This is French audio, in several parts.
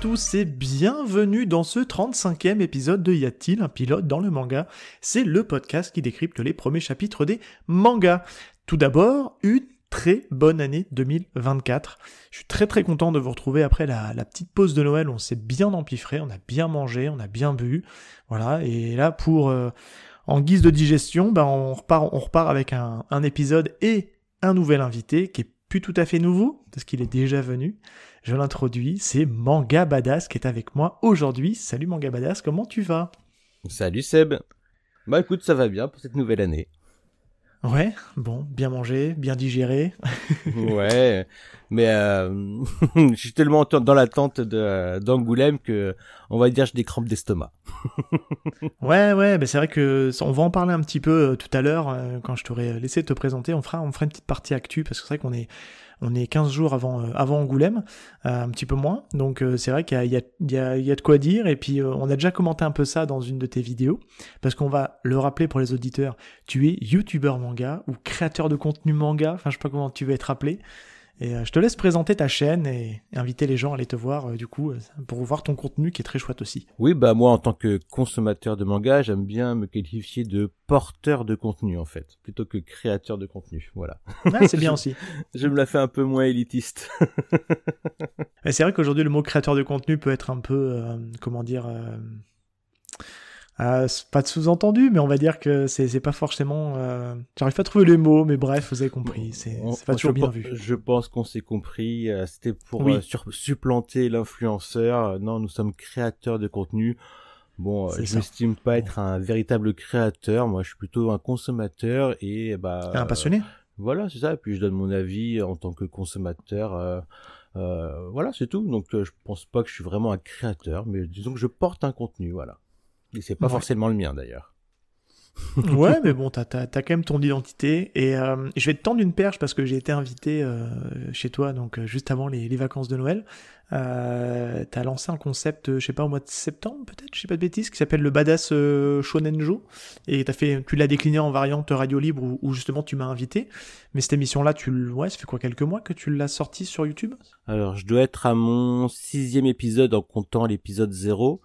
tous et bienvenue dans ce 35e épisode de Y a-t-il un pilote dans le manga? C'est le podcast qui décrypte les premiers chapitres des mangas. Tout d'abord, une très bonne année 2024. Je suis très très content de vous retrouver après la, petite pause de Noël. On s'est bien empiffré, on a bien mangé, on a bien bu. Voilà, et là pour... Euh, en guise de digestion, ben on, repart, on repart avec un, un épisode et un nouvel invité qui est plus tout à fait nouveau, parce qu'il est déjà venu. Je l'introduis, c'est Manga Badass qui est avec moi aujourd'hui. Salut Manga Badass, comment tu vas? Salut Seb. Bah écoute, ça va bien pour cette nouvelle année. Ouais, bon, bien mangé, bien digéré. ouais, mais euh, je suis tellement dans l'attente d'Angoulême que, on va dire, j'ai des crampes d'estomac. ouais, ouais, mais c'est vrai que on va en parler un petit peu euh, tout à l'heure euh, quand je t'aurai laissé te présenter. On fera, on fera une petite partie actu parce que c'est vrai qu'on est on est 15 jours avant, euh, avant Angoulême, euh, un petit peu moins. Donc euh, c'est vrai qu'il y, y, y a, de quoi dire. Et puis on a déjà commenté un peu ça dans une de tes vidéos. Parce qu'on va le rappeler pour les auditeurs, tu es youtubeur manga ou créateur de contenu manga. Enfin je sais pas comment tu veux être appelé. Et je te laisse présenter ta chaîne et inviter les gens à aller te voir, du coup, pour voir ton contenu qui est très chouette aussi. Oui, bah moi, en tant que consommateur de manga, j'aime bien me qualifier de porteur de contenu en fait, plutôt que créateur de contenu. Voilà. c'est bien aussi. Je me la fais un peu moins élitiste. c'est vrai qu'aujourd'hui le mot créateur de contenu peut être un peu, euh, comment dire, euh, euh, pas de sous-entendu, mais on va dire que c'est pas forcément. J'arrive pas à trouver les mots, mais bref, vous avez compris. C'est pas toujours bien vu. Je pense qu'on s'est compris. C'était pour supplanter l'influenceur. Non, nous sommes créateurs de contenu. Bon, je m'estime pas être un véritable créateur. Moi, je suis plutôt un consommateur et bah. Un passionné. voilà, c'est ça. Et puis je donne mon avis en tant que consommateur. Euh, euh, voilà, c'est tout. Donc, euh, je pense pas que je suis vraiment un créateur, mais disons que je porte un contenu, voilà. Et c'est pas forcément le mien d'ailleurs. ouais, mais bon, t'as as, quand même ton identité. Et euh, je vais te tendre une perche parce que j'ai été invité euh, chez toi, donc euh, juste avant les, les, vacances de Noël. Euh, t'as lancé un concept, je sais pas, au mois de septembre peut-être, je sais pas de bêtises, qui s'appelle le Badass Shonenjo. Et as fait, tu l'as décliné en variante radio libre où, où justement tu m'as invité. Mais cette émission-là, tu ouais, ça fait quoi, quelques mois que tu l'as sortie sur YouTube? Alors, je dois être à mon sixième épisode en comptant l'épisode 0.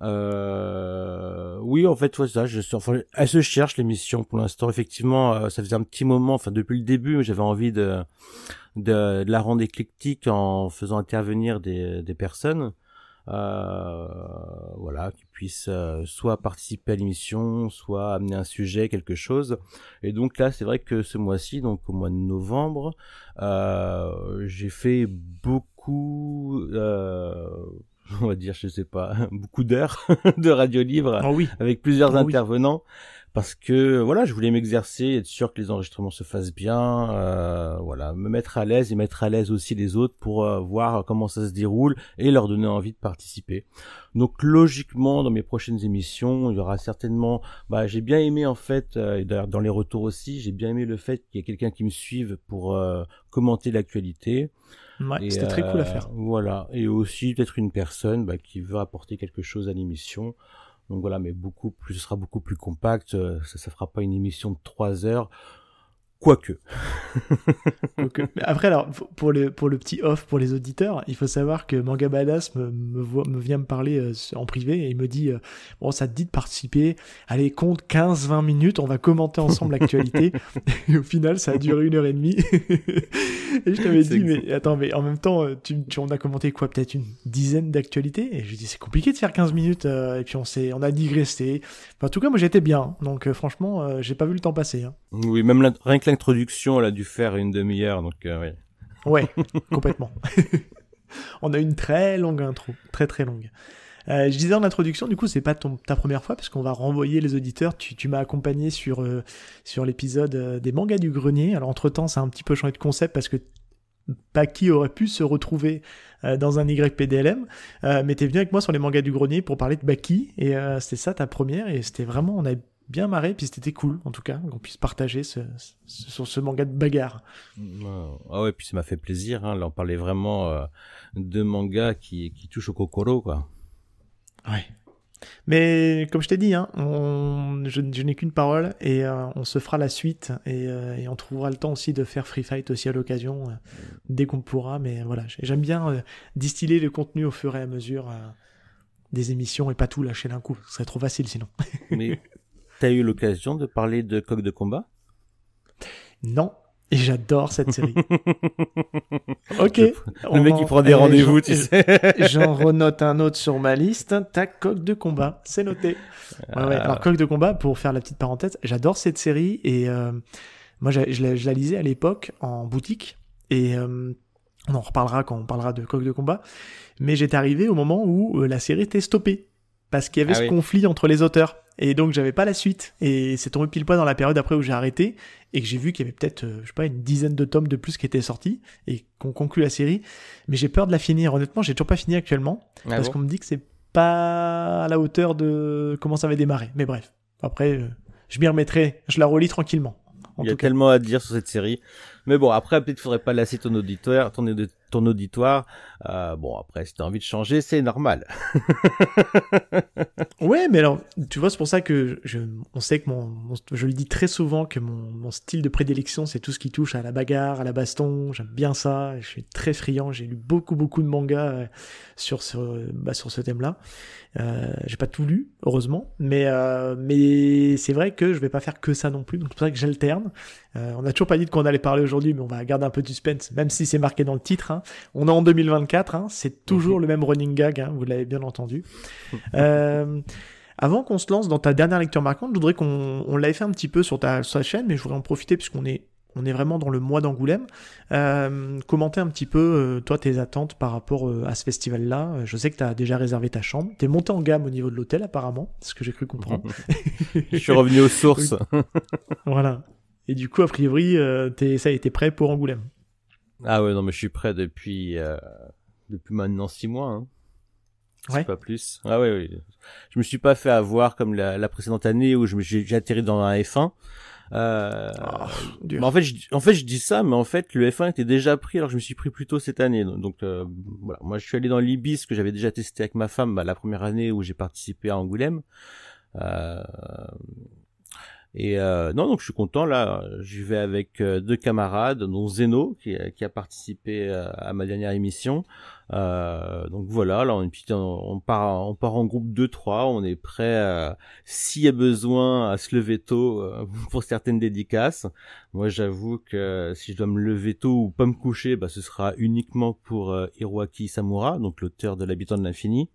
Euh, oui, en fait, ouais, ça, je enfin, elle se cherche l'émission pour l'instant. Effectivement, euh, ça faisait un petit moment, enfin depuis le début, j'avais envie de, de, la rendre éclectique en faisant intervenir des, des personnes, euh, voilà, qui puissent euh, soit participer à l'émission, soit amener un sujet, quelque chose. Et donc là, c'est vrai que ce mois-ci, donc au mois de novembre, euh, j'ai fait beaucoup. Euh, on va dire, je sais pas, beaucoup d'heures de radio libre oh oui. avec plusieurs oh intervenants parce que voilà, je voulais m'exercer, être sûr que les enregistrements se fassent bien, euh, voilà, me mettre à l'aise et mettre à l'aise aussi les autres pour euh, voir comment ça se déroule et leur donner envie de participer. Donc logiquement, dans mes prochaines émissions, il y aura certainement, bah, j'ai bien aimé en fait, euh, et d'ailleurs dans les retours aussi, j'ai bien aimé le fait qu'il y ait quelqu'un qui me suive pour euh, commenter l'actualité. Ouais, c'était très cool à faire. Voilà, et aussi peut-être une personne bah, qui veut apporter quelque chose à l'émission. Donc voilà, mais beaucoup plus, ce sera beaucoup plus compact. Euh, ça, ça fera pas une émission de trois heures. Quoique. Après, alors, pour le, pour le petit off pour les auditeurs, il faut savoir que Manga Badass me, me, vient me parler euh, en privé et il me dit euh, Bon, ça te dit de participer, allez, compte 15-20 minutes, on va commenter ensemble l'actualité. et au final, ça a duré une heure et demie. et je t'avais dit Mais attends, mais en même temps, euh, tu, tu on a commenté quoi Peut-être une dizaine d'actualités Et je lui dis C'est compliqué de faire 15 minutes. et puis on, on a digressé. en tout cas, moi j'étais bien. Donc franchement, j'ai pas vu le temps passer. Hein. Oui, même rien que l'introduction, elle a dû faire une demi-heure, donc euh, oui. Complètement. On a une très longue intro, très très longue. Euh, je disais en introduction, du coup, c'est pas ta première fois parce qu'on va renvoyer les auditeurs. Tu, tu m'as accompagné sur euh, sur l'épisode des mangas du grenier. Alors entre temps, ça a un petit peu changé de concept parce que Paki aurait pu se retrouver dans un YPDLM, mais t'es venu avec moi sur les mangas du grenier pour parler de Baki et c'était ça ta première et c'était vraiment on a bien marré, puis c'était cool, en tout cas, qu'on puisse partager ce, sur ce manga de bagarre. Ah ouais, puis ça m'a fait plaisir, hein, là on parlait vraiment euh, de manga qui, qui touche au kokoro, quoi. Ouais. Mais comme je t'ai dit, hein, on... je, n'ai qu'une parole et euh, on se fera la suite et, euh, et, on trouvera le temps aussi de faire Free Fight aussi à l'occasion dès qu'on pourra. Mais voilà, j'aime bien distiller le contenu au fur et à mesure des émissions et pas tout lâcher d'un coup. Ce serait trop facile sinon. Mais t'as eu l'occasion de parler de coq de combat? Non, et j'adore cette série. ok. Le mec qui prend des rendez-vous, tu sais. J'en renote un autre sur ma liste. Ta coq de combat, c'est noté. Ouais, ouais. Alors coq de combat, pour faire la petite parenthèse, j'adore cette série et euh, moi je, la, lisais à l'époque en boutique et euh, on en reparlera quand on parlera de coq de combat. Mais j'étais arrivé au moment où euh, la série était stoppée parce qu'il y avait ah ce conflit entre les auteurs. Et donc j'avais pas la suite. Et c'est tombé pile poil dans la période après où j'ai arrêté et que j'ai vu qu'il y avait peut-être, euh, je sais pas, une dizaine de tomes de plus qui étaient sortis et qu'on conclut la série. Mais j'ai peur de la finir. Honnêtement, j'ai toujours pas fini actuellement ah parce qu'on me dit que c'est pas à la hauteur de comment ça va démarrer. Mais bref, après, euh, je m'y remettrai. Je la relis tranquillement. Il y a tellement à dire sur cette série. Mais bon, après, peut-être faudrait pas lasser ton auditoire, ton, ton auditoire. Euh, bon, après, si t'as envie de changer, c'est normal. ouais, mais alors, tu vois, c'est pour ça que je, on sait que mon, je le dis très souvent que mon, style de prédilection, c'est tout ce qui touche à la bagarre, à la baston. J'aime bien ça. Je suis très friand. J'ai lu beaucoup, beaucoup de mangas euh, sur ce, bah, ce thème-là. Euh, j'ai pas tout lu, heureusement, mais mais c'est vrai que je vais pas faire que ça non plus. Donc c'est pour ça que j'alterne. On a toujours pas dit de quoi on allait parler aujourd'hui, mais on va garder un peu de suspense, même si c'est marqué dans le titre. Hein. On est en 2024, hein, c'est toujours le même running gag, hein, vous l'avez bien entendu. Euh, avant qu'on se lance dans ta dernière lecture marquante, je voudrais qu'on on l'avait fait un petit peu sur ta, sur ta chaîne, mais je voudrais en profiter puisqu'on est on est vraiment dans le mois d'Angoulême. Euh, commenter un petit peu, euh, toi, tes attentes par rapport euh, à ce festival-là. Je sais que tu as déjà réservé ta chambre. Tu es monté en gamme au niveau de l'hôtel, apparemment, c'est ce que j'ai cru comprendre. Je suis revenu aux sources. voilà. Et du coup, a priori, es, ça a été prêt pour Angoulême. Ah ouais, non, mais je suis prêt depuis, depuis maintenant six mois. Hein. Ouais. Pas plus. Ah ouais, oui. Je me suis pas fait avoir comme la, la précédente année où j'ai atterri dans un F1. Euh, ah, en fait, je, en fait, je dis ça, mais en fait, le F1 était déjà pris, alors je me suis pris plus tôt cette année. Donc, euh, voilà. Moi, je suis allé dans l'Ibis que j'avais déjà testé avec ma femme bah, la première année où j'ai participé à Angoulême. Euh, et euh, non, donc je suis content là. Je vais avec euh, deux camarades, dont Zeno qui, qui a participé euh, à ma dernière émission. Euh, donc voilà, là on, on, part, on part en groupe 2-3. On est prêt, s'il y a besoin, à se lever tôt pour certaines dédicaces. Moi, j'avoue que si je dois me lever tôt ou pas me coucher, bah, ce sera uniquement pour Hiroaki Samura, donc l'auteur de l'habitant de l'infini.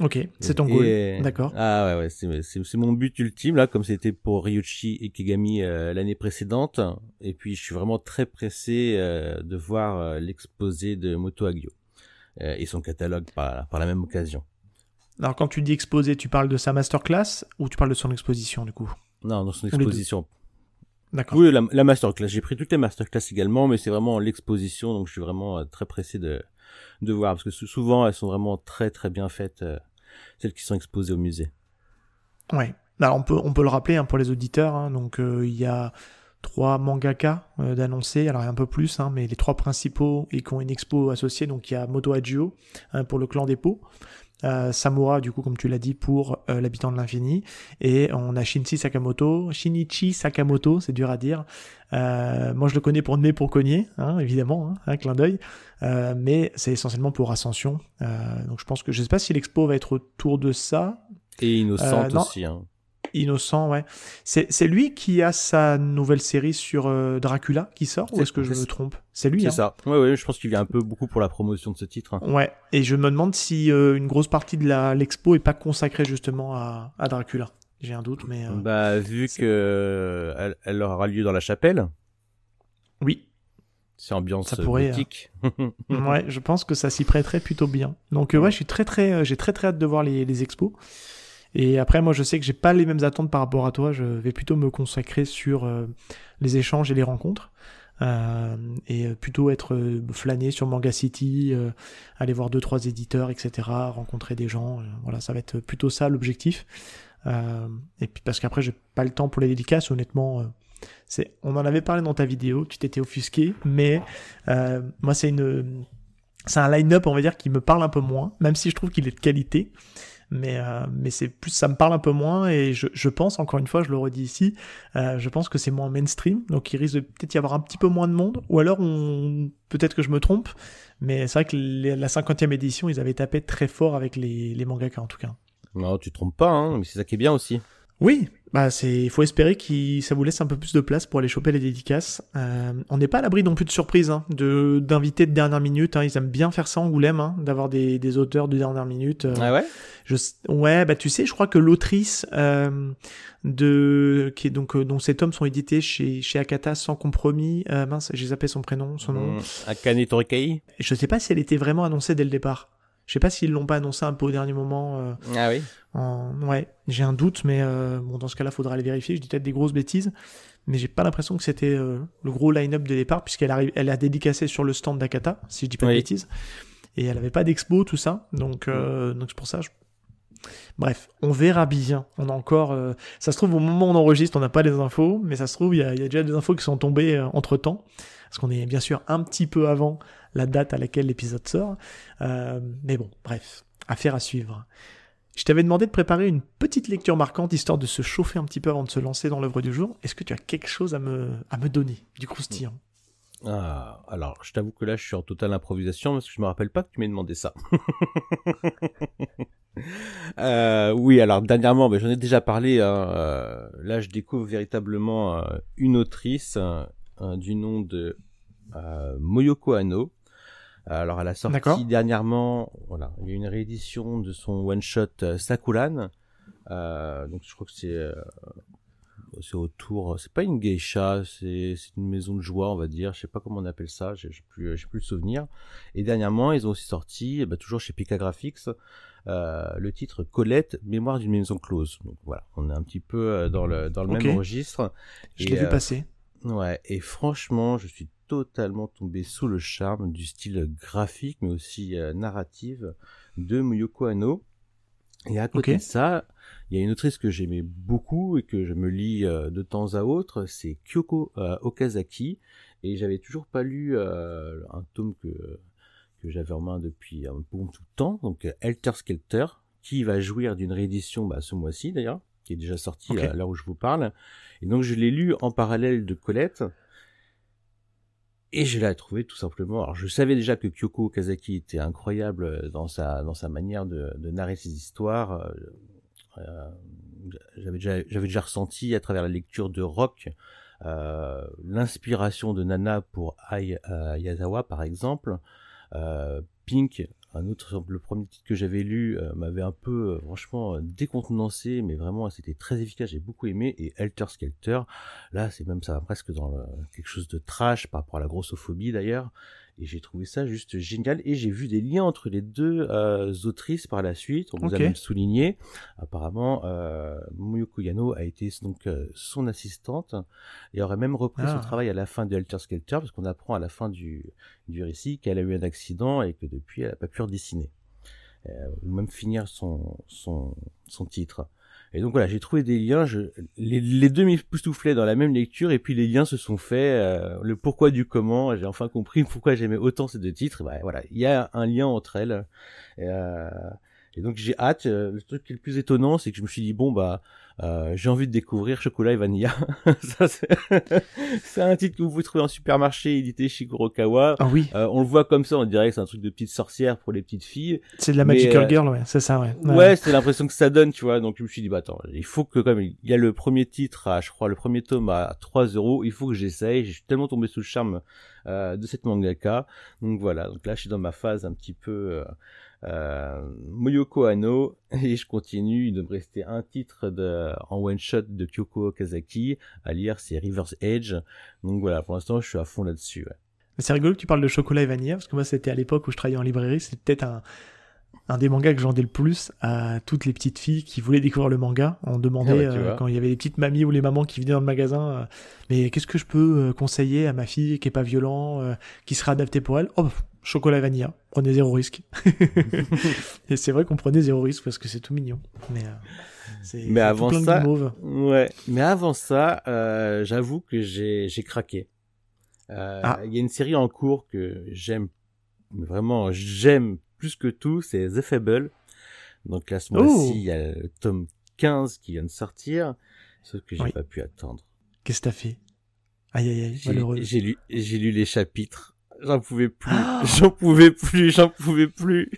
Ok, c'est ton goal. D'accord. Ah ouais, ouais c'est mon but ultime là, comme c'était pour Ryuichi et Kigami euh, l'année précédente. Et puis je suis vraiment très pressé euh, de voir euh, l'exposé de Moto Agio et son catalogue par, par la même occasion. Alors quand tu dis exposé, tu parles de sa masterclass ou tu parles de son exposition du coup? Non, dans son exposition. D'accord. Oui, la, la masterclass. J'ai pris toutes les masterclass également, mais c'est vraiment l'exposition, donc je suis vraiment très pressé de de voir parce que souvent elles sont vraiment très très bien faites celles qui sont exposées au musée. Ouais. Alors on peut on peut le rappeler hein, pour les auditeurs. Hein. donc euh, il y a trois mangaka euh, d'annoncer, alors un peu plus, hein, mais les trois principaux et qui ont une expo associée. Donc il y a Moto Hajio pour le clan des pots. Euh, Samura, du coup, comme tu l'as dit, pour l'habitant de l'infini. Et on a Shinji Sakamoto, Shinichi Sakamoto, c'est dur à dire. moi, je le connais pour Né pour Cogner, hein, évidemment, un clin d'œil. Euh, mais c'est essentiellement pour Ascension. Euh, donc je pense que je sais pas si l'expo va être autour de ça. Et Innocent euh, aussi. Hein. Innocent, ouais. C'est lui qui a sa nouvelle série sur Dracula qui sort ou est-ce que je me trompe? C'est lui. C'est hein ça. Ouais, ouais. Je pense qu'il vient un peu beaucoup pour la promotion de ce titre. Hein. Ouais. Et je me demande si une grosse partie de la l'expo est pas consacrée justement à, à Dracula. J'ai un doute, mais. bah vu que elle, elle aura lieu dans la chapelle. Oui. C'est ambiance ça pourrait, euh, ouais, je pense que ça s'y prêterait plutôt bien. Donc euh, ouais, je suis très très, euh, j'ai très très hâte de voir les, les expos. Et après, moi, je sais que j'ai pas les mêmes attentes par rapport à toi. Je vais plutôt me consacrer sur les échanges et les rencontres. Euh, et plutôt être flâné sur Manga City, aller voir deux trois éditeurs, etc., rencontrer des gens. voilà, ça va être plutôt ça l'objectif. et puis parce qu'après, j'ai pas le temps pour les dédicaces. Honnêtement, c'est, on en avait parlé dans ta vidéo, tu t'étais offusqué, mais euh, moi c'est une, c'est un line-up on va dire qui me parle un peu moins, même si je trouve qu'il est de qualité. Mais euh, mais c'est plus ça me parle un peu moins et je, je pense encore une fois je le redis ici euh, je pense que c'est moins mainstream. Donc il risque de peut-être y avoir un petit peu moins de monde. Ou alors on peut-être que je me trompe. Mais c'est vrai que la 50e édition ils avaient tapé très fort avec les les mangaka en tout cas. Non tu te trompes pas hein, mais c'est ça qui est bien aussi oui, bah c'est, il faut espérer que ça vous laisse un peu plus de place pour aller choper les dédicaces. Euh, on n'est pas à l'abri non plus de surprises, hein, de d'invités de dernière minute. Hein, ils aiment bien faire ça Angoulême, hein, d'avoir des, des auteurs de dernière minute. Euh, ah ouais? Je, ouais, bah tu sais, je crois que l'autrice euh, de qui est donc euh, dont ces tomes sont édités chez chez Akata sans compromis. Euh, mince, j'ai zappé son prénom, son nom. Mmh, Akane Torikei? Je sais pas si elle était vraiment annoncée dès le départ. Je sais pas s'ils l'ont pas annoncé un peu au dernier moment. Euh, ah oui. Ouais, j'ai un doute, mais euh, bon, dans ce cas-là, faudra aller vérifier. Je dis peut-être des grosses bêtises, mais j'ai pas l'impression que c'était euh, le gros line-up de départ, puisqu'elle arrive, elle a dédicacé sur le stand d'Akata, si je dis pas de bêtises, et elle avait pas d'expo, tout ça, donc mm. donc c'est pour ça. Bref, on verra bien. On a encore, ça se trouve au moment où on enregistre, on n'a pas les infos, mais ça se trouve il y a, y a, déjà des infos qui sont tombées entre temps, parce qu'on est bien sûr un petit peu avant la date à laquelle l'épisode sort. Euh, mais bon, bref, affaire à suivre. Je t'avais demandé de préparer une petite lecture marquante histoire de se chauffer un petit peu avant de se lancer dans l'œuvre du jour. Est-ce que tu as quelque chose à me, à me donner, du croustillant? Ah, alors, je t'avoue que là, je suis en totale improvisation parce que je me rappelle pas que tu m'aies demandé ça. euh, oui, alors dernièrement, j'en ai déjà parlé. Hein, euh, là, je découvre véritablement une autrice du nom de Moyoko Ano. Alors, elle a sorti dernièrement, voilà, il y a une réédition de son one shot euh, Sakulan. Euh, donc, je crois que c'est euh, c'est autour, c'est pas une geisha, c'est une maison de joie, on va dire. Je sais pas comment on appelle ça, j'ai plus j'ai plus le souvenir. Et dernièrement, ils ont aussi sorti, bah, toujours chez Pika Graphics, euh, le titre Colette, mémoire d'une maison close. Donc voilà, on est un petit peu dans le dans le même registre. Je l'ai vu passer. Ouais, et franchement, je suis totalement tombé sous le charme du style graphique, mais aussi euh, narratif de Muyoko Ano. Et à côté de ça, il y a une autrice que j'aimais beaucoup et que je me lis euh, de temps à autre, c'est Kyoko euh, Okazaki. Et j'avais toujours pas lu un tome que, que j'avais en main depuis un bon tout temps, donc Helter Skelter, qui va jouir d'une réédition bah, ce mois-ci d'ailleurs, qui est déjà sorti là où je vous parle. Et donc je l'ai lu en parallèle de Colette. Et je l'ai trouvé tout simplement. Alors je savais déjà que Kyoko Kazaki était incroyable euh, dans sa dans sa manière de, de narrer ses histoires. Euh, euh, j'avais déjà j'avais déjà ressenti à travers la lecture de Rock l'inspiration de Nana pour Ai Yazawa par exemple. Pink un autre, le premier titre que j'avais lu euh, m'avait un peu, euh, franchement, euh, décontenancé, mais vraiment, c'était très efficace, j'ai beaucoup aimé. Et Helter Skelter, là, c'est même, ça va presque dans quelque chose de trash par rapport à la grossophobie d'ailleurs. Et j'ai trouvé ça juste génial. Et j'ai vu des liens entre les deux euh, autrices par la suite. On vous a même souligné. Apparemment, euh, Muyoko Yano a été donc euh, son assistante et aurait même repris son ah. travail à la fin de Helter Skelter parce qu'on apprend à la fin du, du récit qu'elle a eu un accident et que depuis elle n'a pas pu redessiner. Euh, ou même finir son, son, son titre. Et donc voilà, j'ai trouvé des liens, je, les, les deux m'époustouflaient dans la même lecture, et puis les liens se sont faits, euh, le pourquoi du comment, j'ai enfin compris pourquoi j'aimais autant ces deux titres, bah, voilà, il y a un lien entre elles, euh, et donc j'ai hâte, euh, le truc qui est le plus étonnant, c'est que je me suis dit, bon bah, euh, j'ai envie de découvrir Chocolat et Vanilla. c'est un titre que vous pouvez trouver en supermarché édité chez Kurokawa. Ah oui. Euh, on le voit comme ça, on dirait que c'est un truc de petite sorcière pour les petites filles. C'est de la Magical euh, Girl, ouais, c'est ça, ouais. Ouais, c'est l'impression que ça donne, tu vois. Donc je me suis dit, bah attends, il faut que comme il y a le premier titre à, je crois, le premier tome à 3 euros, il faut que j'essaye. Je suis tellement tombé sous le charme de cette mangaka. Donc voilà, donc là je suis dans ma phase un petit peu euh, Moyoko Ano, et je continue, il me restait un titre de, en one shot de Kyoko Okazaki à lire, c'est River's Edge. Donc voilà, pour l'instant, je suis à fond là-dessus. C'est rigolo que tu parles de chocolat et vanilla, parce que moi, c'était à l'époque où je travaillais en librairie, c'était peut-être un, un des mangas que je vendais le plus à toutes les petites filles qui voulaient découvrir le manga. On demandait ah euh, quand il y avait les petites mamies ou les mamans qui venaient dans le magasin, euh, mais qu'est-ce que je peux euh, conseiller à ma fille qui est pas violent, qui sera adapté pour elle? Oh, chocolat vanilla, prenez zéro risque. et c'est vrai qu'on prenait zéro risque parce que c'est tout mignon. Mais, euh, mais avant ça, ouais. Mais avant ça, euh, j'avoue que j'ai j'ai craqué. Euh, ah. Il y a une série en cours que j'aime vraiment, j'aime plus que tout, c'est The Fable. Donc là, ce mois-ci, il y a le tome 15 qui vient de sortir, sauf que j'ai pas pu attendre. Qu'est-ce que t'as fait? Aïe aïe aïe, malheureux. J'ai lu, j'ai lu les chapitres. J'en pouvais plus. j'en pouvais plus. J'en pouvais plus.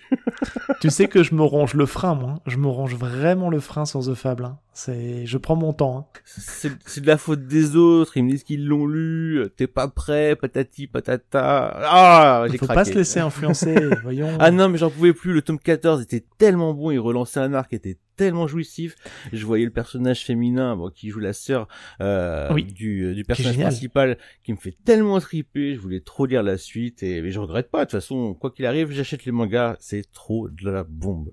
tu sais que je me ronge le frein, moi. Je me ronge vraiment le frein sur The Fable. Hein. C'est, je prends mon temps. Hein. C'est de la faute des autres. Ils me disent qu'ils l'ont lu. T'es pas prêt, patati patata. Ah, j'ai Faut pas se laisser influencer. voyons. Ah non, mais j'en pouvais plus. Le tome 14 était tellement bon. Il relançait un arc qui était tellement jouissif. Je voyais le personnage féminin bon, qui joue la sœur euh, du, du personnage principal qui me fait tellement triper. Je voulais trop lire la suite et mais je regrette pas. De toute façon, quoi qu'il arrive, j'achète les mangas. C'est trop de la bombe.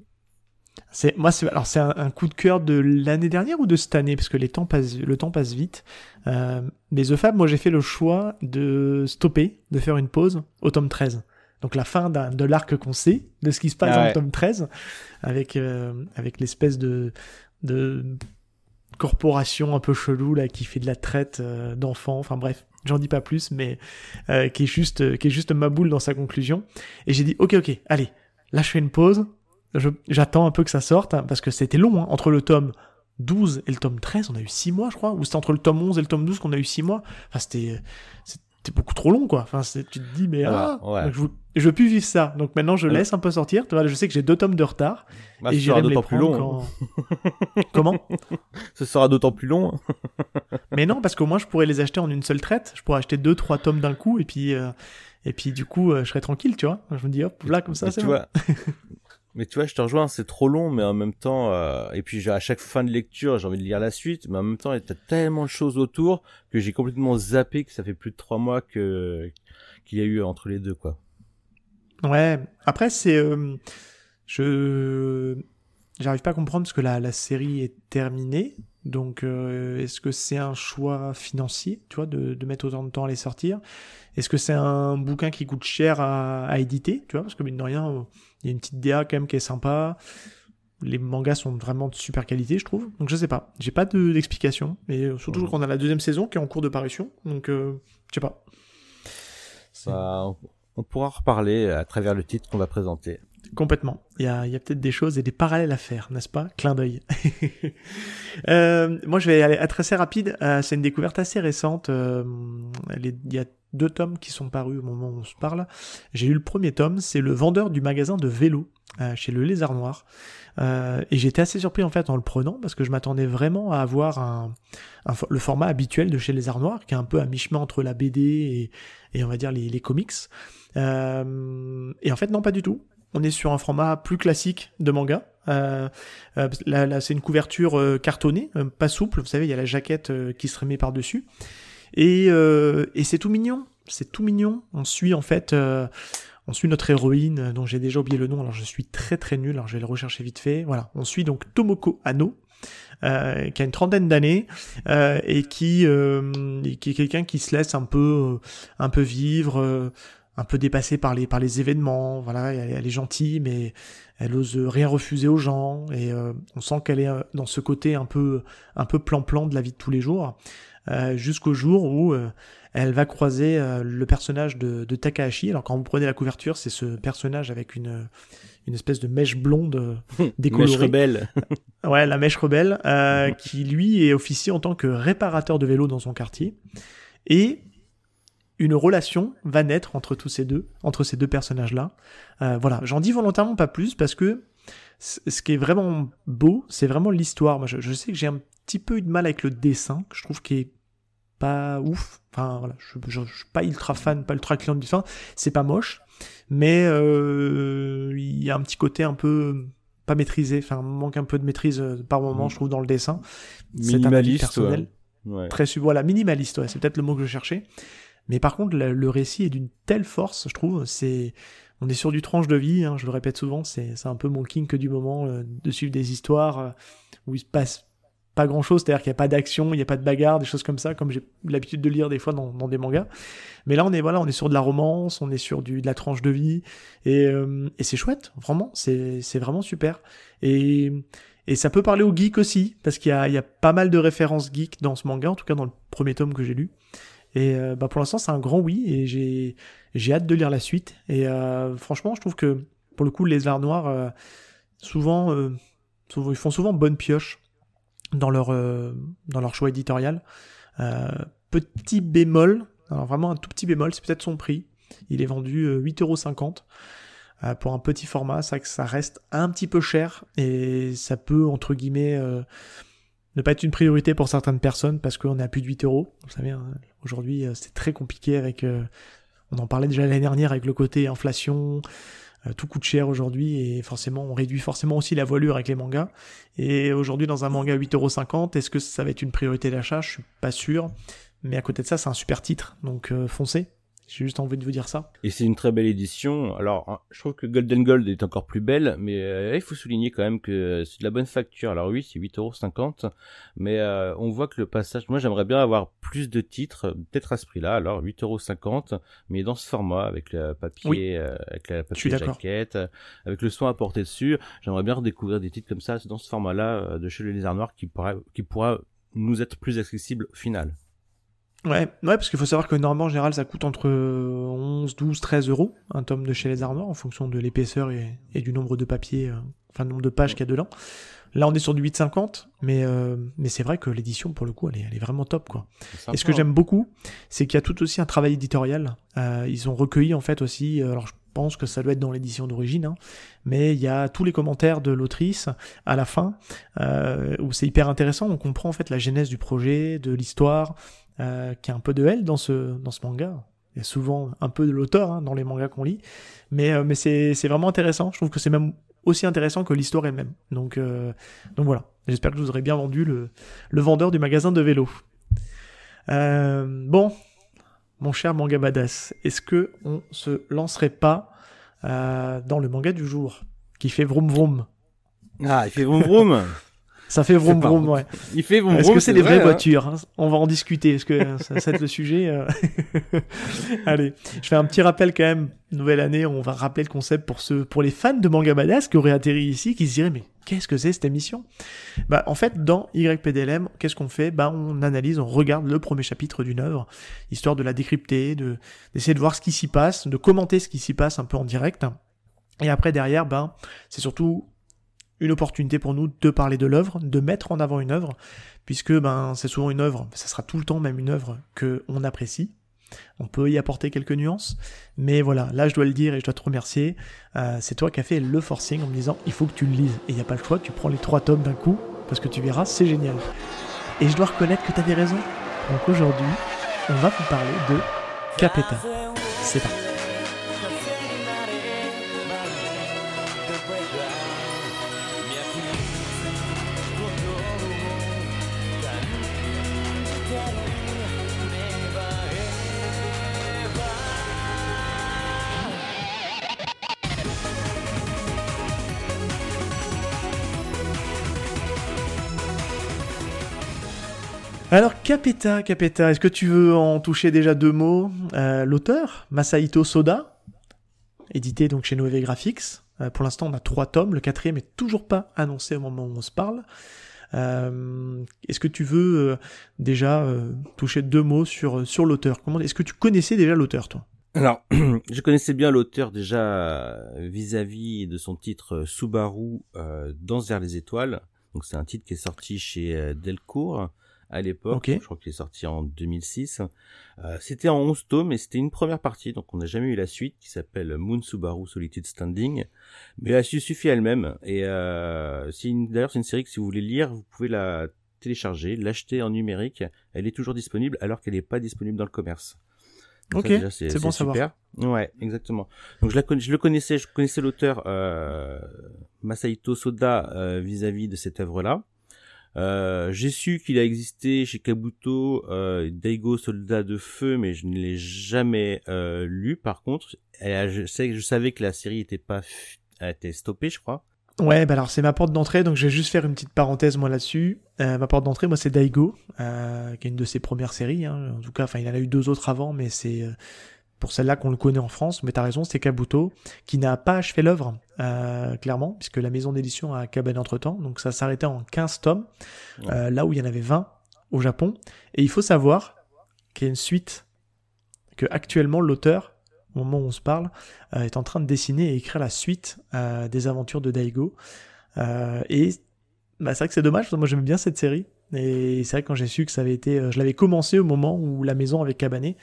C'est moi, c'est alors c'est un, coup de cœur de l'année dernière ou de cette année? Parce que les temps passent, le temps passe vite. Euh, mais The Fab, moi j'ai fait le choix de stopper, de faire une pause au tome 13. Donc la fin de l'arc qu'on sait de ce qui se passe ah dans le tome 13 avec euh, avec l'espèce de de corporation un peu chelou là qui fait de la traite euh, d'enfants. Enfin bref, j'en dis pas plus, mais euh, qui est juste qui est juste ma boule dans sa conclusion. Et j'ai dit ok ok, allez, là je fais une pause j'attends un peu que ça sorte, hein, parce que c'était long, hein. entre le tome 12 et le tome 13, on a eu 6 mois, je crois, ou c'était entre le tome 11 et le tome 12 qu'on a eu 6 mois. Enfin, c'était, c'était beaucoup trop long, quoi. Enfin, tu te dis, mais ah, je, je veux plus vivre ça. Donc maintenant, je laisse un peu sortir. Tu vois, je sais que j'ai deux tomes de retard. Bah, et j'irai d'autant plus long. Comment? Ce sera d'autant plus long. mais non, parce qu'au moins, je pourrais les acheter en une seule traite. Je pourrais acheter deux, trois tomes d'un coup, et puis, euh, et puis du coup, euh, je serais tranquille, tu vois. Je me dis, hop, là, comme ça, c'est Tu vois, Mais tu vois, je te rejoins, c'est trop long, mais en même temps, euh, et puis à chaque fin de lecture, j'ai envie de lire la suite, mais en même temps, il y a tellement de choses autour que j'ai complètement zappé que ça fait plus de trois mois que qu'il y a eu entre les deux, quoi. Ouais. Après, c'est, euh, je, j'arrive pas à comprendre parce que la, série est terminée. Donc, euh, est-ce que c'est un choix financier, tu vois, de, de mettre autant de temps à les sortir? Est-ce que c'est un bouquin qui coûte cher à, à éditer, tu vois? Parce que mine de rien il y a une petite DA quand même qui est sympa. Les mangas sont vraiment de super qualité, je trouve. Donc je sais pas. J'ai pas d'explication. mais euh, surtout qu'on a la deuxième saison qui est en cours de parution. Donc euh, je sais pas. Ça, on pourra reparler à travers le titre qu'on va présenter. Complètement. Il y a, y a peut-être des choses et des parallèles à faire, n'est-ce pas? Clin d'œil. euh, moi, je vais aller être assez rapide. Euh, c'est une découverte assez récente. Euh, il y a deux tomes qui sont parus au moment où on se parle. J'ai lu le premier tome, c'est le vendeur du magasin de vélo euh, chez le Lézard Noir. Euh, et j'étais assez surpris en fait en le prenant parce que je m'attendais vraiment à avoir un, le format habituel de chez Lézard Noir qui est un peu à mi-chemin entre la BD et, on va dire les, comics. Euh, et en fait non pas du tout. On est sur un format plus classique de manga. Là, là c'est une couverture cartonnée, pas souple. Vous savez, il y a la jaquette qui se remet par dessus. Et, euh, et c'est tout mignon, c'est tout mignon. On suit en fait, euh, on suit notre héroïne dont j'ai déjà oublié le nom. Alors je suis très très nul. Alors je vais le rechercher vite fait. Voilà, on suit donc Tomoko Ano. Euh, qui a une trentaine d'années euh, et qui euh, est quelqu'un qui se laisse un peu un peu vivre un peu dépassé par les par les événements voilà elle, elle, est gentille mais elle ose rien refuser aux gens et on sent qu'elle est dans ce côté un peu un peu plan plan de la vie de tous les jours euh, jusqu'au jour où euh, elle va croiser euh, le personnage de, de, Takahashi. Alors quand vous prenez la couverture, c'est ce personnage avec une, une espèce de mèche blonde décolorée. mèche rebelle. ouais, la mèche rebelle, qui lui est officier en tant que réparateur de vélo dans son quartier. Et une relation va naître entre tous ces deux, entre ces deux personnages-là. voilà, j'en dis volontairement pas plus parce que ce qui est vraiment beau, c'est vraiment l'histoire. Moi, je, je, sais que j'ai un petit peu eu de mal avec le dessin, que je trouve qui est pas ouf. Enfin voilà, je, je, je, suis pas ultra fan, pas ultra client du dessin. C'est pas moche, mais euh, il y a un petit côté un peu pas maîtrisé. Enfin, manque un peu de maîtrise euh, par moment, mm. je trouve, dans le dessin. Minimaliste. personnel. Ouais. Très voilà, minimaliste. Ouais, c'est peut-être le mot que je cherchais. Mais par contre, le, le récit est d'une telle force, je trouve. C'est on est sur du tranche de vie, hein, je le répète souvent, c'est un peu mon que du moment euh, de suivre des histoires euh, où il se passe pas grand chose, c'est-à-dire qu'il n'y a pas d'action, il n'y a pas de bagarre, des choses comme ça, comme j'ai l'habitude de lire des fois dans, des mangas. Mais là, on est voilà, on est sur de la romance, on est sur du, de la tranche de vie, et, euh, et c'est chouette, vraiment, c'est vraiment super. Et, et ça peut parler aux geeks aussi, parce qu'il y y a pas mal de références geeks dans ce manga, en tout cas dans le premier tome que j'ai lu. Et euh, bah pour l'instant, c'est un grand oui, et j'ai j'ai hâte de lire la suite. Et euh, franchement, je trouve que pour le coup, les arts noirs souvent, souvent, ils font souvent bonne pioche dans leur, dans leur choix éditorial. petit bémol, alors vraiment un tout petit bémol, c'est peut-être son prix. Il est vendu 8,50€ pour un petit format, ça ça reste un petit peu cher et ça peut entre guillemets ne pas être une priorité pour certaines personnes parce qu'on est à plus de 8 euros. Vous savez, hein, aujourd'hui c'est très compliqué avec on en parlait déjà l'année dernière avec le côté inflation, euh, tout coûte cher aujourd'hui et forcément on réduit forcément aussi la voilure avec les mangas. Et aujourd'hui dans un manga 8,50€, est-ce que ça va être une priorité d'achat? Je suis pas sûr. Mais à côté de ça, c'est un super titre, donc euh, foncez. J'ai juste envie de vous dire ça. Et c'est une très belle édition. Alors, hein, je trouve que Golden Gold est encore plus belle, mais euh, il faut souligner quand même que c'est de la bonne facture. Alors oui, c'est 8,50€, mais euh, on voit que le passage... Moi, j'aimerais bien avoir plus de titres, peut-être à ce prix-là. Alors, 8,50€, mais dans ce format, avec le papier, euh, avec la papier jaquette, avec le soin apporté dessus. J'aimerais bien redécouvrir des titres comme ça, dans ce format-là, de chez les Lézards Noirs, qui pourra, qui pourra nous être plus accessible au final. Ouais, ouais, parce qu'il faut savoir que normalement, en général, ça coûte entre 11, 12, 13 euros, un tome de chez les Arnois, en fonction de l'épaisseur et, du nombre de papiers, euh, enfin, le nombre de pages qu'il y a dedans. Là, on est sur du 8,50, mais, euh, mais c'est vrai que l'édition, pour le coup, elle est, elle est vraiment top, quoi. et ce que j'aime beaucoup, c'est qu'il y a tout aussi un travail éditorial. Euh, ils ont recueilli, en fait, aussi, alors je pense que ça doit être dans l'édition d'origine, hein, mais il y a tous les commentaires de l'autrice à la fin, où c'est hyper intéressant, on comprend, en fait, la genèse du projet, de l'histoire, euh, qui a un peu de elle dans ce, dans ce manga. Il y a souvent un peu de l'auteur hein, dans les mangas qu'on lit, mais, euh, mais c'est, vraiment intéressant. Je trouve que c'est même aussi intéressant que l'histoire elle-même. Donc, euh, donc voilà, j'espère que je vous aurai bien vendu le, le vendeur du magasin de vélo. bon, mon cher manga badass, est-ce que on se lancerait pas dans le manga du jour qui fait vroom vroom? Ah, il fait vroom vroom Ça fait vroom vroom, ouais. Il fait vroom Est-ce que c'est des vraies hein. voitures hein? On va en discuter. Est-ce que ça, être le sujet euh Allez, je fais un petit rappel quand même. Nouvelle année, on va rappeler le concept pour ceux, pour les fans de manga badass qui auraient atterri ici, qui se diraient mais qu'est-ce que c'est cette émission? Bah en fait, dans YPDLM, qu'est-ce qu'on fait? Bah on analyse, on regarde le premier chapitre d'une œuvre, histoire de la décrypter, de d'essayer de voir ce qui s'y passe, de commenter ce qui s'y passe un peu en direct. Et après derrière, ben c'est surtout une opportunité pour nous de parler de l'œuvre, de mettre en avant une œuvre, puisque ben c'est souvent une œuvre, ça sera tout le temps même une œuvre que on apprécie. On peut y apporter quelques nuances, mais voilà, là je dois le dire et je dois te remercier. Euh, c'est toi qui as fait le forcing en me disant il faut que tu le lises et il n'y a pas le choix, tu prends les trois tomes d'un coup parce que tu verras, c'est génial. Et je dois reconnaître que tu avais raison. Donc aujourd'hui, on va vous parler de Capeta. C'est parti. Capeta, Capeta, est-ce que tu veux en toucher déjà deux mots? Euh, L'auteur, Masahito Soda, édité donc chez Noé Graphics. Euh, pour l'instant, on a trois tomes. Le quatrième est toujours pas annoncé au moment où on se parle. Euh, est-ce que tu veux déjà toucher deux mots sur l'auteur? Comment Est-ce que tu connaissais déjà l'auteur, toi? Alors, je connaissais bien l'auteur déjà vis-à-vis de son titre Subaru Danse vers les étoiles. Donc c'est un titre qui est sorti chez Delcourt à l'époque. Je crois qu'il est sorti en 2006. Euh, c'était en 11 tomes et c'était une première partie, donc on n'a jamais eu la suite qui s'appelle Moon Subaru Solitude Standing. Mais elle suffit elle-même. Et euh, d'ailleurs c'est une série que si vous voulez lire, vous pouvez la télécharger, l'acheter en numérique. Elle est toujours disponible alors qu'elle n'est pas disponible dans le commerce. ok, c'est bon super. savoir. Ouais, exactement. Donc je, la, je le connaissais, je connaissais l'auteur euh, Masahito Soda euh, vis-à-vis -vis de cette œuvre-là. Euh, j'ai su qu'il a existé chez Kabuto euh, Daigo Soldat de Feu, mais je ne l'ai jamais euh, lu. Par contre, je, savais que la série était pas a été stoppée, je crois. Ouais, bah alors c'est ma porte d'entrée, donc je vais juste faire une petite parenthèse moi là-dessus. Ma porte d'entrée, moi c'est Daigo, qui est une de ses premières séries. Hein. En tout cas, enfin il en a eu deux autres avant, mais c'est pour celle-là qu'on le connaît en France, mais t'as raison, c'est Kabuto, qui n'a pas achevé l'œuvre, euh, clairement, puisque la maison d'édition a cabane entre-temps, donc ça s'arrêtait en 15 tomes, euh, là où il y en avait 20 au Japon. Et il faut savoir qu'il y a une suite, que actuellement l'auteur au moment où on se parle, est en train de dessiner et écrire la suite des aventures de Daigo. et bah, c'est vrai que c'est dommage, parce que moi j'aime bien cette série. Et c'est vrai que quand j'ai su que ça avait été, je l'avais commencé au moment où la maison avait cabané.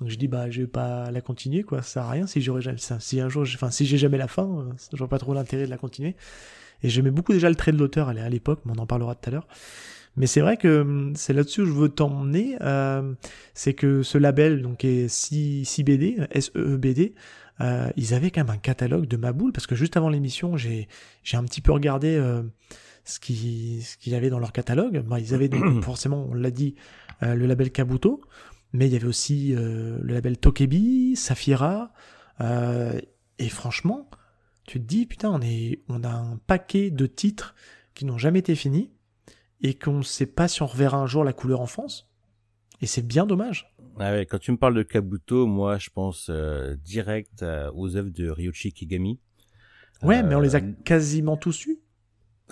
Donc je dis bah je vais pas la continuer quoi, ça sert à rien si j'aurais jamais, si un jour, enfin si j'ai jamais la fin, je vois pas trop l'intérêt de la continuer. Et j'aimais beaucoup déjà le trait de l'auteur à l'époque, mais on en parlera tout à l'heure. Mais c'est vrai que hum, c'est là-dessus où je veux t'emmener, euh, c'est que ce label, donc est 6, BD, S-E-E-B-D, euh, ils avaient quand même un catalogue de Maboule, parce que juste avant l'émission, j'ai, j'ai un petit peu regardé euh, ce, qui, ce qu'il y avait dans leur catalogue. Bah, ils avaient donc, forcément, on l'a dit, euh, le label Kabuto, mais il y avait aussi euh, le label Tokebi, Safira, euh, et franchement, tu te dis, putain, on, est, on a un paquet de titres qui n'ont jamais été finis et qu'on ne sait pas si on reverra un jour la couleur en France. Et c'est bien dommage. Ah ouais, quand tu me parles de Kabuto, moi je pense euh, direct aux œuvres de Ryoshi Kigami. Ouais, mais on les a quasiment tous eus.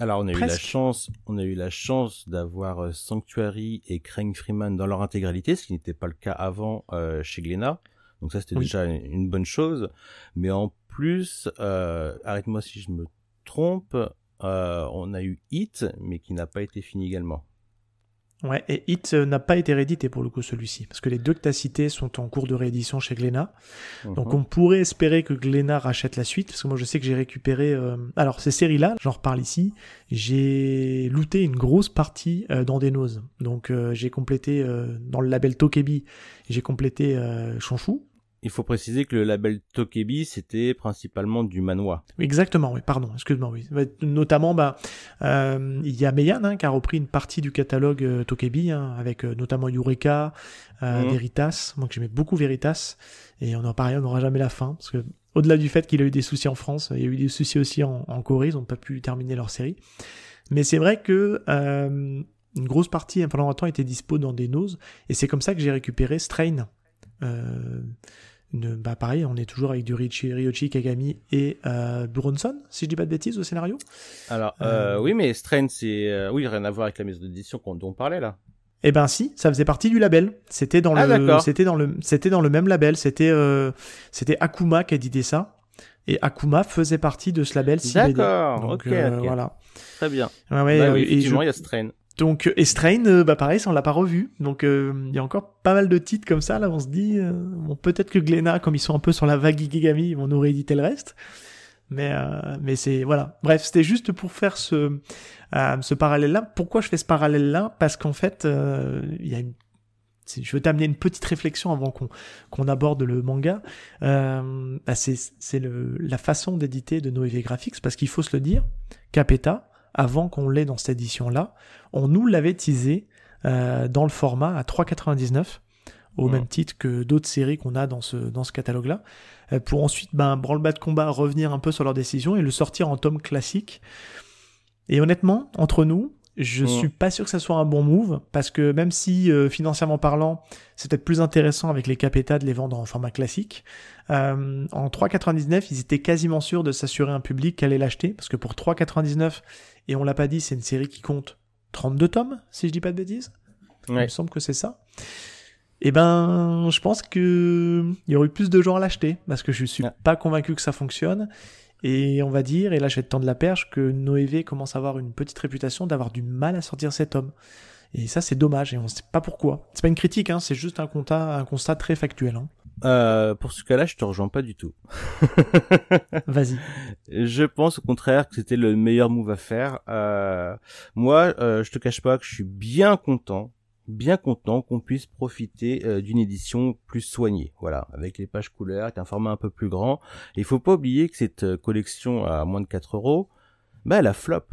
Alors on a eu la chance, on a eu la chance d'avoir Sanctuary et Crane Freeman dans leur intégralité, ce qui n'était pas le cas avant chez Glénat. Donc ça c'était déjà une bonne chose. Mais en plus, arrête-moi si je me trompe, euh, on a eu Hit, mais qui n'a pas été fini également. Ouais, et Hit euh, n'a pas été réédité pour le coup celui-ci, parce que les deux que tu as cités sont en cours de réédition chez Glénat. Donc mhm. on pourrait espérer que Glénat rachète la suite, parce que moi je sais que j'ai récupéré... Euh, alors ces séries-là, j'en reparle ici, j'ai looté une grosse partie dans des noses. Donc j'ai complété dans le label Tokebi, j'ai complété Chonchou, il faut préciser que le label Tokebi, c'était principalement du manoir. Exactement, oui, pardon, excuse-moi, oui. Notamment, bah, euh, il y a Meian hein, qui a repris une partie du catalogue euh, Tokebi, hein, avec euh, notamment Eureka, mhm. Veritas, moi que j'aimais beaucoup Veritas, et on en parle, on n'aura jamais la fin, parce que au-delà du fait qu'il a eu des soucis en France, il y a eu des soucis aussi en, Corée, ils n'ont pas pu terminer leur série. Mais c'est vrai que une grosse partie, pendant longtemps, était dispo dans des noses, et c'est comme ça que j'ai récupéré Strain. Euh, bah pareil, on est toujours avec du Richie, Ryochi, Kagami et euh, Buronson, si je dis pas de bêtises au scénario. Alors euh, oui, mais Strain, c'est euh, oui, rien à voir avec la maison d'édition dont on parlait là. Eh ben si, ça faisait partie du label. C'était dans ah, le, c'était dans le, c'était dans le même label. C'était, euh, c'était Akuma qui a édité ça. Et Akuma faisait partie de ce label D'accord, ok, voilà. Très bien. Ouais, ouais, bah oui, effectivement, il y a Strain. Donc, et Strain, euh, bah pareil, ça on l'a pas revu. Donc, euh, il y a encore pas mal de titres comme ça. Là, on se dit, euh, peut-être que Glénat, comme ils sont un peu sur la vague Gigami, ils vont nous rééditer le reste. Mais, c'est voilà. Bref, c'était juste pour faire ce parallèle-là. Pourquoi je fais ce parallèle-là? Parce qu'en fait, y a une je veux t'amener une petite réflexion avant qu'on aborde le manga. Euh, bah c'est la façon d'éditer de Noévé Graphics parce qu'il faut se le dire, Capeta, avant qu'on l'ait dans cette édition-là, on nous l'avait teasé euh, dans le format à 3,99 au même titre que d'autres séries qu'on a dans ce, dans ce catalogue-là, euh, pour ensuite, ben, branle-bas de combat, revenir un peu sur leur décision et le sortir en tome classique. Et honnêtement, entre nous, je suis pas sûr que ça soit un bon move, parce que même si, euh, financièrement parlant, c'est peut-être plus intéressant avec les capétas de les vendre en format classique, euh, en 3,99, ils étaient quasiment sûrs de s'assurer un public qui allait l'acheter, parce que pour 3,99, et on l'a pas dit, c'est une série qui compte 32 tomes, si je dis pas de bêtises. Il me semble que c'est ça. Eh ben, je pense que il y aurait eu plus de gens à l'acheter, parce que je suis pas convaincu que ça fonctionne. Et on va dire, et là je vais te tendre la perche, que Noévé commence à avoir une petite réputation d'avoir du mal à sortir cet homme. Et ça c'est dommage, et on sait pas pourquoi. C'est pas une critique, hein, c'est juste un constat, un constat très factuel. Hein. Euh, pour ce cas-là, je te rejoins pas du tout. Vas-y. Je pense au contraire que c'était le meilleur move à faire. Euh, moi, euh, je te cache pas que je suis bien content, bien content qu'on puisse profiter euh, d'une édition plus soignée. Voilà, avec les pages couleurs, avec un format un peu plus grand. Et il faut pas oublier que cette collection à moins de 4 euros, bah, elle a flop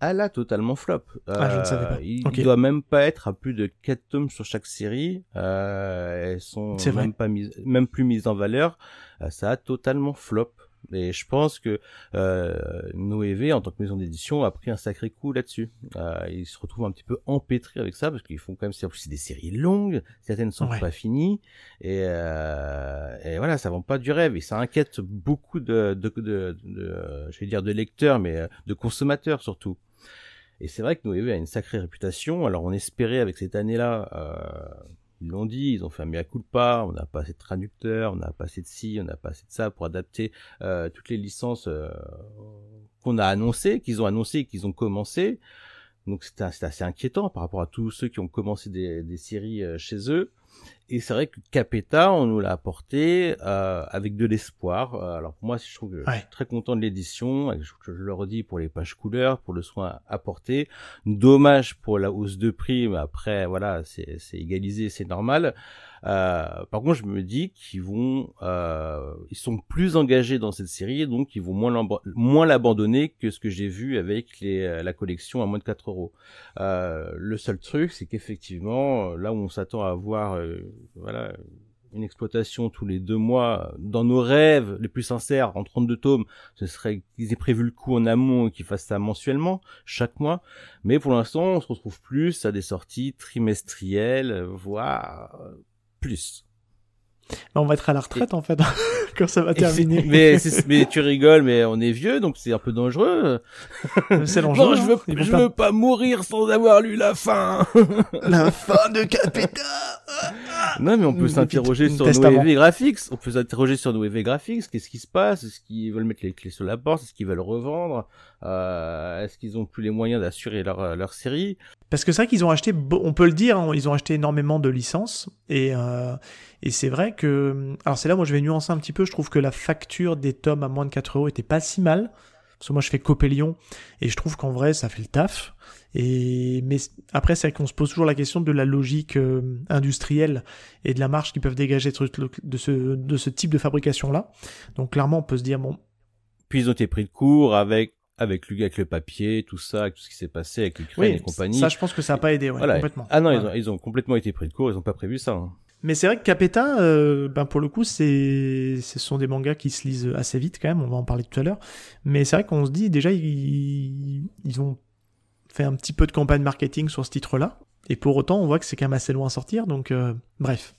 elle a totalement flop. Ah, je ne savais pas. Euh, il doit même pas être à plus de 4 tomes sur chaque série. Euh, elles sont même pas mises, même plus mises en valeur. Euh, ça a totalement flop. Et je pense que euh, Noévé, en tant que maison d'édition, a pris un sacré coup là-dessus. Euh, ils se retrouvent un petit peu empêtrés avec ça, parce qu'ils font quand même, c'est des séries longues, certaines ne sont pas finies, et, euh, et, voilà, ça vend pas du rêve, et ça inquiète beaucoup de, de, de, de je vais dire de lecteurs, mais euh, de consommateurs surtout. Et c'est vrai que Noévé a une sacrée réputation. Alors on espérait avec cette année-là euh, Ils l'ont dit, ils ont fait un mea culpa, on n'a pas assez de traducteurs, on n'a pas assez de ci, on n'a pas assez de ça pour adapter euh, toutes les licences euh, qu'on a annoncées, qu'ils ont annoncées, qu'ils ont commencé. Donc c'était assez inquiétant par rapport à tous ceux qui ont commencé des, des séries euh, chez eux. Et c'est vrai que Capeta, on nous l'a apporté euh, avec de l'espoir. Euh, alors pour moi, je trouve que je suis très content de l'édition. Je, je, le redis pour les pages couleurs, pour le soin apporté. Dommage pour la hausse de prix, mais après, voilà, c'est égalisé, c'est normal. Euh, par contre, je me dis qu'ils vont, euh, ils sont plus engagés dans cette série, donc ils vont moins l'abandonner que ce que j'ai vu avec les, euh, la collection à moins de 4 euros. Euh, le seul truc, c'est qu'effectivement, là où on s'attend à avoir, euh, voilà, une exploitation tous les deux mois, dans nos rêves les plus sincères, en 32 tomes, ce serait qu'ils aient prévu le coup en amont et qu'ils fassent ça mensuellement, chaque mois. Mais pour l'instant, on se retrouve plus à des sorties trimestrielles, voire plus. On va être à la retraite en fait quand ça va terminer. Mais, mais tu rigoles, mais on est vieux donc c'est un peu dangereux. C'est dangereux. Non, je veux, je veux pas mourir sans avoir lu la fin. la fin de Capeta. non mais on peut s'interroger sur nos EV graphics. On peut s'interroger sur nos EV graphics. Qu'est-ce qui se passe? Est-ce qu'ils veulent mettre les clés sur la porte? Est-ce qu'ils veulent revendre? Euh, Est-ce qu'ils ont plus les moyens d'assurer leur leur série? Parce que c'est vrai qu'ils ont acheté, on peut le dire, hein, ils ont acheté énormément de licences et euh, et c'est vrai que, alors c'est là moi je vais nuancer un petit peu, je trouve que la facture des tomes à moins de 4 euros était pas si mal. Parce que moi je fais Copélion et je trouve qu'en vrai ça fait le taf. Et mais après c'est vrai qu'on se pose toujours la question de la logique euh, industrielle et de la marge qu'ils peuvent dégager de ce, de ce type de fabrication là. Donc clairement on peut se dire bon. Puis ils ont été pris de court avec avec le, avec le papier, tout ça, avec tout ce qui s'est passé avec l'Ukraine et compagnie. Ça je pense que ça a pas aidé, ouais, complètement. Ah non, ils, ont, ils ont complètement été pris de court, ils ont pas prévu ça. Hein. Mais c'est vrai que Capeta, euh, ben pour le coup, c'est, ce sont des mangas qui se lisent assez vite quand même. On va en parler tout à l'heure. Mais c'est vrai qu'on se dit déjà ils, ils ont fait un petit peu de campagne marketing sur ce titre-là. Et pour autant, on voit que c'est quand même assez loin à sortir. Donc, euh, bref.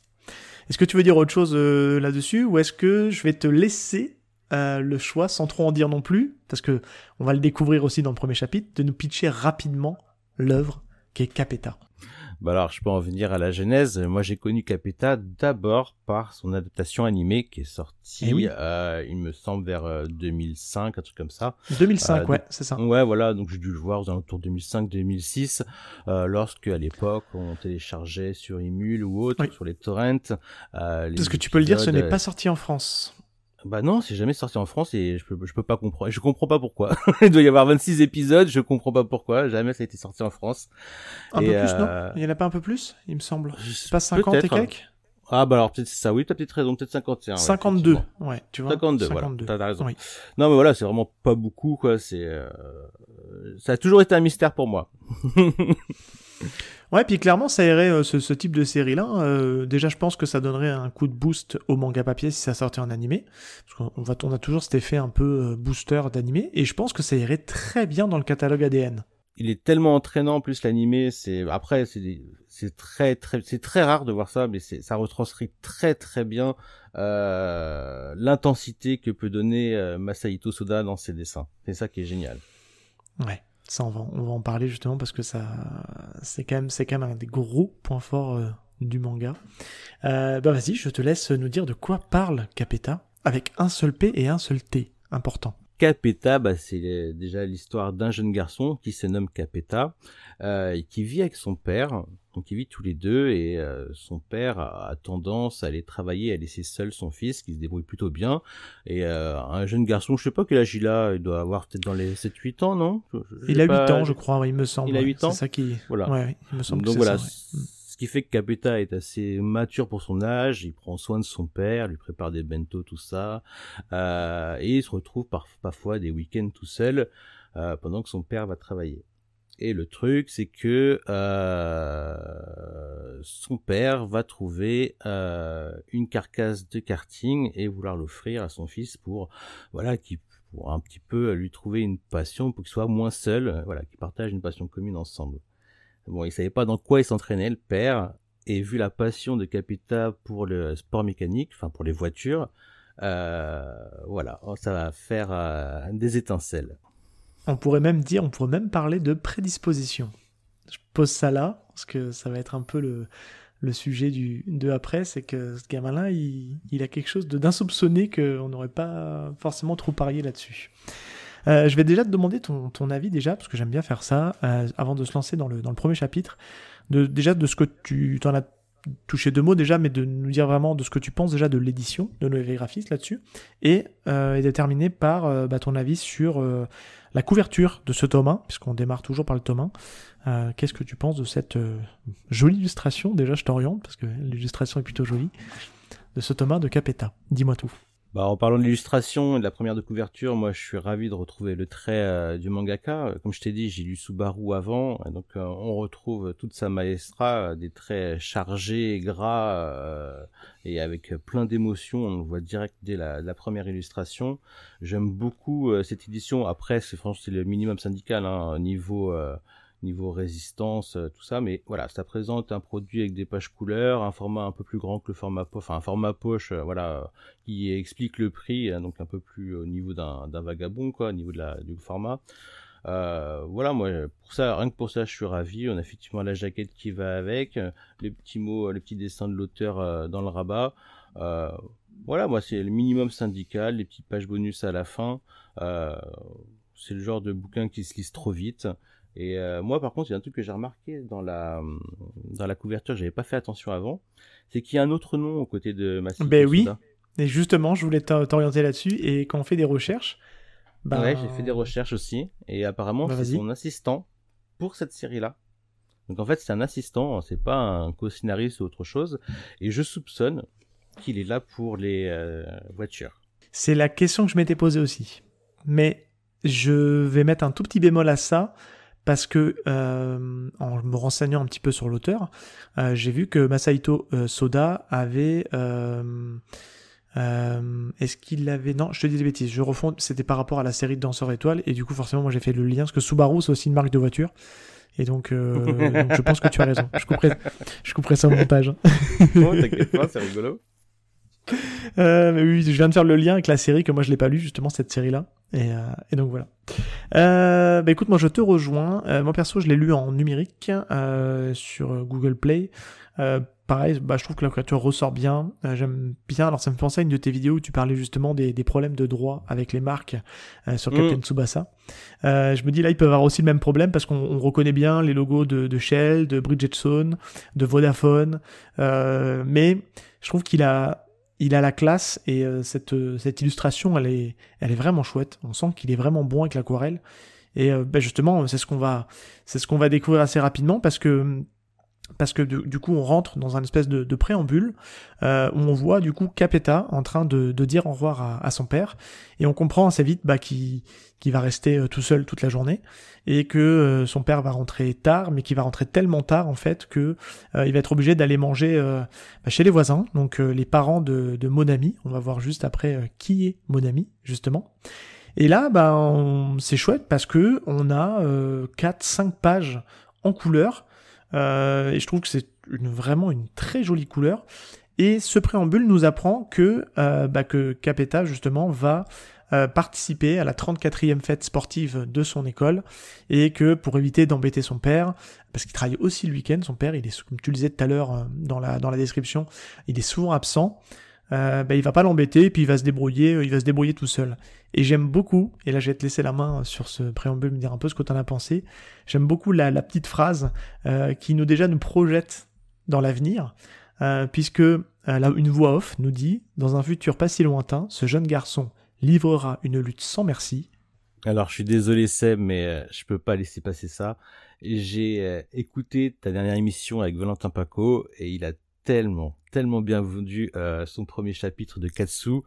Est-ce que tu veux dire autre chose euh, là-dessus, ou est-ce que je vais te laisser le choix, sans trop en dire non plus, parce que on va le découvrir aussi dans le premier chapitre, de nous pitcher rapidement l'œuvre qui est Capeta. Bah alors, je peux en venir à la genèse. Moi, j'ai connu Capeta d'abord par son adaptation animée qui est sortie, eh euh, il me semble, vers 2005, euh, un truc comme ça. 2005, euh, ouais, c'est ça. Ouais, voilà, donc j'ai dû le voir alentours 2005-2006, euh, lorsque, à l'époque, on téléchargeait sur Emule ou autre, sur les torrents. Euh, Parce que tu peux le dire, ce n'est pas sorti en France. Bah non, c'est jamais sorti en France et je peux, je peux pas comprendre. Je comprends pas pourquoi. Il doit y avoir 26 épisodes, je comprends pas pourquoi. Jamais ça a été sorti en France. Un peu plus, non euh, Il y en a pas un peu plus, il me semble. C'est pas 50 et quelques ah bah alors peut-être c'est ça, oui, t'as peut-être raison, peut-être 51. 52, ouais, tu vois. 52, 52. voilà, t'as raison. Oui. Non mais voilà, c'est vraiment pas beaucoup, quoi, c'est... Euh... Ça a toujours été un mystère pour moi. Ouais, puis clairement, ça irait euh, ce, type de série-là. Euh, déjà, je pense que ça donnerait un coup de boost au manga papier si ça sortait en animé. Parce qu'on va, on a toujours cet effet un peu euh, booster d'animé. Et je pense que ça irait très bien dans le catalogue ADN. Il est tellement entraînant, en plus l'animé, c'est après c'est très très c'est très rare de voir ça, mais ça retranscrit très très bien l'intensité que peut donner Masahito Soda dans ses dessins. C'est ça qui est génial. Ouais. Ça, on va, on va en parler justement parce que ça, c'est quand même, un des gros points forts euh, du manga. Euh, bah vas-y, je te laisse nous dire de quoi parle Capeta avec un seul P et un seul T. Important. Capeta, bah, c'est déjà l'histoire d'un jeune garçon qui se nomme Capeta euh, qui vit avec son père. Donc ils vivent tous les deux et euh, son père a, tendance à aller travailler, à laisser seul son fils qui se débrouille plutôt bien. Et euh, un jeune garçon, je sais pas quel âge il a, il doit avoir peut-être dans les 7-8 ans, non? Il a 8 ans, je crois, il me semble. Il a 8 ans C'est ça qui... Voilà. Ouais, il me semble Donc que voilà, ça, ouais. ce qui fait que Capeta est assez mature pour son âge, il prend soin de son père, lui prépare des bento, tout ça, euh, et il se retrouve par, parfois des week-ends tout seul euh, pendant que son père va travailler. Et le truc, c'est que euh, son père va trouver euh, une carcasse de karting et vouloir l'offrir à son fils pour, voilà, qui pour un petit peu lui trouver une passion pour qu'il soit moins seul, voilà, qu'ils partagent une passion commune ensemble. Bon, il savait pas dans quoi il s'entraînait, le père, et vu la passion de Capita pour le sport mécanique, enfin pour les voitures, euh, voilà, ça va faire euh, des étincelles. On pourrait même dire, on pourrait même parler de prédisposition. Je pose ça là, parce que ça va être un peu le, le sujet du, de après, c'est que ce gamin-là, il, il, a quelque chose d'insoupçonné qu'on n'aurait pas forcément trop parié là-dessus. Euh, je vais déjà te demander ton, ton avis déjà, parce que j'aime bien faire ça, euh, avant de se lancer dans le, dans le premier chapitre, de, déjà de ce que tu en as touché deux mots déjà, mais de nous dire vraiment de ce que tu penses déjà de l'édition de Noévé Graphiste là-dessus, et, euh, de terminer par euh, bah, ton avis sur euh, la couverture de ce tome 1, puisqu'on démarre toujours par le tome 1. Qu'est-ce que tu penses de cette jolie illustration? Déjà, je t'oriente, parce que l'illustration est plutôt jolie, de ce tome 1 de Capetta. Dis-moi tout. Bah, en parlant de l'illustration et de la première de couverture, moi je suis ravi de retrouver le trait euh, du mangaka. Comme je t'ai dit, j'ai lu Subaru avant, donc euh, on retrouve toute sa maestra, des traits chargés, gras euh, et avec plein d'émotions. On le voit direct dès la, première illustration. J'aime beaucoup cette édition. Après, c'est franchement le minimum syndical hein, niveau niveau résistance, euh, tout ça. Mais voilà, ça présente un produit avec des pages couleurs, un format un peu plus grand que le format poche, enfin un format poche, euh, voilà, qui explique le prix, hein, donc un peu plus au niveau d'un vagabond, quoi, au niveau de la, du format. Euh, voilà, moi, pour ça, rien que pour ça, je suis ravi. On a effectivement la jaquette qui va avec, les petits mots, les petits dessins de l'auteur dans le rabat. Euh, voilà, moi, c'est le minimum syndical, les petites pages bonus à la fin. Euh, c'est le genre de bouquin qui se lise trop vite. Et euh, moi, par contre, il y a un truc que j'ai remarqué dans la dans la couverture, j'avais pas fait attention avant, c'est qu'il y a un autre nom aux côtés de Massimo. Ben oui. Et justement, je voulais t'orienter là-dessus. Et quand on fait des recherches, bah... ouais, j'ai fait des recherches aussi. Et apparemment, bah, c'est son assistant pour cette série-là. Donc en fait, c'est un assistant, c'est pas un co-scénariste ou autre chose. Et je soupçonne qu'il est là pour les euh, voitures. C'est la question que je m'étais posée aussi. Mais je vais mettre un tout petit bémol à ça parce que euh, en me renseignant un petit peu sur l'auteur, euh, j'ai vu que Masaito euh, Soda avait est-ce qu'il avait non je te dis des bêtises je refonds c'était par rapport à la série de Danseurs étoiles et du coup forcément moi j'ai fait le lien parce que Subaru c'est aussi une marque de voiture et donc, donc, je pense que tu as raison. Je couperai je couperai ça au montage oh, t'inquiète pas c'est rigolo euh, mais oui, je viens de faire le lien avec la série que moi je l'ai pas lu justement cette série-là. Et, euh, et, donc voilà. Euh, bah écoute, moi je te rejoins. Euh, moi perso, je l'ai lu en numérique euh, sur Google Play. Euh, pareil, bah, je trouve que la couverture ressort bien. J'aime bien. Alors ça me fait penser à une de tes vidéos où tu parlais justement des, des problèmes de droit avec les marques sur Captain mm. Tsubasa. je me dis là, ils peuvent avoir aussi le même problème parce qu'on reconnaît bien les logos de, de Shell, de Bridgestone, de Vodafone. mais je trouve qu'il a il a la classe et euh, cette, euh, cette illustration, elle est, elle est vraiment chouette. On sent qu'il est vraiment bon avec l'aquarelle. Et euh, ben justement, c'est ce qu'on va, c'est ce qu'on va découvrir assez rapidement parce que parce que du, coup on rentre dans un espèce de, de préambule euh, où on voit du coup Capetta en train de, de dire au revoir à, à, son père et on comprend assez vite bah, qu'il va rester euh, tout seul toute la journée et que euh, son père va rentrer tard mais qu'il va rentrer tellement tard en fait que euh, il va être obligé d'aller manger bah, chez les voisins donc les parents de, de Monami. On va voir juste après qui est Monami justement. Et là bah, c'est chouette parce que on a 4-5 pages en couleur euh, et je trouve que c'est une, vraiment une très jolie couleur. Et ce préambule nous apprend que, euh, bah, que Capetta, justement, va euh, participer à la 34e fête sportive de son école et que pour éviter d'embêter son père, parce qu'il travaille aussi le week-end, son père, il est, comme tu le disais tout à l'heure euh, dans la, dans la description, il est souvent absent, euh, bah, il va pas l'embêter, puis il va se débrouiller, euh, il va se débrouiller tout seul. Et j'aime beaucoup, et là je vais te laisser la main sur ce préambule, me dire un peu ce que tu en as pensé. J'aime beaucoup la, la, petite phrase euh, qui nous déjà nous projette dans l'avenir, euh, puisque euh, là, une voix off nous dit dans un futur pas si lointain, ce jeune garçon livrera une lutte sans merci. Alors je suis désolé Seb, mais euh, je peux pas laisser passer ça. J'ai écouté ta dernière émission avec Valentin Paco et il a tellement, tellement bien vendu euh, son premier chapitre de Katsu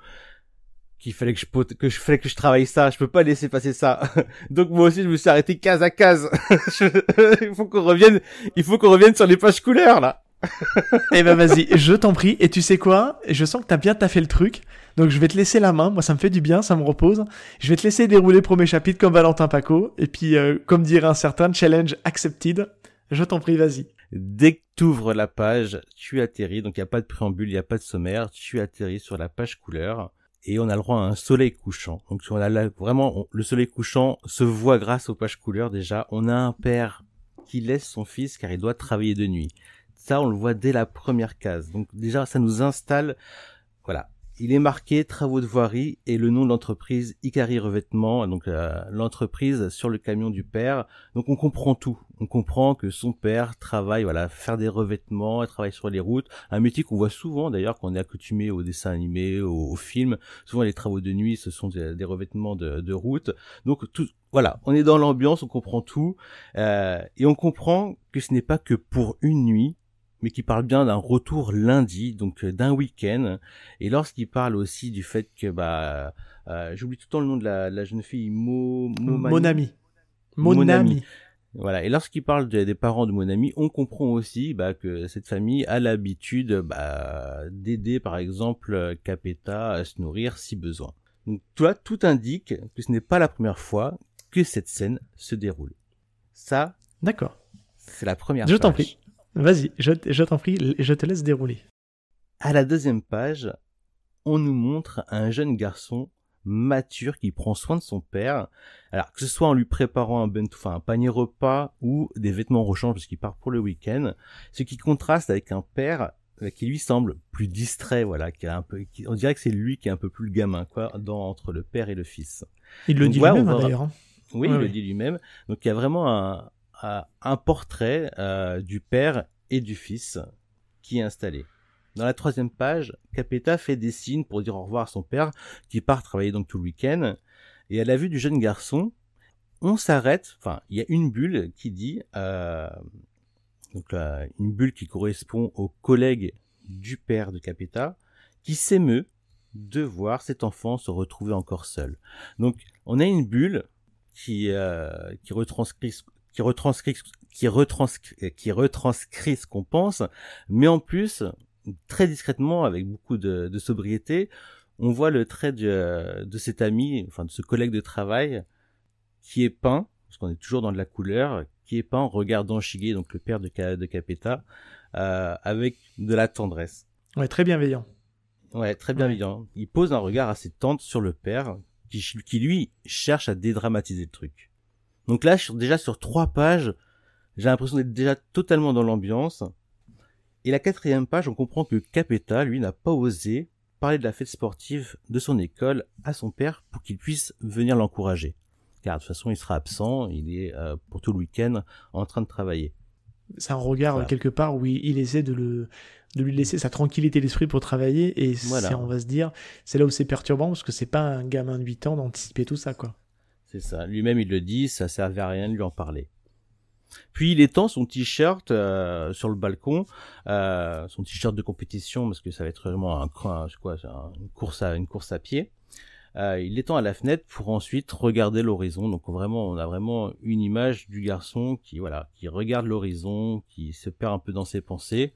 qu'il fallait que je que je fallait que je travaille ça. Je peux pas laisser passer ça. Donc moi aussi je me suis arrêté case à case. il faut qu'on revienne, il faut qu'on revienne sur les pages couleurs là. eh ben vas-y, je t'en prie. Et tu sais quoi? Je sens que t'as bien taffé le truc. Donc je vais te laisser la main. Moi ça me fait du bien, ça me repose. Je vais te laisser dérouler le premier chapitre comme Valentin Paco. Et puis euh, comme dirait un certain challenge accepted. Je t'en prie, vas-y. Dès que tu ouvres la page, tu atterris, donc il n'y a pas de préambule, il n'y a pas de sommaire, tu atterris sur la page couleur et on a le droit à un soleil couchant. Donc on a vraiment le soleil couchant se voit grâce aux pages couleurs déjà. On a un père qui laisse son fils car il doit travailler de nuit. Ça, on le voit dès la première case. Donc déjà, ça nous installe, voilà, il est marqué travaux de voirie et le nom de l'entreprise Icari Revêtement, donc euh, l'entreprise sur le camion du père. Donc on comprend tout. On comprend que son père travaille, voilà, faire des revêtements, travaille sur les routes, un métier qu'on voit souvent d'ailleurs quand on est accoutumé aux dessins animés, aux, films. Souvent les travaux de nuit, ce sont des, revêtements de, de, route. Donc tout, voilà, on est dans l'ambiance, on comprend tout euh, et on comprend que ce n'est pas que pour une nuit mais qui parle bien d'un retour lundi, donc euh, d'un week-end. Et lorsqu'il parle aussi du fait que, bah, euh, j'oublie tout le temps le nom de la, jeune fille, Mo, Monami. Monami. Voilà. Et lorsqu'il parle des parents de Monami, on comprend aussi bah, que cette famille a l'habitude bah, d'aider, par exemple, Capeta à se nourrir si besoin. Donc, toi, tout indique que ce n'est pas la première fois que cette scène se déroule. Ça. D'accord. C'est la première. Je t'en prie. Vas-y, je, je t'en prie, je te laisse dérouler. À la deuxième page, on nous montre un jeune garçon mature qui prend soin de son père. Alors que ce soit en lui préparant un bento, enfin un panier repas ou des vêtements rechange parce qu'il part pour le week-end, ce qui contraste avec un père euh, qui lui semble plus distrait, voilà, qui a un peu, on dirait que c'est lui qui est un peu plus le gamin, quoi, dans, entre le père et le fils. Il le dit lui-même hein, d'ailleurs. Hein. Oui, il le dit lui-même. Donc il y a vraiment un, un portrait euh, du père et du fils qui est installé. Dans la troisième page, Capeta fait des signes pour dire au revoir à son père qui part travailler donc tout le week-end. Et à la vue du jeune garçon, on s'arrête. Enfin, il y a une bulle qui dit euh, donc une bulle qui correspond au collègue du père de Capeta qui s'émeut de voir cet enfant se retrouver encore seul. Donc, on a une bulle qui euh, qui retranscrit qui retranscrit, qui retranscrit, qui retranscrit ce qu'on pense, mais en plus, très discrètement, avec beaucoup de, de sobriété, on voit le trait de, de cet ami, enfin de ce collègue de travail, qui est peint, parce qu'on est toujours dans de la couleur, qui est peint en regardant Shige, donc le père de, de Capeta, euh, avec de la tendresse. Ouais, très bienveillant. Ouais, très bienveillant. Il pose un regard assez tendre sur le père, qui, qui lui cherche à dédramatiser le truc. Donc là, déjà sur trois pages, j'ai l'impression d'être déjà totalement dans l'ambiance. Et la quatrième page, on comprend que Capeta, lui, n'a pas osé parler de la fête sportive de son école à son père pour qu'il puisse venir l'encourager. Car de toute façon, il sera absent, il est euh, pour tout le week-end en train de travailler. C'est un regard quelque part où il, essaie de, le, de lui laisser sa tranquillité d'esprit pour travailler et on va se dire, c'est là où c'est perturbant parce que c'est pas un gamin de 8 ans d'anticiper tout ça quoi. C'est ça. Lui-même, il le dit, ça servait à rien de lui en parler. Puis il étend son t-shirt euh, sur le balcon, euh, son t-shirt de compétition parce que ça va être vraiment un, quoi, une course à une course à pied. Euh, il l'étend à la fenêtre pour ensuite regarder l'horizon. Donc vraiment, on a vraiment une image du garçon qui voilà, qui regarde l'horizon, qui se perd un peu dans ses pensées,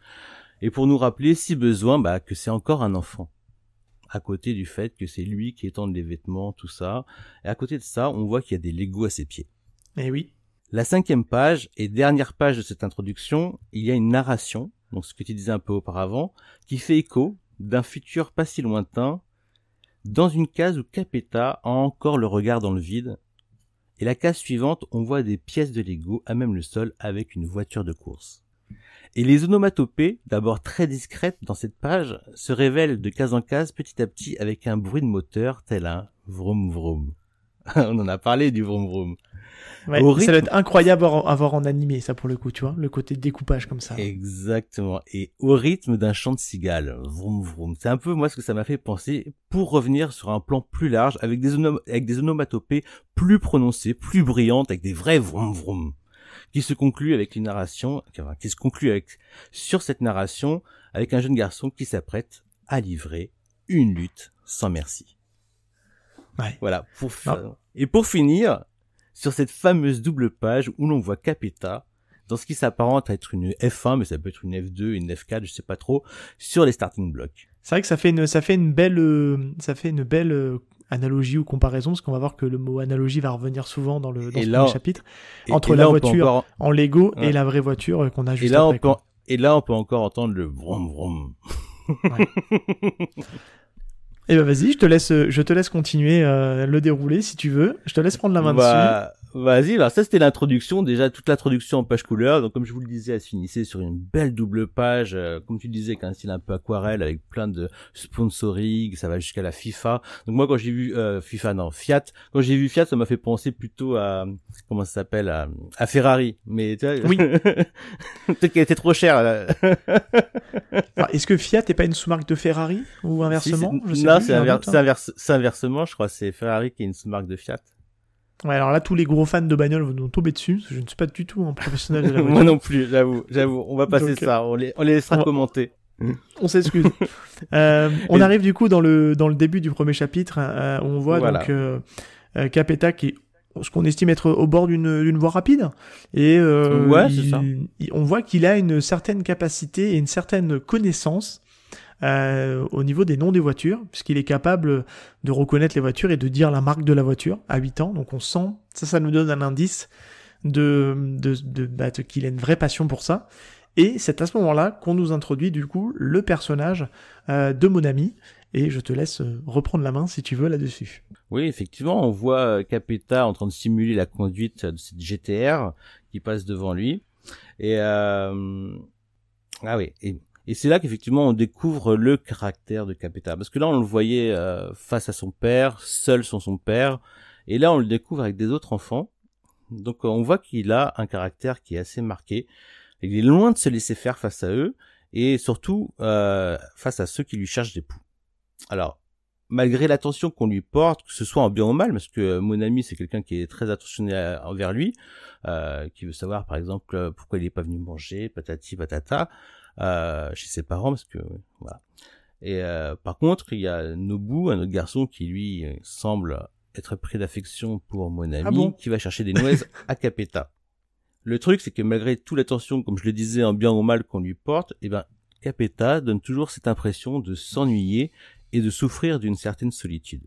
et pour nous rappeler, si besoin, bah, que c'est encore un enfant à côté du fait que c'est lui qui étend les vêtements, tout ça. Et à côté de ça, on voit qu'il y a des Legos à ses pieds. Eh oui. La cinquième page et dernière page de cette introduction, il y a une narration, donc ce que tu disais un peu auparavant, qui fait écho d'un futur pas si lointain, dans une case où Capeta a encore le regard dans le vide. Et la case suivante, on voit des pièces de Lego à même le sol avec une voiture de course. Et les onomatopées, d'abord très discrètes dans cette page, se révèlent de case en case petit à petit avec un bruit de moteur tel un vroom vroom. On en a parlé du vroom vroom. Ouais, Ça doit être incroyable à voir en animé, ça pour le coup, tu vois, le côté découpage comme ça. Exactement. Et au rythme d'un chant de cigale, vroom vroom. C'est un peu moi ce que ça m'a fait penser pour revenir sur un plan plus large avec des, avec des onomatopées plus prononcées, plus brillantes, avec des vrais vroom vroom qui se conclut avec une narration, qui se conclut avec, sur cette narration, avec un jeune garçon qui s'apprête à livrer une lutte sans merci. Ouais. Voilà. Pour Et pour finir, sur cette fameuse double page où l'on voit Capeta, dans ce qui s'apparente à être une F1, mais ça peut être une F2, une F4, je sais pas trop, sur les starting blocks. C'est vrai que ça fait une, ça fait une belle, euh, ça fait une belle euh, analogie ou comparaison, parce qu'on va voir que le mot analogie va revenir souvent dans le, dans ce chapitre, entre la voiture en Lego et la vraie voiture qu'on a juste et là, après, on peut... Et là, on peut encore entendre le vroom vroom. Ouais. Eh ben vas-y, je te laisse, je te laisse continuer euh, le dérouler si tu veux. Je te laisse prendre la main bah, dessus. Vas-y, alors ça c'était l'introduction, déjà toute l'introduction en page couleur. Donc comme je vous le disais, elle se finissait sur une belle double page, euh, comme tu disais, qu'un style un peu aquarelle avec plein de sponsoring, ça va jusqu'à la FIFA. Donc moi quand j'ai vu euh, FIFA, non Fiat, quand j'ai vu Fiat, ça m'a fait penser plutôt à comment ça s'appelle à, Ferrari. Mais tu vois, oui, peut-être qu'elle était trop chère. Est-ce que Fiat n'est pas une sous-marque de Ferrari ou inversement? Non, c'est inversement, je crois. C'est Ferrari qui est une sous-marque de Fiat. Ouais, alors là, tous les gros fans de bagnole vont tomber dessus. je ne suis pas du tout un professionnel de la Moi non plus, j'avoue, j'avoue. On va passer ça. On les, on les laissera commenter. On s'excuse. euh, on arrive du coup dans le dans le début du premier chapitre. Euh, on voit donc euh, euh, Capeta qui ce qu'on estime être au bord d'une voie rapide et euh, ouais, ça. on voit qu'il a une certaine capacité et une certaine connaissance euh, au niveau des noms des voitures, puisqu'il est capable de reconnaître les voitures et de dire la marque de la voiture à 8 ans. Donc on sent, ça, ça nous donne un indice de, de, de, bah, qu'il a une vraie passion pour ça. Et c'est à ce moment-là qu'on nous introduit du coup le personnage euh, de mon ami. Et je te laisse euh, reprendre la main si tu veux là-dessus. Oui, effectivement, on voit Capeta en train de simuler la conduite de cette GTR qui passe devant lui. Et euh... ah oui, et c'est là qu'effectivement on découvre le caractère de Capeta. Parce que là on le voyait euh, face à son père, seul sans son père. Et là on le découvre avec des autres enfants. Donc on voit qu'il a un caractère qui est assez marqué. Il est loin de se laisser faire face à eux. Et surtout euh, face à ceux qui lui cherchent des poux. Alors, malgré l'attention qu'on lui porte, que ce soit en bien ou mal, parce que mon ami c'est quelqu'un qui est très attentionné envers lui, euh, qui veut savoir par exemple pourquoi il n'est pas venu manger, patati patata, euh, chez ses parents parce que voilà. Et euh, par contre, il y a Nobu, un autre garçon qui lui semble être pris d'affection pour mon ami, ah qui va chercher des noises à Capeta. Le truc, c'est que malgré toute l'attention, comme je le disais, en bien ou mal qu'on lui porte, eh ben, Capeta donne toujours cette impression de s'ennuyer et de souffrir d'une certaine solitude.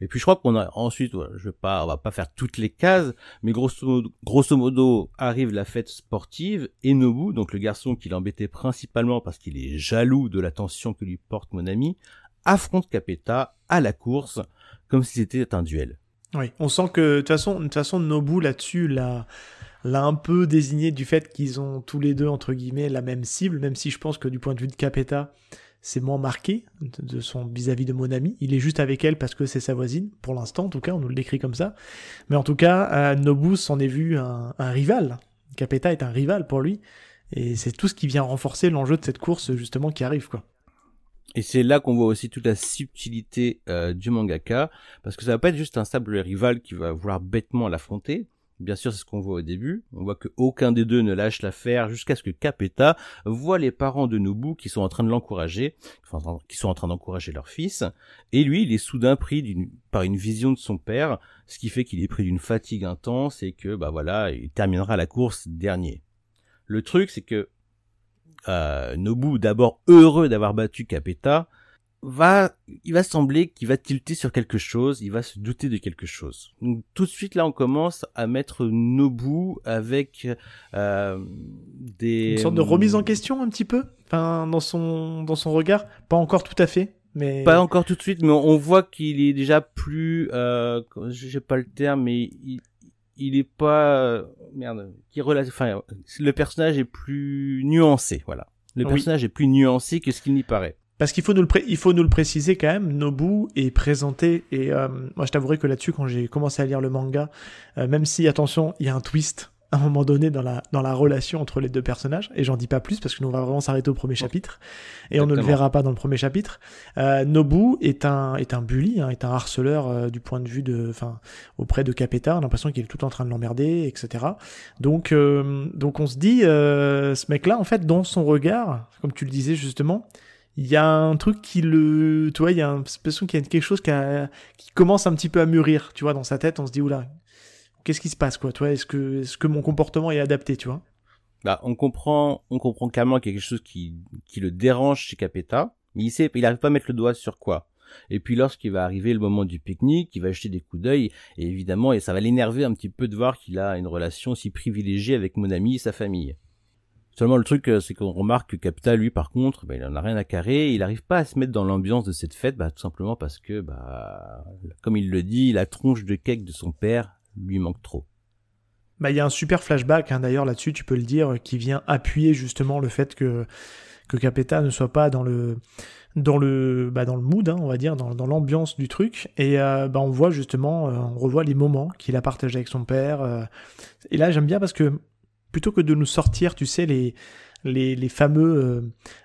Et puis je crois qu'on a ensuite, je vais pas, on va pas faire toutes les cases, mais grosso modo, arrive la fête sportive et Nobu, donc le garçon qui l'embêtait principalement parce qu'il est jaloux de l'attention que lui porte mon ami, affronte Capeta à la course comme si c'était un duel. Oui, on sent que de toute façon, de toute façon Nobu là-dessus l'a l'a un peu désigné du fait qu'ils ont tous les deux entre guillemets la même cible, même si je pense que du point de vue de Capeta, c'est moins marqué de son vis-à-vis de mon ami. Il est juste avec elle parce que c'est sa voisine, pour l'instant en tout cas, on nous le décrit comme ça. Mais en tout cas, Nobu s'en est vu un, rival. Capeta est un rival pour lui. Et c'est tout ce qui vient renforcer l'enjeu de cette course justement qui arrive quoi. Et c'est là qu'on voit aussi toute la subtilité euh, du mangaka, parce que ça va pas être juste un simple rival qui va vouloir bêtement l'affronter, Bien sûr, c'est ce qu'on voit au début. On voit que aucun des deux ne lâche l'affaire jusqu'à ce que Capeta voit les parents de Nobu qui sont en train de l'encourager, qui sont en train d'encourager leur fils. Et lui, il est soudain pris par une vision de son père, ce qui fait qu'il est pris d'une fatigue intense et que, bah voilà, il terminera la course dernier. Le truc, c'est que euh, Nobu, d'abord heureux d'avoir battu Capeta, va, il va sembler qu'il va tilter sur quelque chose, il va se douter de quelque chose. Donc, tout de suite là, on commence à mettre Nobu avec euh, des une sorte de remise en question un petit peu, enfin dans son dans son regard, pas encore tout à fait, mais pas encore tout de suite, mais on voit qu'il est déjà plus, euh, j'ai pas le terme, mais il, il est pas euh, merde, qui enfin le personnage est plus nuancé, voilà. Le personnage est plus nuancé que ce qu'il n'y paraît. Parce qu'il faut nous le il faut nous le préciser quand même, Nobu est présenté et euh, moi je t'avouerai que là-dessus quand j'ai commencé à lire le manga, euh, même si attention il y a un twist à un moment donné dans la dans la relation entre les deux personnages et j'en dis pas plus parce que nous on va vraiment s'arrêter au premier chapitre et on ne le verra pas dans le premier chapitre. Euh, Nobu est un est un bully, hein, est un harceleur euh, du point de vue de enfin auprès de Capeta, on a l'impression qu'il est tout en train de l'emmerder, etc. Donc donc on se dit ce mec là en fait dans son regard, comme tu le disais justement il y a un truc qui le, tu vois, il y a l'impression qu'il y a quelque chose qui, commence un petit peu à mûrir, tu vois, dans sa tête. On se dit oula, qu'est-ce qui se passe, quoi, tu vois? Est-ce que, est-ce que mon comportement est adapté, tu vois? Bah, on comprend, on comprend carrément qu'il y a quelque chose qui, qui le dérange chez Capeta, mais il sait, il arrive pas à mettre le doigt sur quoi. Et puis lorsqu'il va arriver le moment du pique-nique, il va jeter des coups d'œil, et évidemment, et ça va l'énerver un petit peu de voir qu'il a une relation si privilégiée avec mon ami et sa famille. Seulement le truc, euh, c'est qu'on remarque que Capta, lui, par contre, bah, il en a rien à carrer. Il n'arrive pas à se mettre dans l'ambiance de cette fête, bah, tout simplement parce que, bah, comme il le dit, la tronche de cake de son père lui manque trop. Bah, il y a un super flashback, hein, d'ailleurs, là-dessus, tu peux le dire, qui vient appuyer justement le fait que, que Capeta ne soit pas dans le, dans le, bah, dans le mood, hein, on va dire, dans, l'ambiance du truc. Et euh, on voit justement, euh, on revoit les moments qu'il a partagés avec son père. euh. et là, j'aime bien parce que plutôt que de nous sortir, tu sais, les, les, les fameux euh,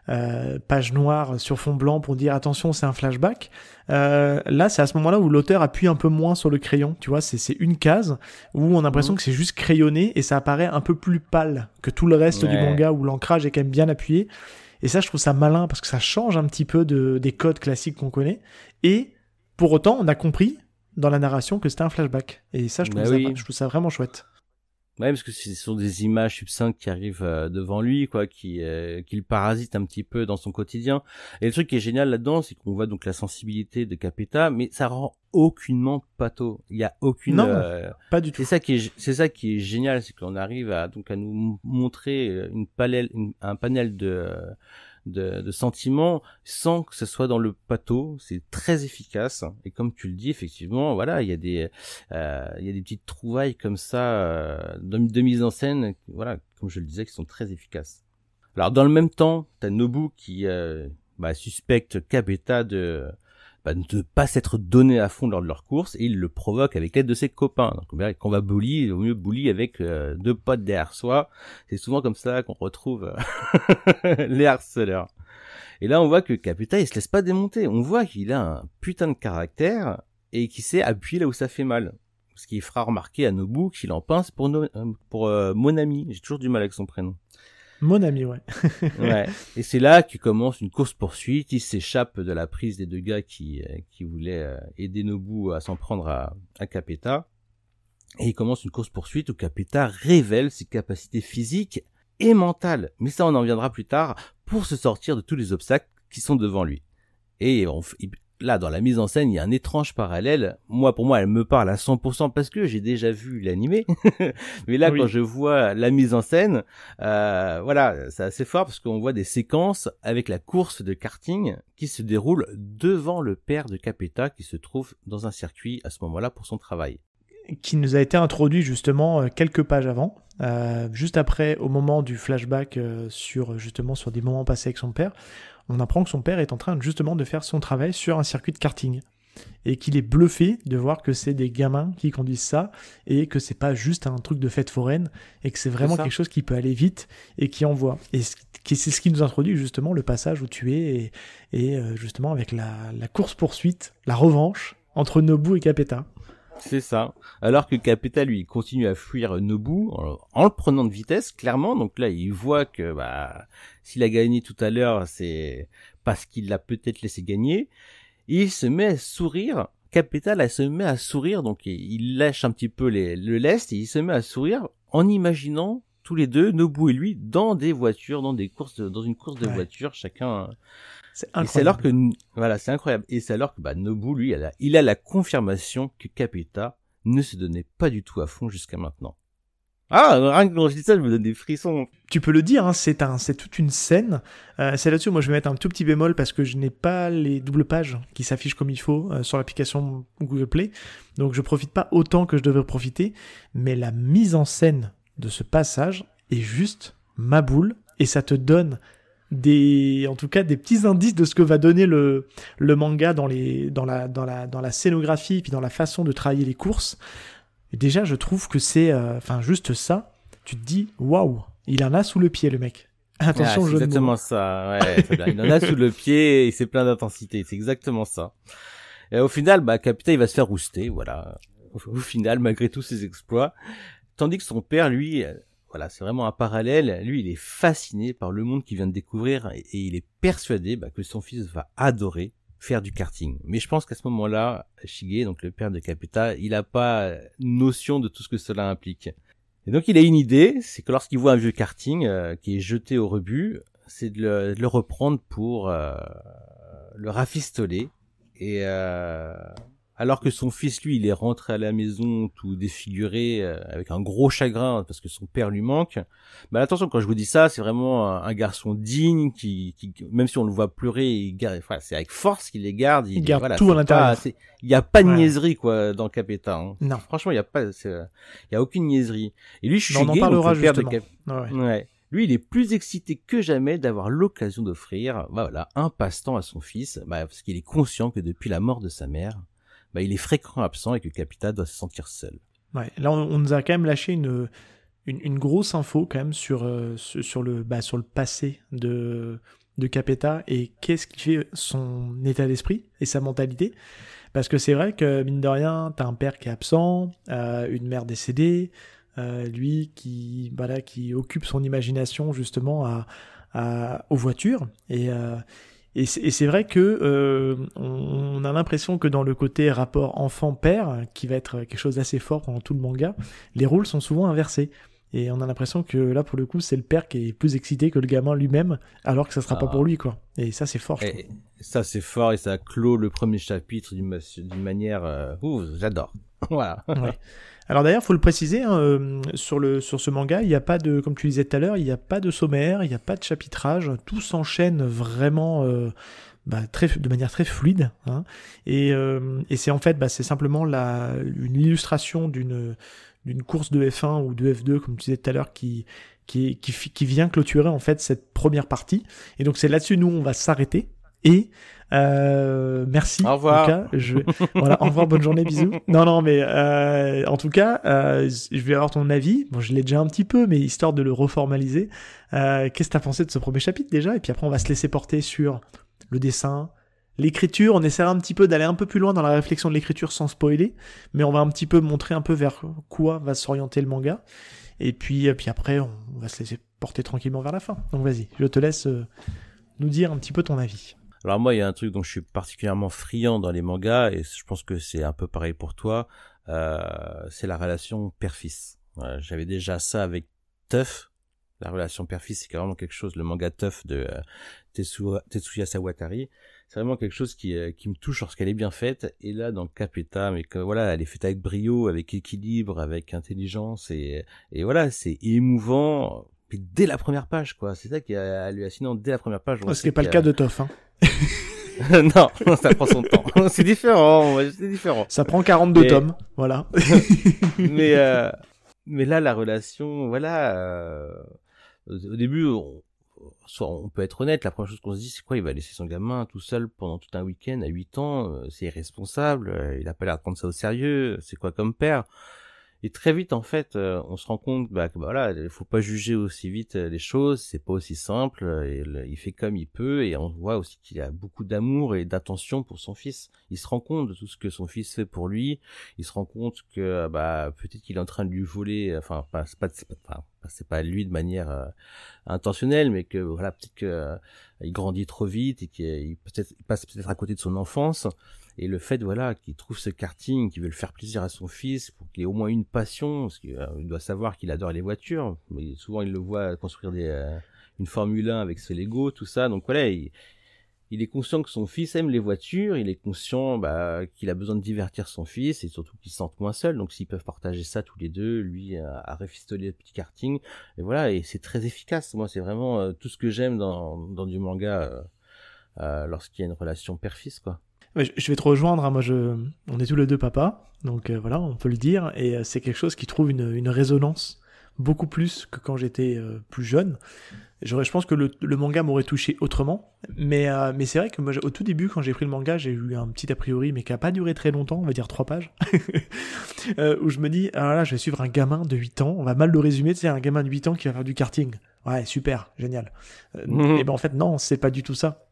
euh, pages noires sur fond blanc pour dire attention, c'est un flashback. Euh, là, c'est à ce moment-là où l'auteur appuie un peu moins sur le crayon. Tu vois, c'est une case où on a l'impression Mhm. que c'est juste crayonné et ça apparaît un peu plus pâle que tout le reste du manga où l'ancrage est quand même bien appuyé. Et ça, je trouve ça malin parce que ça change un petit peu de, des codes classiques qu'on connaît. Et pour autant, on a compris dans la narration que c'était un flashback. Et ça, je trouve, Bah ça, oui. je trouve ça vraiment chouette. Ouais, parce que ce sont des images succinctes qui arrivent euh, devant lui, quoi, qui, euh, qui le parasitent un petit peu dans son quotidien. Et le truc qui est génial là-dedans, c'est qu'on voit donc la sensibilité de Capeta, mais ça rend aucunement pato. Il y a aucune. Non. euh, Pas du tout. c'est ça qui est, c'est ça qui est génial, c'est qu'on arrive à donc à nous montrer euh, une un panel de, euh, de de sentiments sans que ce soit dans le pato. C'est très efficace. Et comme tu le dis, effectivement, voilà, il y a des euh, il y a des petites trouvailles comme ça euh, de, de mise en scène, voilà, comme je le disais, qui sont très efficaces. Alors dans le même temps, t'as Nobu qui euh, bah, suspecte Kabeta de bah, ne pas s'être donné à fond lors de leur course et il le provoque avec l'aide de ses copains. Donc on va bully, vaut mieux bully avec euh, deux potes derrière soi. C'est souvent comme ça qu'on retrouve euh, les harceleurs. Et là, on voit que Capeta, il se laisse pas démonter. On voit qu'il a un putain de caractère et qu'il sait appuyer là où ça fait mal. Ce qui fera remarquer à Nobu qu'il en pince pour, no- euh, pour euh, mon ami. J'ai toujours du mal avec son prénom. Mon ami, ouais. Ouais. Et c'est là qu'il commence une course poursuite. Il s'échappe de la prise des deux gars qui euh, qui voulaient euh, aider Nobu à s'en prendre à, à Capeta. Et il commence une course poursuite où Capeta révèle ses capacités physiques et mentales. Mais ça, on en viendra plus tard pour se sortir de tous les obstacles qui sont devant lui. Et on là, dans la mise en scène, il y a un étrange parallèle. Moi, pour moi, elle me parle à 100% parce que j'ai déjà vu l'animé. Mais là, Oui. quand je vois la mise en scène, euh, voilà, c'est assez fort parce qu'on voit des séquences avec la course de karting qui se déroule devant le père de Capeta qui se trouve dans un circuit à ce moment-là pour son travail. qui nous a été introduit justement euh, quelques pages avant, euh, juste après, au moment du flashback euh, sur justement sur des moments passés avec son père, on apprend que son père est en train justement de faire son travail sur un circuit de karting et qu'il est bluffé de voir que c'est des gamins qui conduisent ça et que c'est pas juste un truc de fête foraine et que c'est vraiment quelque chose qui peut aller vite et qui envoie. Et c'est ce qui nous introduit justement le passage où tu es et, et, euh, justement avec la, la course poursuite, la revanche entre Nobu et Capeta. C'est ça. Alors que Capeta, lui, il continue à fuir Nobu en, en le prenant de vitesse, clairement. Donc là, il voit que bah, s'il a gagné tout à l'heure, c'est parce qu'il l'a peut-être laissé gagner. Et il se met à sourire. Capeta, là, se met à sourire. Donc il- lâche un petit peu les- le lest et il se met à sourire en imaginant tous les deux, Nobu et lui, dans des voitures, dans des courses, de- dans une course de Ouais. voitures, chacun C'est et c'est alors que voilà, c'est incroyable. Et c'est alors que bah, Nobu lui, il a, il a la confirmation que Capeta ne se donnait pas du tout à fond jusqu'à maintenant. Ah, rien que quand je dis ça, je me donne des frissons. tu peux le dire, hein, c'est un, c'est toute une scène. Euh, c'est là-dessus, moi, je vais mettre un tout petit bémol parce que je n'ai pas les doubles pages qui s'affichent comme il faut euh, sur l'application Google Play, donc je profite pas autant que je devrais profiter. Mais la mise en scène de ce passage est juste ma boule et ça te donne des, en tout cas, des petits indices de ce que va donner le, le manga dans les, dans la, dans la, dans la scénographie puis dans la façon de travailler les courses. Et déjà, je trouve que c'est, euh, enfin, juste ça. Tu te dis, waouh, il en a sous le pied, le mec. Attention, Ah, je c'est exactement ça. Ouais, il en a sous le pied et c'est plein d'intensité. C'est exactement ça. Et au final, bah, Capita, il va se faire rouster, voilà. Au, au final, malgré tous ses exploits. Tandis que son père, lui, euh, voilà, c'est vraiment un parallèle. Lui, il est fasciné par le monde qu'il vient de découvrir et, et il est persuadé bah, que son fils va adorer faire du karting. Mais je pense qu'à ce moment-là, Shige, donc le père de Capita, il a pas notion de tout ce que cela implique. Et donc il a une idée, c'est que lorsqu'il voit un vieux karting euh, qui est jeté au rebut, c'est de le, de le reprendre pour euh, le rafistoler et euh, alors que son fils, lui, il est rentré à la maison tout défiguré, euh, avec un gros chagrin parce que son père lui manque. Bah attention, quand je vous dis ça, c'est vraiment un, garçon digne qui, qui, même si on le voit pleurer, il garde, enfin, c'est avec force qu'il les garde. Il, garde tout à l'intérieur. Il n'y a pas de niaiserie quoi dans Capeta. Hein. Non, franchement, il y a pas, il y a aucune niaiserie. Et lui, je suis on en parlera justement. De ouais. Lui, il est plus excité que jamais d'avoir l'occasion d'offrir, bah voilà, un passe-temps à son fils, bah, parce qu'il est conscient que depuis la mort de sa mère, bah, il est fréquemment absent et que Capita doit se sentir seul. Là, on, nous a quand même lâché une, une, grosse info quand même sur, euh, sur, le, bah, sur le passé de, de Capeta et qu'est-ce qui fait son état d'esprit et sa mentalité. Parce que c'est vrai que, mine de rien, t'as un père qui est absent, euh, une mère décédée, euh, lui qui, voilà, qui occupe son imagination justement à, aux voitures. Et, et c'est vrai que euh, on a l'impression que dans le côté rapport enfant-père, qui va être quelque chose d'assez fort pendant tout le manga, les rôles sont souvent inversés. Et on a l'impression que là, pour le coup, c'est le père qui est plus excité que le gamin lui-même, alors que ça sera pas ah. pour lui, quoi. Et ça, c'est fort. Et ça, c'est fort et ça clôt le premier chapitre d'une manière. Euh... Ouh, j'adore. voilà. Ouais. Alors d'ailleurs, faut le préciser, hein, euh, sur, le, sur ce manga, il n'y a pas de, comme tu disais tout à l'heure, il n'y a pas de sommaire, il n'y a pas de chapitrage, tout s'enchaîne vraiment euh, bah, très, de manière très fluide. Hein. et, euh, et c'est en fait, bah, c'est simplement la, une illustration d'une d'une course de F1 ou de F2, comme tu disais tout à l'heure, qui, qui, qui, qui, vient clôturer en fait cette première partie. Et donc c'est là-dessus nous on va s'arrêter et euh, merci. Au revoir. En tout cas, je... voilà, au revoir, bonne journée, bisous. Non, non, mais euh, en tout cas, euh, je vais avoir ton avis. Bon, je l'ai déjà un petit peu, mais histoire de le reformaliser. Euh, Qu'est-ce que t'as pensé de ce premier chapitre déjà? Et puis après, on va se laisser porter sur le dessin, l'écriture. On essaiera un petit peu d'aller un peu plus loin dans la réflexion de l'écriture sans spoiler, mais on va un petit peu montrer un peu vers quoi va s'orienter le manga. Et puis, euh, puis après, on va se laisser porter tranquillement vers la fin. Donc vas-y, je te laisse euh, nous dire un petit peu ton avis. Alors moi, il y a un truc dont je suis particulièrement friand dans les mangas, et je pense que c'est un peu pareil pour toi, euh, c'est la relation père-fils. J'avais déjà ça avec Tuff. La relation père-fils, c'est vraiment quelque chose, le manga Tuff de euh, Tetsuya Sawatari, c'est vraiment quelque chose qui, euh, qui me touche lorsqu'elle est bien faite. Et là, dans Capeta, mais voilà, elle est faite avec brio, avec équilibre, avec intelligence, et voilà, c'est émouvant dès la première page, quoi. C'est ça qui est hallucinant dès la première page. Ce n'est pas le cas de Toff, hein. non, ça prend son temps. c'est différent, c'est différent. Ça prend 42 tomes, voilà. mais euh, mais là, la relation, voilà. Euh, au début, on, soit on peut être honnête, la première chose qu'on se dit, c'est quoi Il va laisser son gamin tout seul pendant tout un week-end à 8 ans, euh, c'est irresponsable. il a pas l'air de prendre ça au sérieux. C'est quoi comme père? Et très vite, en fait, euh, on se rend compte bah, que bah, voilà, il faut pas juger aussi vite euh, les choses, c'est pas aussi simple. Et il fait comme il peut, et on voit aussi qu'il a beaucoup d'amour et d'attention pour son fils. Il se rend compte de tout ce que son fils fait pour lui. Il se rend compte que bah peut-être qu'il est en train de lui voler. Enfin, pas, c'est pas, c'est pas lui de manière euh, intentionnelle, mais que voilà, peut-être que il grandit trop vite et qu'il peut-être passe peut-être à côté de son enfance. Et le fait, voilà, qu'il trouve ce karting, qu'il veut le faire plaisir à son fils, pour qu'il ait au moins une passion, parce qu'il euh, doit savoir qu'il adore les voitures, mais souvent il le voit construire des, euh, une Formule 1 avec ses Lego, tout ça. Donc voilà, il, est conscient que son fils aime les voitures, il est conscient bah, qu'il a besoin de divertir son fils et surtout qu'il se sente moins seul. Donc s'ils peuvent partager ça tous les deux, lui à, à réfistoler le petit karting, et voilà, et c'est très efficace. Moi, c'est vraiment euh, tout ce que j'aime dans, dans du manga lorsqu'il y a une relation père-fils, quoi je vais te rejoindre, hein, moi je, on est tous les deux papas, donc euh, voilà, on peut le dire, et euh, c'est quelque chose qui trouve une, une, résonance beaucoup plus que quand j'étais euh, plus jeune. Je, je pense que le, le manga m'aurait touché autrement, mais, mais c'est vrai que moi, au tout début, quand j'ai pris le manga, j'ai eu un petit a priori, mais qui a pas duré très longtemps, on va dire trois pages, où je me dis, ah là, je vais suivre un gamin de 8 ans, on va mal le résumer, c'est un gamin de 8 ans qui va faire du karting. Ouais, super, génial. Mhm. Et ben en fait, non, c'est pas du tout ça.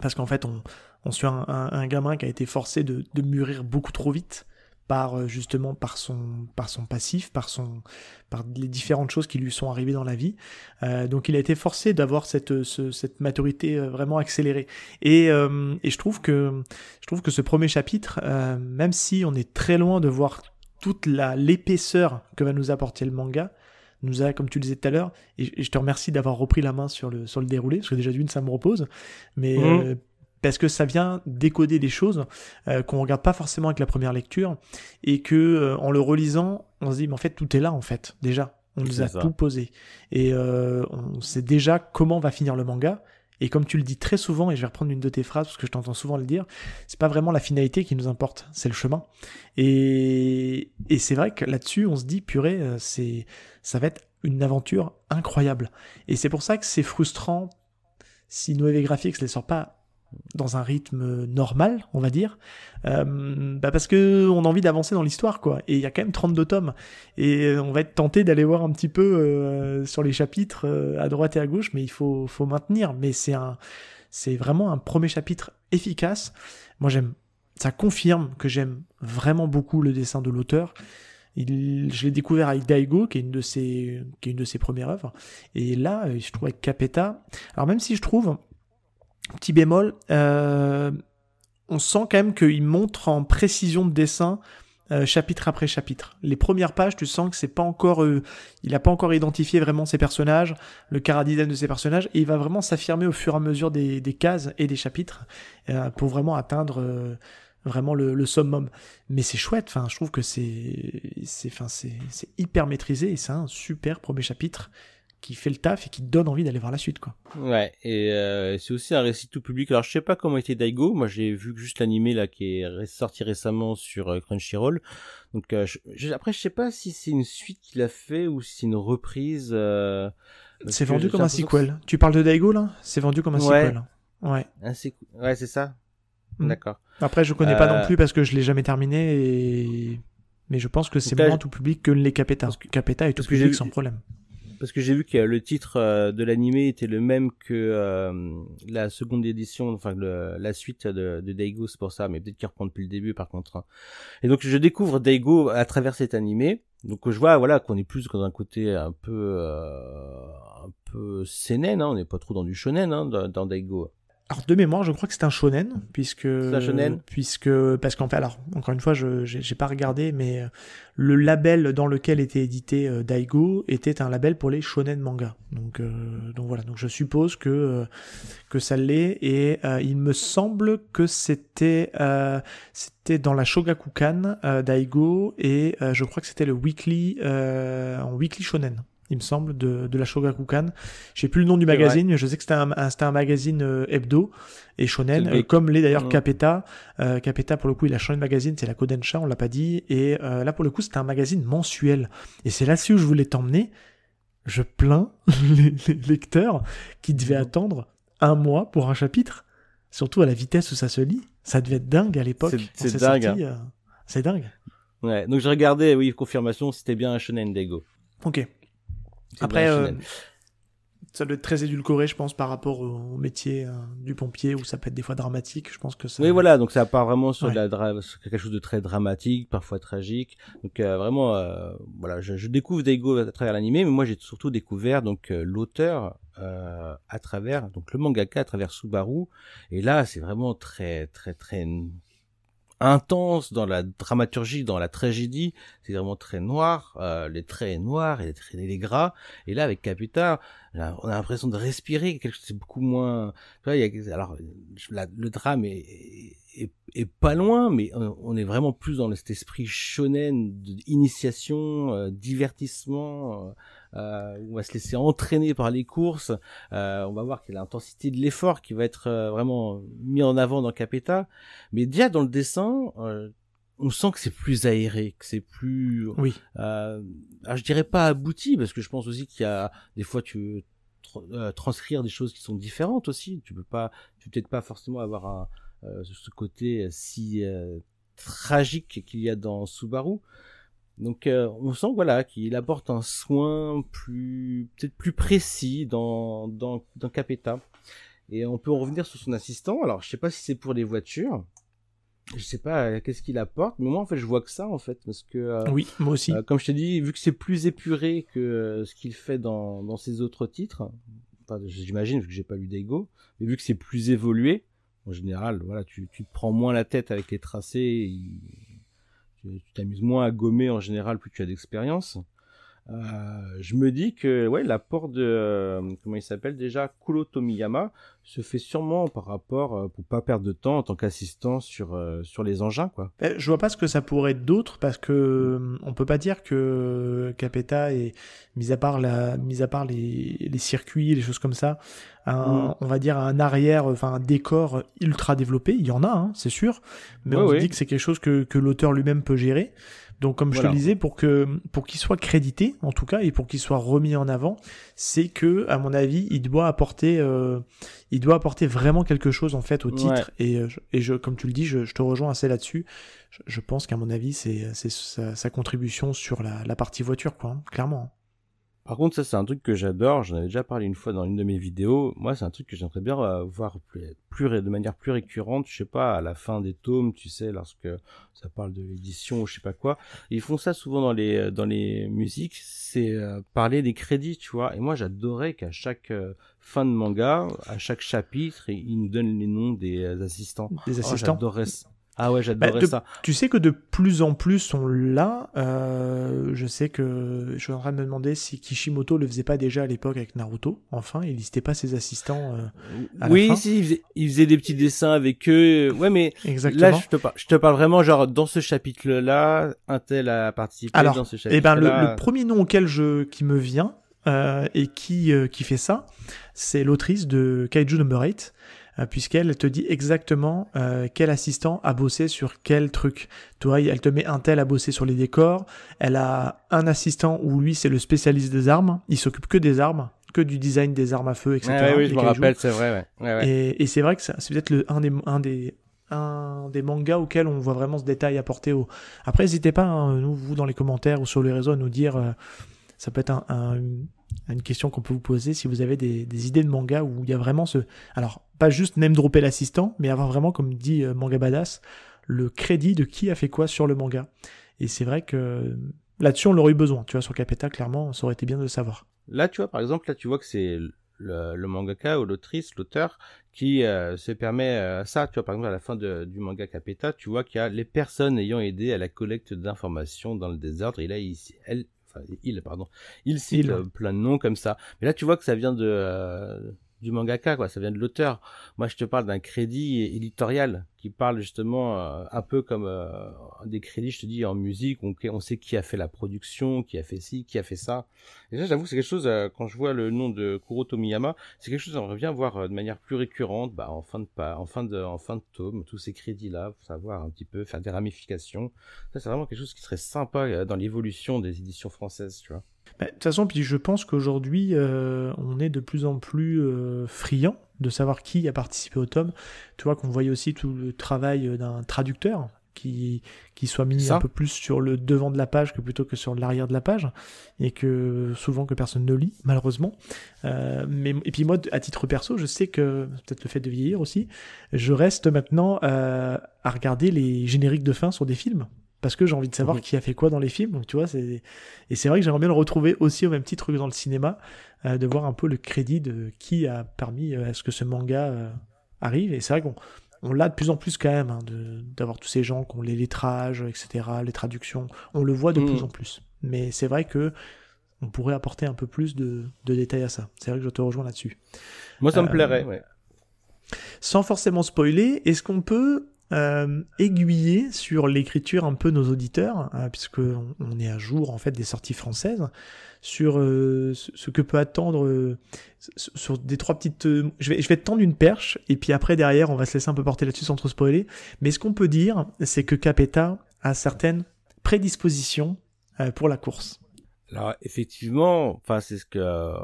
Parce qu'en fait, on, on suit un, gamin qui a été forcé de, mûrir beaucoup trop vite par euh, justement par son par son passif, par son par les différentes choses qui lui sont arrivées dans la vie. Euh, donc il a été forcé d'avoir cette cette maturité euh, vraiment accélérée. Et, et je trouve que je trouve que ce premier chapitre, même si on est très loin de voir toute la l'épaisseur que va nous apporter le manga, nous a, comme tu le disais tout à l'heure, et, je te remercie d'avoir repris la main sur le sur le déroulé, parce que déjà d'une ça me repose, mais mmh parce que ça vient décoder des choses euh, qu'on regarde pas forcément avec la première lecture et que euh, en le relisant, on se dit mais en fait tout est là en fait déjà. On nous a tout posé et euh, on sait déjà comment va finir le manga. Et comme tu le dis très souvent, et je vais reprendre une de tes phrases parce que je t'entends souvent le dire, c'est pas vraiment la finalité qui nous importe, c'est le chemin. Et, et c'est vrai que là-dessus, on se dit, purée, c'est, ça va être une aventure incroyable. Et c'est pour ça que c'est frustrant si Noévé Graphics les sort pas dans un rythme normal, on va dire, euh, bah parce que on a envie d'avancer dans l'histoire, quoi. Et il y a quand même 32 tomes, et on va être tenté d'aller voir un petit peu euh, sur les chapitres euh, à droite et à gauche, mais il faut, faut maintenir. Mais c'est un, c'est vraiment un premier chapitre efficace. Moi, j'aime, ça confirme que j'aime vraiment beaucoup le dessin de l'auteur. Je l'ai découvert avec Daigo, qui est une de ses, qui est une de ses premières œuvres. Et là, je trouve avec Capeta. Alors même si je trouve, Petit bémol, euh, on sent quand même qu'il montre en précision de dessin euh, chapitre après chapitre. Les premières pages, tu sens que c'est pas encore, euh, il a pas encore identifié vraiment ses personnages, le cara de ses personnages, et il va vraiment s'affirmer au fur et à mesure des, cases et des chapitres pour vraiment atteindre vraiment le, summum. Mais c'est chouette, enfin, je trouve que c'est, c'est, c'est, c'est hyper maîtrisé et c'est un super premier chapitre qui fait le taf et qui donne envie d'aller voir la suite quoi. Ouais, et euh, c'est aussi un récit tout public. Alors je sais pas comment était Daigo, moi j'ai vu juste l'animé là qui est sorti récemment sur euh, Crunchyroll. Donc euh, après je sais pas si c'est une suite qu'il a fait ou si c'est une reprise. c'est vendu comme un sequel. Tu parles de Daigo là? C'est vendu comme un sequel. Ouais. Ouais, c'est ça. Hmm. D'accord. Après je connais pas non plus parce que je l'ai jamais terminé et mais je pense que c'est moins tout public que les Capeta. Capeta est tout public sans problème parce que j'ai vu que le titre euh, de l'animé était le même que euh, la seconde édition, enfin la suite de, Daigo, c'est pour ça, mais peut-être qu'il reprend depuis le début par contre. Hein. Et donc je découvre Daigo à travers cet animé, donc je vois voilà qu'on est plus dans un côté un peu euh, un peu seinen, hein, on n'est pas trop dans du shonen hein, dans, dans Daigo. Alors de mémoire, je crois que c'est un shonen puisque un shonen. puisque parce qu'en fait alors encore une fois, je j'ai pas regardé mais euh, le label dans lequel était édité euh, Daigo était un label pour les shonen manga. Donc euh, donc voilà, donc je suppose que que ça l'est. Et il me semble que c'était c'était dans la Shogakukan Daigo. Et je crois que c'était le weekly en weekly shonen il me semble, de, de la Shogakukan. Je sais plus le nom du magazine, mais je sais que c'était un, un, magazine euh, hebdo et shonen, euh, comme l'est d'ailleurs Capeta. Euh, Capeta, pour le coup, il a changé de magazine, c'est la Kodensha, on l'a pas dit. Et là, pour le coup, c'était un magazine mensuel. Et c'est là-dessus où je voulais t'emmener. Je plains les, lecteurs qui devaient attendre un mois pour un chapitre, surtout à la vitesse où ça se lit. Ça devait être dingue à l'époque. C'est dingue. Hein. c'est dingue. Ouais, donc je regardais, oui, confirmation, c'était bien un shonen d'ego. Ok. Après, euh, ça doit être très édulcoré, je pense, par rapport au métier euh, du pompier, où ça peut être des fois dramatique. Je pense que ça. Oui, voilà, donc ça part vraiment sur, la quelque chose de très dramatique, parfois tragique. Donc euh, vraiment, voilà, je, je découvre Daigo à travers l'animé, mais moi j'ai surtout découvert donc l'auteur à travers donc le mangaka à travers Subaru. Et là, c'est vraiment très très très intense dans la dramaturgie, dans la tragédie. C'est vraiment très noir, euh, les traits noirs et les traits les gras. Et là, avec Capita, on a l'impression de respirer quelque chose. C'est beaucoup moins. Il y a, alors, le drame est, pas loin, mais on est vraiment plus dans cet esprit shonen, d'initiation, euh, divertissement. Euh, euh, on va se laisser entraîner par les courses. Euh, on va voir qu'il y a l'intensité de l'effort qui va être euh, vraiment mis en avant dans Capeta. Mais déjà dans le dessin, euh, on sent que c'est plus aéré, que c'est plus. Oui. Euh, je dirais pas abouti parce que je pense aussi qu'il y a des fois tu veux transcrire des choses qui sont différentes aussi. Tu peux pas, tu peux peut-être pas forcément avoir un, ce côté si tragique qu'il y a dans Subaru. Donc euh, on sent voilà qu'il apporte un soin plus peut-être plus précis dans dans dans Capeta. Et on peut revenir sur son assistant. Alors je sais pas si c'est pour les voitures. Je sais pas euh, qu'est-ce qu'il apporte, mais moi en fait je vois que ça en fait parce que euh, oui moi aussi. comme je t'ai dit, vu que c'est plus épuré que ce qu'il fait dans dans ses autres titres, enfin j'imagine vu que j'ai pas lu d'Ego, mais vu que c'est plus évolué, en général voilà tu tu te prends moins la tête avec les tracés tu t'amuses moins à gommer en général plus tu as d'expérience. Je me dis que ouais l'apport de comment il s'appelle déjà Kuro Tomiyama se fait sûrement par rapport pour pas perdre de temps en tant qu'assistant sur sur les engins quoi. Ben, je vois pas ce que ça pourrait être d'autre parce que on peut pas dire que Capeta est mis à part la mis à part les, les circuits les choses comme ça un, mm. on va dire un arrière enfin un décor ultra développé il y en a hein, c'est sûr mais on se dit que c'est quelque chose que, que l'auteur lui-même peut gérer donc comme je te le disais, pour que pour qu'il soit crédité, en tout cas, et pour qu'il soit remis en avant, c'est que, à mon avis, il doit apporter, euh, il doit apporter vraiment quelque chose en fait au titre. Et, euh, et je, comme tu le dis, je, je te rejoins assez là-dessus. Je, pense qu'à mon avis, c'est c'est sa, sa, contribution sur la, la partie voiture, quoi, hein, clairement. Par contre, ça c'est un truc que j'adore. J'en avais déjà parlé une fois dans une de mes vidéos. Moi, c'est un truc que j'aimerais bien euh, voir plus, plus, de manière plus récurrente. Je sais pas, à la fin des tomes, tu sais, lorsque ça parle de l'édition ou je sais pas quoi. Ils font ça souvent dans les euh, dans les musiques. C'est euh, parler des crédits, tu vois. Et moi, j'adorais qu'à chaque fin de manga, à chaque chapitre, ils nous donnent les noms des assistants. Des assistants. Oh, j'adorais ah ouais, j'adorais bah, ça. Tu sais que de plus en plus sont là. Euh, je sais que je suis en train de me demander si Kishimoto le faisait pas déjà à l'époque avec Naruto. Enfin, il listait pas ses assistants. Euh, oui, si, il faisait, il faisait, des petits dessins avec eux. Ouais, mais Exactement. là, je te, parle, je te parle vraiment genre dans ce chapitre-là, un tel a participé Alors, dans ce chapitre. Eh ben, le, le, premier nom auquel je qui me vient euh, et qui euh, qui fait ça, c'est l'autrice de Kaiju Number 8 euh, puisqu'elle te dit exactement euh, quel assistant a bossé sur quel truc. Toi, elle te met un tel à bosser sur les décors, elle a un assistant où lui c'est le spécialiste des armes, il s'occupe que des armes, que du design des armes à feu, etc. oui, je me rappelle, c'est vrai. Et, c'est vrai que c'est peut-être un des, un des, un des mangas auxquels on voit vraiment ce détail apporté au. Après, n'hésitez pas, hein, nous, vous, dans les commentaires ou sur les réseaux, à nous dire. Euh, ça peut être un, une question qu'on peut vous poser si vous avez des, idées de manga où il y a vraiment ce. Alors, pas juste même dropper l'assistant, mais avoir vraiment, comme dit euh, Manga Badass, le crédit de qui a fait quoi sur le manga. Et c'est vrai que là-dessus, on l'aurait eu besoin. Tu vois, sur Capeta, clairement, ça aurait été bien de le savoir. Là, tu vois, par exemple, là, tu vois que c'est le, mangaka ou l'autrice, l'auteur, qui euh, se permet euh, ça. Tu vois, par exemple, à la fin du manga Capeta, tu vois qu'il y a les personnes ayant aidé à la collecte d'informations dans le désordre. Et là, il, elle, enfin, il, pardon, il cite plein de noms comme ça. Mais là, tu vois que ça vient de, du mangaka, quoi. Ça vient de l'auteur. Moi, je te parle d'un crédit éditorial qui parle justement euh, un peu comme euh, des crédits, je te dis, en musique. On, sait qui a fait la production, qui a fait ci, qui a fait ça. Et ça, j'avoue, c'est quelque chose. Euh, quand je vois le nom de Kuro Tomiyama, c'est quelque chose qu'on revient voir de manière plus récurrente, bah, en fin de pas, en fin de, en fin de tome, tous ces crédits-là, pour savoir un petit peu faire des ramifications. Ça, c'est vraiment quelque chose qui serait sympa dans l'évolution des éditions françaises, tu vois. Bah, de toute façon, puis je pense qu'aujourd'hui, euh, on est de plus en plus euh, friand de savoir qui a participé au tome. Tu vois qu'on voyait aussi tout le travail d'un traducteur qui, qui soit mis un peu plus sur le devant de la page que plutôt que sur l'arrière de la page, et que souvent que personne ne lit, malheureusement. Euh, mais, et puis moi, à titre perso, je sais que, peut-être le fait de vieillir aussi, je reste maintenant à regarder les génériques de fin sur des films parce que j'ai envie de savoir mhm. qui a fait quoi dans les films. Donc tu vois, c'est et c'est vrai que j'aimerais bien le retrouver aussi au même titre que dans le cinéma, euh, de voir un peu le crédit de qui a permis euh, à ce que ce manga euh, arrive. Et c'est vrai qu'on on l'a de plus en plus quand même, hein, d'avoir tous ces gens qui ont les lettrages, etc., les traductions. On le voit de plus mhm. en plus. Mais c'est vrai que on pourrait apporter un peu plus de, de détails à ça. C'est vrai que je te rejoins là-dessus. Moi, ça me plairait, ouais. Sans forcément spoiler, est-ce qu'on peut euh, aiguiller sur l'écriture un peu nos auditeurs, puisqu'on hein, puisque on, est à jour en fait des sorties françaises, sur euh, ce que peut attendre euh, sur des trois petites. je vais je vais te tendre une perche et puis après derrière on va se laisser un peu porter là-dessus sans trop spoiler. Mais ce qu'on peut dire, c'est que Capeta a certaines prédispositions pour la course. Alors effectivement, enfin c'est ce que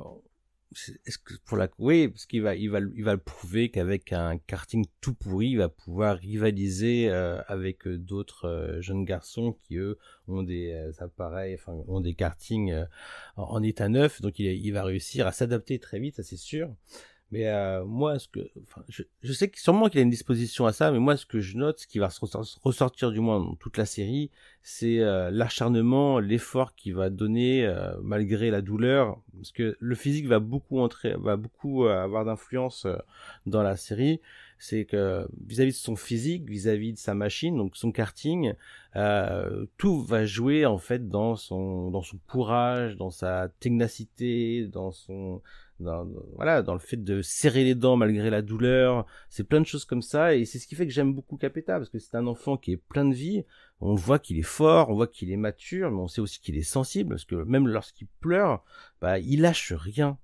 pour la oui parce qu'il va il va il va le prouver qu'avec un karting tout pourri il va pouvoir rivaliser euh, avec euh, d'autres euh, jeunes garçons qui eux ont des appareils enfin ont des kartings en, état neuf. Donc il, il va réussir à s'adapter très vite ça c'est sûr mais moi ce que enfin je, je sais que sûrement qu'il a une disposition à ça mais moi ce que je note ce qui va ressortir du moins dans toute la série c'est euh, l'acharnement, l'effort qu'il va donner euh, malgré la douleur, parce que le physique va beaucoup entrer, va beaucoup euh, avoir d'influence dans la série. C'est que vis-à-vis de son physique, vis-à-vis de sa machine, donc son karting, tout va jouer en fait dans son dans son courage, dans sa ténacité, dans son dans, voilà, dans le fait de serrer les dents malgré la douleur, c'est plein de choses comme ça, et c'est ce qui fait que j'aime beaucoup Capeta, parce que c'est un enfant qui est plein de vie, on voit qu'il est fort, on voit qu'il est mature, mais on sait aussi qu'il est sensible, parce que même lorsqu'il pleure, bah, il lâche rien.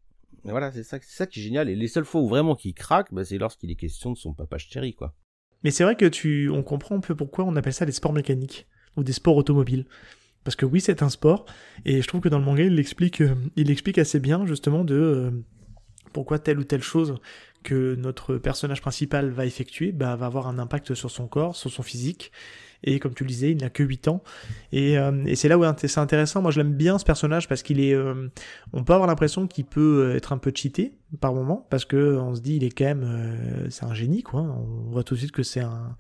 Voilà, c'est ça, c'est ça qui est génial, et les seules fois où vraiment qu'il craque, bah, c'est lorsqu'il est question de son papa chéri, quoi. Mais c'est vrai que tu, on comprend un peu pourquoi on appelle ça des sports mécaniques, ou des sports automobiles. Parce que oui, c'est un sport, et je trouve que dans le manga, il explique, euh, il explique assez bien justement de euh, pourquoi telle ou telle chose que notre personnage principal va effectuer bah, va avoir un impact sur son corps, sur son physique. Et comme tu le disais, il n'a que 8 ans. Et, euh, et c'est là où c'est intéressant. Moi, je l'aime bien ce personnage parce qu'il est. on peut avoir l'impression qu'il peut être un peu cheaté par moment parce que on se dit il est quand même. c'est un génie, quoi. On voit tout de suite que c'est un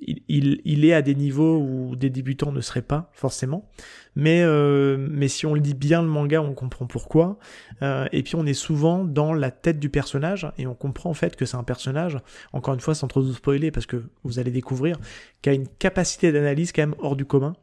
il, est à des niveaux où des débutants ne seraient pas forcément. Mais, euh, mais si on lit bien le manga, on comprend pourquoi. Euh, et puis on est souvent dans la tête du personnage et on comprend en fait que c'est un personnage, encore une fois sans trop vous spoiler parce que vous allez découvrir, qui a une capacité d'analyse quand même hors du commun.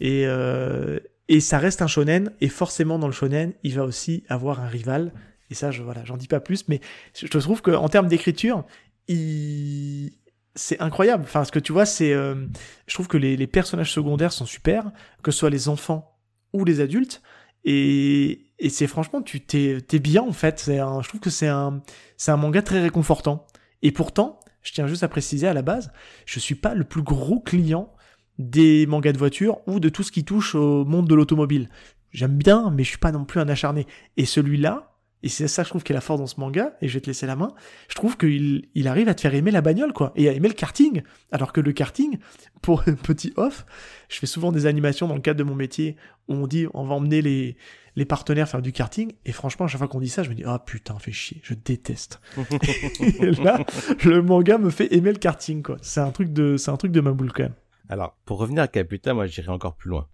Et, euh, et ça reste un shonen et forcément dans le shonen, il va aussi avoir un rival. Et ça, je, voilà, j'en dis pas plus, mais je trouve qu'en termes d'écriture, il, c'est incroyable. Enfin, ce que tu vois, c'est, euh, je trouve que les, personnages secondaires sont super, que ce soit les enfants ou les adultes. Et, c'est franchement, tu t'es, bien en fait. C'est je trouve que c'est un, c'est un manga très réconfortant. Et pourtant, je tiens juste à préciser à la base, je suis pas le plus gros client des mangas de voiture ou de tout ce qui touche au monde de l'automobile. J'aime bien, mais je suis pas non plus un acharné. Et celui-là, et c'est ça, je trouve, qui est la force dans ce manga, et je vais te laisser la main. Je trouve qu'il il arrive à te faire aimer la bagnole, quoi, et à aimer le karting. Alors que le karting, pour un petit off, je fais souvent des animations dans le cadre de mon métier où on dit on va emmener les, les partenaires faire du karting, et franchement, à chaque fois qu'on dit ça, je me dis ah oh, putain, fais chier, je déteste. et là, le manga me fait aimer le karting, quoi. C'est un truc de, c'est un truc de ma boule, quand même. Alors, pour revenir à Caputa, moi, j'irai encore plus loin.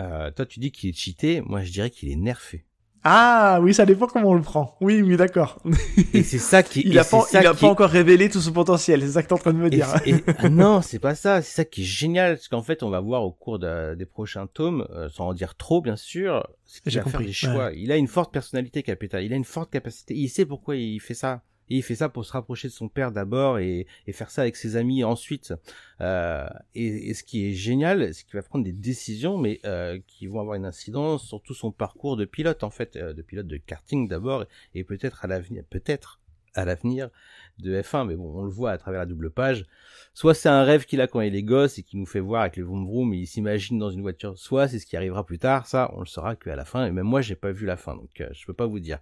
Euh, toi, tu dis qu'il est cheaté, moi, je dirais qu'il est nerfé. Ah oui, ça dépend comment on le prend. Oui, oui, d'accord. Et c'est ça qui. il a pas, il a pas encore révélé tout son potentiel. C'est ça que t'es en train de me dire. Ah non, c'est pas ça. C'est ça qui est génial, parce qu'en fait, on va voir au cours des prochains tomes, euh, sans en dire trop, bien sûr, J'ai compris. faire des choix. Il a une forte personnalité, Capital. Il a une forte capacité. Il sait pourquoi il fait ça. Et il fait ça pour se rapprocher de son père d'abord et, faire ça avec ses amis ensuite. Euh, et, ce qui est génial, c'est qu'il va prendre des décisions, mais euh, qui vont avoir une incidence sur tout son parcours de pilote en fait, euh, de pilote de karting d'abord, et peut-être à l'avenir, peut-être à l'avenir de F1, mais bon, on le voit à travers la double page. Soit c'est un rêve qu'il a quand il est gosse et qui nous fait voir avec le vroom vroom, et il s'imagine dans une voiture. Soit c'est ce qui arrivera plus tard. Ça, on le saura qu'à la fin. Et même moi, j'ai pas vu la fin, donc je peux pas vous dire.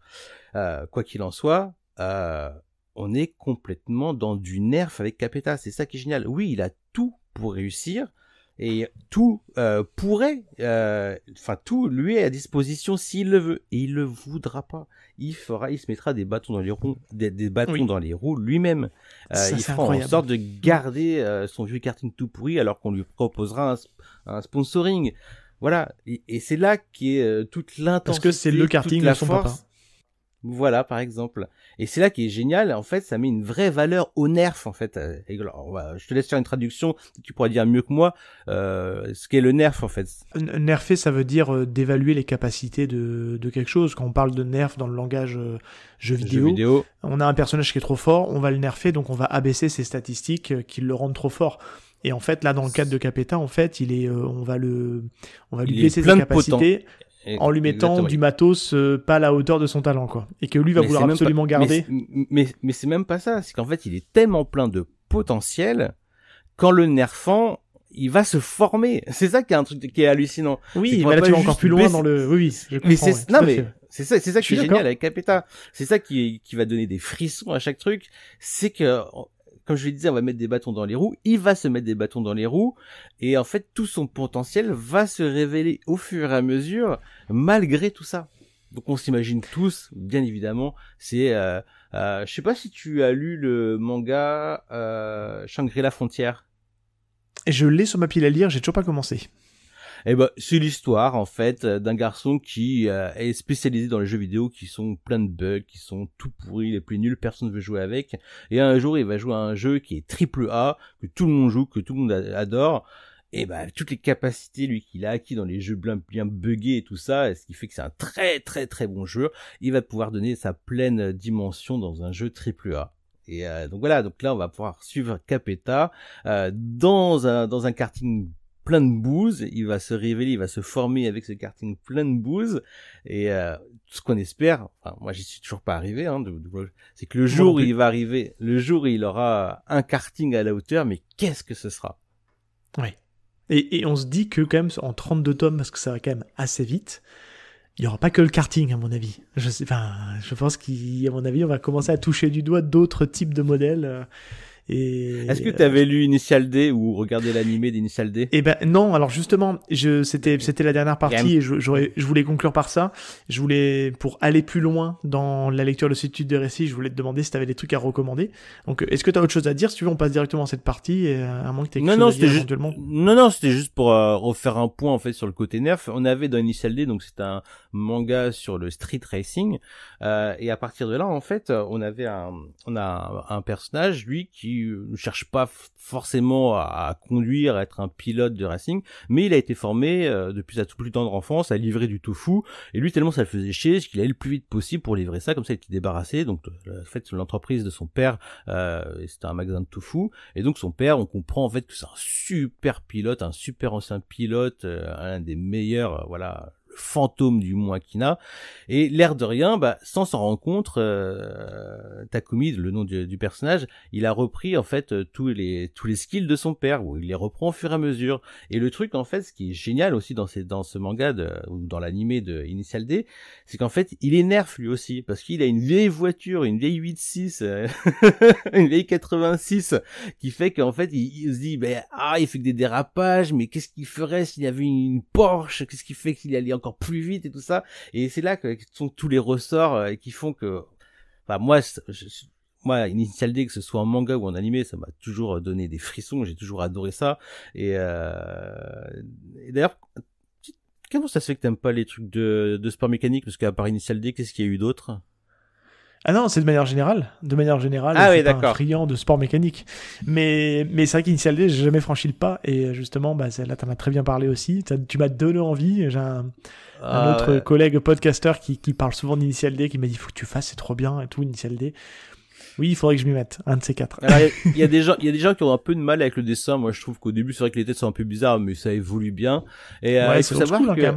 quoi qu'il en soit, euh, on est complètement dans du nerf avec Capeta. C'est ça qui est génial. Oui, il a tout pour réussir et tout euh, pourrait, euh, enfin tout lui est à disposition s'il le veut et il le voudra pas. Il fera, il se mettra des bâtons dans les roues, des, bâtons dans les roues lui-même. il fera en sorte de garder son vieux karting tout pourri alors qu'on lui proposera un, sponsoring. Voilà, et, c'est là qui est toute l'intensité. Parce que c'est le karting de son papa. Voilà, par exemple. Et c'est là qui est génial. En fait, ça met une vraie valeur au nerf, en fait. Euh, je te laisse faire une traduction. Tu pourras dire mieux que moi euh, ce qu'est le nerf, en fait. Nerfer, ça veut dire euh, d'évaluer les capacités de, de, quelque chose. Quand on parle de nerf dans le langage jeu, vidéo, on a un personnage qui est trop fort, on va le nerfer, donc on va abaisser ses statistiques qui le rendent trop fort. Et en fait, là, dans le cadre de Capeta, en fait, il est, on va le, on va lui baisser ses capacités en lui mettant du matos euh, pas à la hauteur de son talent quoi. Et que lui va vouloir absolument garder. mais mais, c'est même pas ça. C'est qu'en fait il est tellement plein de potentiel qu'en le nerfant il va se former. C'est ça qui est un truc qui est hallucinant. Oui mais là tu vas encore plus loin dans le oui oui mais c'est non mais c'est ça c'est ça qui est génial avec Capeta. C'est ça qui qui va donner des frissons à chaque truc. C'est que comme je l'ai dit, on va mettre des bâtons dans les roues, il va se mettre des bâtons dans les roues, et en fait, tout son potentiel va se révéler au fur et à mesure, malgré tout ça. Donc on s'imagine tous, bien évidemment, c'est... Euh, euh, je sais pas si tu as lu le manga euh, Shangri-La Frontière. Je l'ai sur ma pile à lire, j'ai toujours pas commencé. Et ben c'est l'histoire en fait d'un garçon qui euh, est spécialisé dans les jeux vidéo qui sont plein de bugs, qui sont tout pourris, les plus nuls, personne ne veut jouer avec. Et un jour il va jouer à un jeu qui est triple A, que tout le monde joue, que tout le monde adore. Et ben toutes les capacités lui qu'il a acquis dans les jeux bien, bien buggés et tout ça, ce qui fait que c'est un très très très bon jeu, il va pouvoir donner sa pleine dimension dans un jeu triple A. Et euh, donc voilà, donc là on va pouvoir suivre Capeta euh, dans un dans un karting plein de bouse, il va se révéler, il va se former avec ce karting plein de bouse et euh, ce qu'on espère, enfin moi j'y suis toujours pas arrivé, hein, c'est que le jour où il va arriver, le jour où il aura un karting à la hauteur, mais qu'est-ce que ce sera? Oui. Et, et on se dit que quand même en 32 tomes, parce que ça va quand même assez vite, il n'y aura pas que le karting, à mon avis. Je, sais, enfin, je pense qu'à mon avis, on va commencer à toucher du doigt d'autres types de modèles. Euh, est-ce que tu avais lu Initial D ou regardé l'animé d'Initial D? Eh ben non. Alors justement, je c'était c'était la dernière partie et je, je voulais conclure par ça. Je voulais pour aller plus loin dans la lecture de cette étude de récit, je voulais te demander si tu avais des trucs à recommander. Donc est-ce que tu as autre chose à dire? Si tu veux, on passe directement à cette partie et à moins que tu non, non, c'était juste... Non non, c'était juste pour euh, refaire un point en fait sur le côté nerf. On avait dans Initial D donc c'est un manga sur le street racing euh, et à partir de là en fait, on avait un on a un personnage lui qui ne cherche pas forcément à, conduire, à être un pilote de racing, mais il a été formé euh, depuis sa toute plus tendre enfance à livrer du tofu, et lui tellement ça le faisait chier, qu'il allait le plus vite possible pour livrer ça, comme ça il était débarrassé, donc euh, en fait l'entreprise de son père, euh, c'était un magasin de tofu, et donc son père, on comprend en fait que c'est un super pilote, un super ancien pilote, un des meilleurs, voilà, fantôme du Moakina. Et l'air de rien, bah, sans s'en rendre compte, euh, Takumi, le nom du, personnage, il a repris en fait euh, tous les tous les skills de son père, ou il les reprend au fur et à mesure. Et le truc en fait, ce qui est génial aussi dans ces dans ce manga de, ou dans l'animé de Initial D, c'est qu'en fait il énerve lui aussi parce qu'il a une vieille voiture, une vieille 8.6, euh, une vieille 86, qui fait qu'en fait il, se dit ben ah il fait que des dérapages, mais qu'est-ce qu'il ferait s'il y avait une Porsche? Qu'est-ce qu'il fait qu'il allait encore plus vite et tout ça. Et c'est là que sont tous les ressorts euh, qui font que, enfin, moi, je, moi, Initial D, que ce soit en manga ou en animé, ça m'a toujours donné des frissons. J'ai toujours adoré ça. Et, euh... d'ailleurs, comment ça se fait que t'aimes pas les trucs de, de sport mécanique? Parce qu'à part Initial D, qu'est-ce qu'il y a eu d'autre? Ah non, c'est de manière générale. De manière générale, ah, oui, pas un friand de sport mécanique. Mais, mais c'est vrai qu'Initial D, j'ai jamais franchi le pas. Et justement, bah, là, t'en as très bien parlé aussi. Tu m'as donné envie. J'ai un, ah autre collègue podcasteur qui, qui parle souvent d'Initial D, qui m'a dit, faut que tu fasses, c'est trop bien et tout, Initial D. Oui, il faudrait que je m'y mette, un de ces quatre. Il y, a des gens, il y a des gens qui ont un peu de mal avec le dessin. Moi, je trouve qu'au début, c'est vrai que les têtes sont un peu bizarres, mais ça évolue bien. Et euh, il faut savoir hein, que,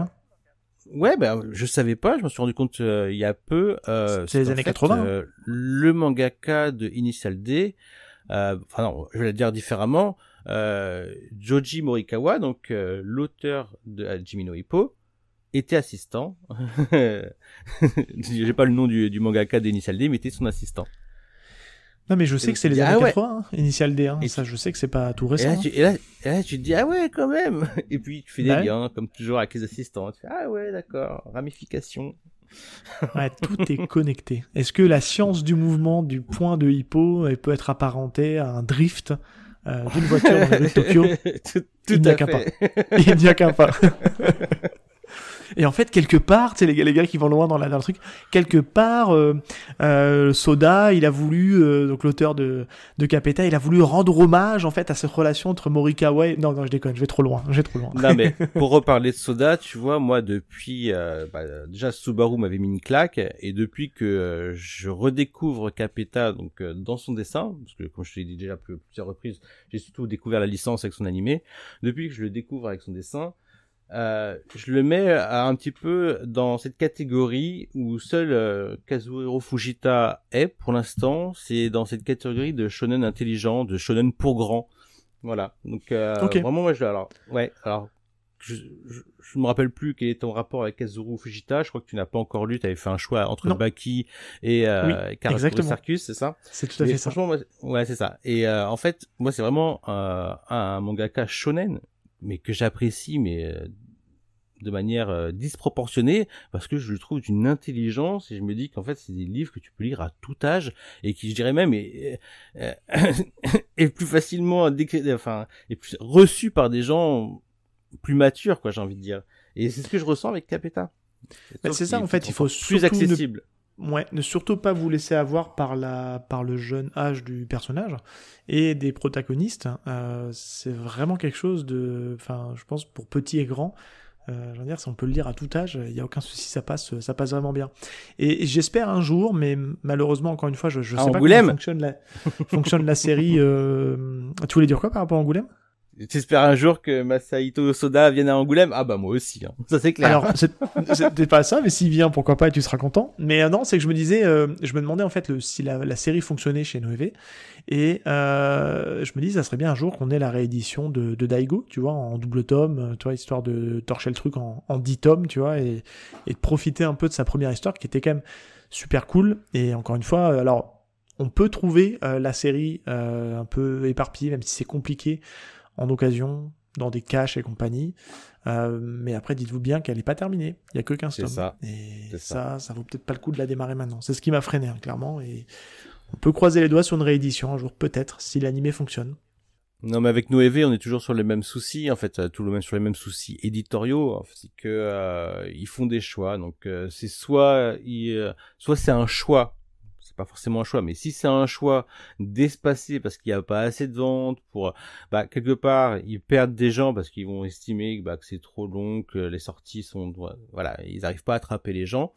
Ouais, ben je savais pas, je me suis rendu compte euh, il y a peu. Euh, c'est les années 80. Euh, le mangaka de Initial D, euh, enfin non, je vais le dire différemment. Joji Morikawa, donc l'auteur de Hajime no Hippo, était assistant. J'ai pas le nom du, du mangaka d'Initial D, mais était son assistant. Non, mais je sais que c'est les années 80, ah Initial D. Hein. Et ça, je sais que c'est pas tout récent. Hein. Et là, tu, te dis, ah ouais, quand même. Et puis, tu fais des liens, comme toujours avec les assistants. Tu fais, ah ouais, d'accord, ramification. Ouais, tout est connecté. Est-ce que la science du mouvement du point de Hippo peut être apparentée à un drift euh, d'une voiture dans de Tokyo? Tout, Il n'y a qu'un pas. Il n'y a qu'un pas. Et en fait, quelque part, tu sais, les, les gars qui vont loin dans, la, dans le truc, quelque part, euh, euh, Soda, il a voulu, euh, donc l'auteur de, de Capeta, il a voulu rendre hommage, en fait, à cette relation entre Morikawa et... Non, non, je déconne, je vais trop loin, je vais trop loin. Non, mais pour reparler de Soda, tu vois, moi, depuis... Euh, bah, déjà, Subaru m'avait mis une claque, et depuis que je redécouvre Capeta, donc dans son dessin, parce que comme je te l'ai dit déjà plusieurs reprises, j'ai surtout découvert la licence avec son animé, depuis que je le découvre avec son dessin, euh, je le mets un petit peu dans cette catégorie où seul euh, Kazuhiro Fujita est pour l'instant. C'est dans cette catégorie de shonen intelligent, de shonen pour grand. Voilà. Donc euh, vraiment moi je alors ouais alors je, je, me rappelle plus quel est ton rapport avec Kazuhiro Fujita. Je crois que tu n'as pas encore lu. Tu avais fait un choix entre Baki et euh, Sarkus, c'est ça? C'est tout à fait ça. Franchement, ouais, c'est ça. Et euh, en fait, moi, c'est vraiment un, un mangaka shonen mais que j'apprécie, mais euh, de manière euh, disproportionnée parce que je le trouve d'une intelligence et je me dis qu'en fait c'est des livres que tu peux lire à tout âge et qui je dirais même est, est, plus facilement enfin est plus reçu par des gens plus mature, quoi, j'ai envie de dire. Et c'est ce que je ressens avec Capeta. Bah, c'est ça, en fait, il faut plus accessible. Ouais, ne surtout pas vous laisser avoir par, la, par le jeune âge du personnage et des protagonistes. Euh, c'est vraiment quelque chose de, enfin, je pense pour petit et grand. Euh, je veux dire, si on peut le lire à tout âge, il n'y a aucun souci, ça passe, ça passe vraiment bien. Et, j'espère un jour, mais malheureusement, encore une fois, je, ne sais pas comment fonctionne la, fonctionne la série. Euh... Tu voulais dire quoi par rapport à Angoulême? J'espère un jour que Masahito Soda vienne à Angoulême? Ah bah moi aussi, hein. ça c'est clair. Alors c'était pas ça, mais s'il vient, pourquoi pas, et tu seras content. Mais euh, non, c'est que je me disais, euh, je me demandais en fait si la, série fonctionnait chez Noévé, et euh, je me dis, ça serait bien un jour qu'on ait la réédition de, Daigo, tu vois, en double tome, tu vois, histoire de torcher le truc en, en 10 tomes, tu vois, et, et de profiter un peu de sa première histoire qui était quand même super cool. Et encore une fois, alors on peut trouver la série un peu éparpillée, même si c'est compliqué en occasion, dans des caches et compagnie. Euh, mais après, dites-vous bien qu'elle n'est pas terminée. Il n'y a que 15 tomes. Ça. Et ça, ça, vaut peut-être pas le coup de la démarrer maintenant. C'est ce qui m'a freiné, hein, clairement. Et on peut croiser les doigts sur une réédition un jour, peut-être, si l'animé fonctionne. Non, mais avec Noévé, on est toujours sur les mêmes soucis, en fait, euh, tout le même sur les mêmes soucis éditoriaux. C'est que euh, ils font des choix. Donc, c'est soit, soit c'est un choix pas forcément un choix, mais si c'est un choix d'espacer parce qu'il n'y a pas assez de ventes pour, bah, quelque part, ils perdent des gens parce qu'ils vont estimer bah, que c'est trop long, que les sorties sont, voilà, ils n'arrivent pas à attraper les gens.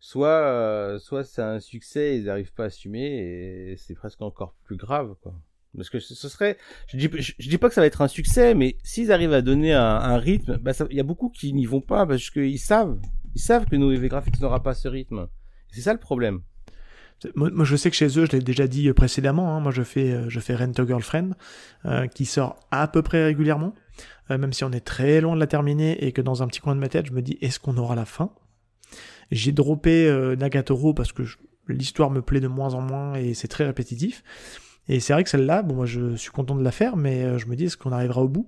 Soit, euh, soit c'est un succès, ils n'arrivent pas à assumer et c'est presque encore plus grave, quoi. Parce que ce serait, je dis, dis pas que ça va être un succès, mais s'ils arrivent à donner un, rythme, bah il y a beaucoup qui n'y vont pas parce qu'ils savent, ils savent que nos EV graphiques n'aura pas ce rythme. C'est ça le problème. Moi, je sais que chez eux, je l'ai déjà dit précédemment, hein, moi je fais, euh, je fais Rent a Girlfriend, euh, qui sort à peu près régulièrement, euh, même si on est très loin de la terminer et que dans un petit coin de ma tête, je me dis est-ce qu'on aura la fin? J'ai droppé Nagatoro parce que l'histoire me plaît de moins en moins et c'est très répétitif. Et c'est vrai que celle-là, bon, moi je suis content de la faire, mais je me dis est-ce qu'on arrivera au bout?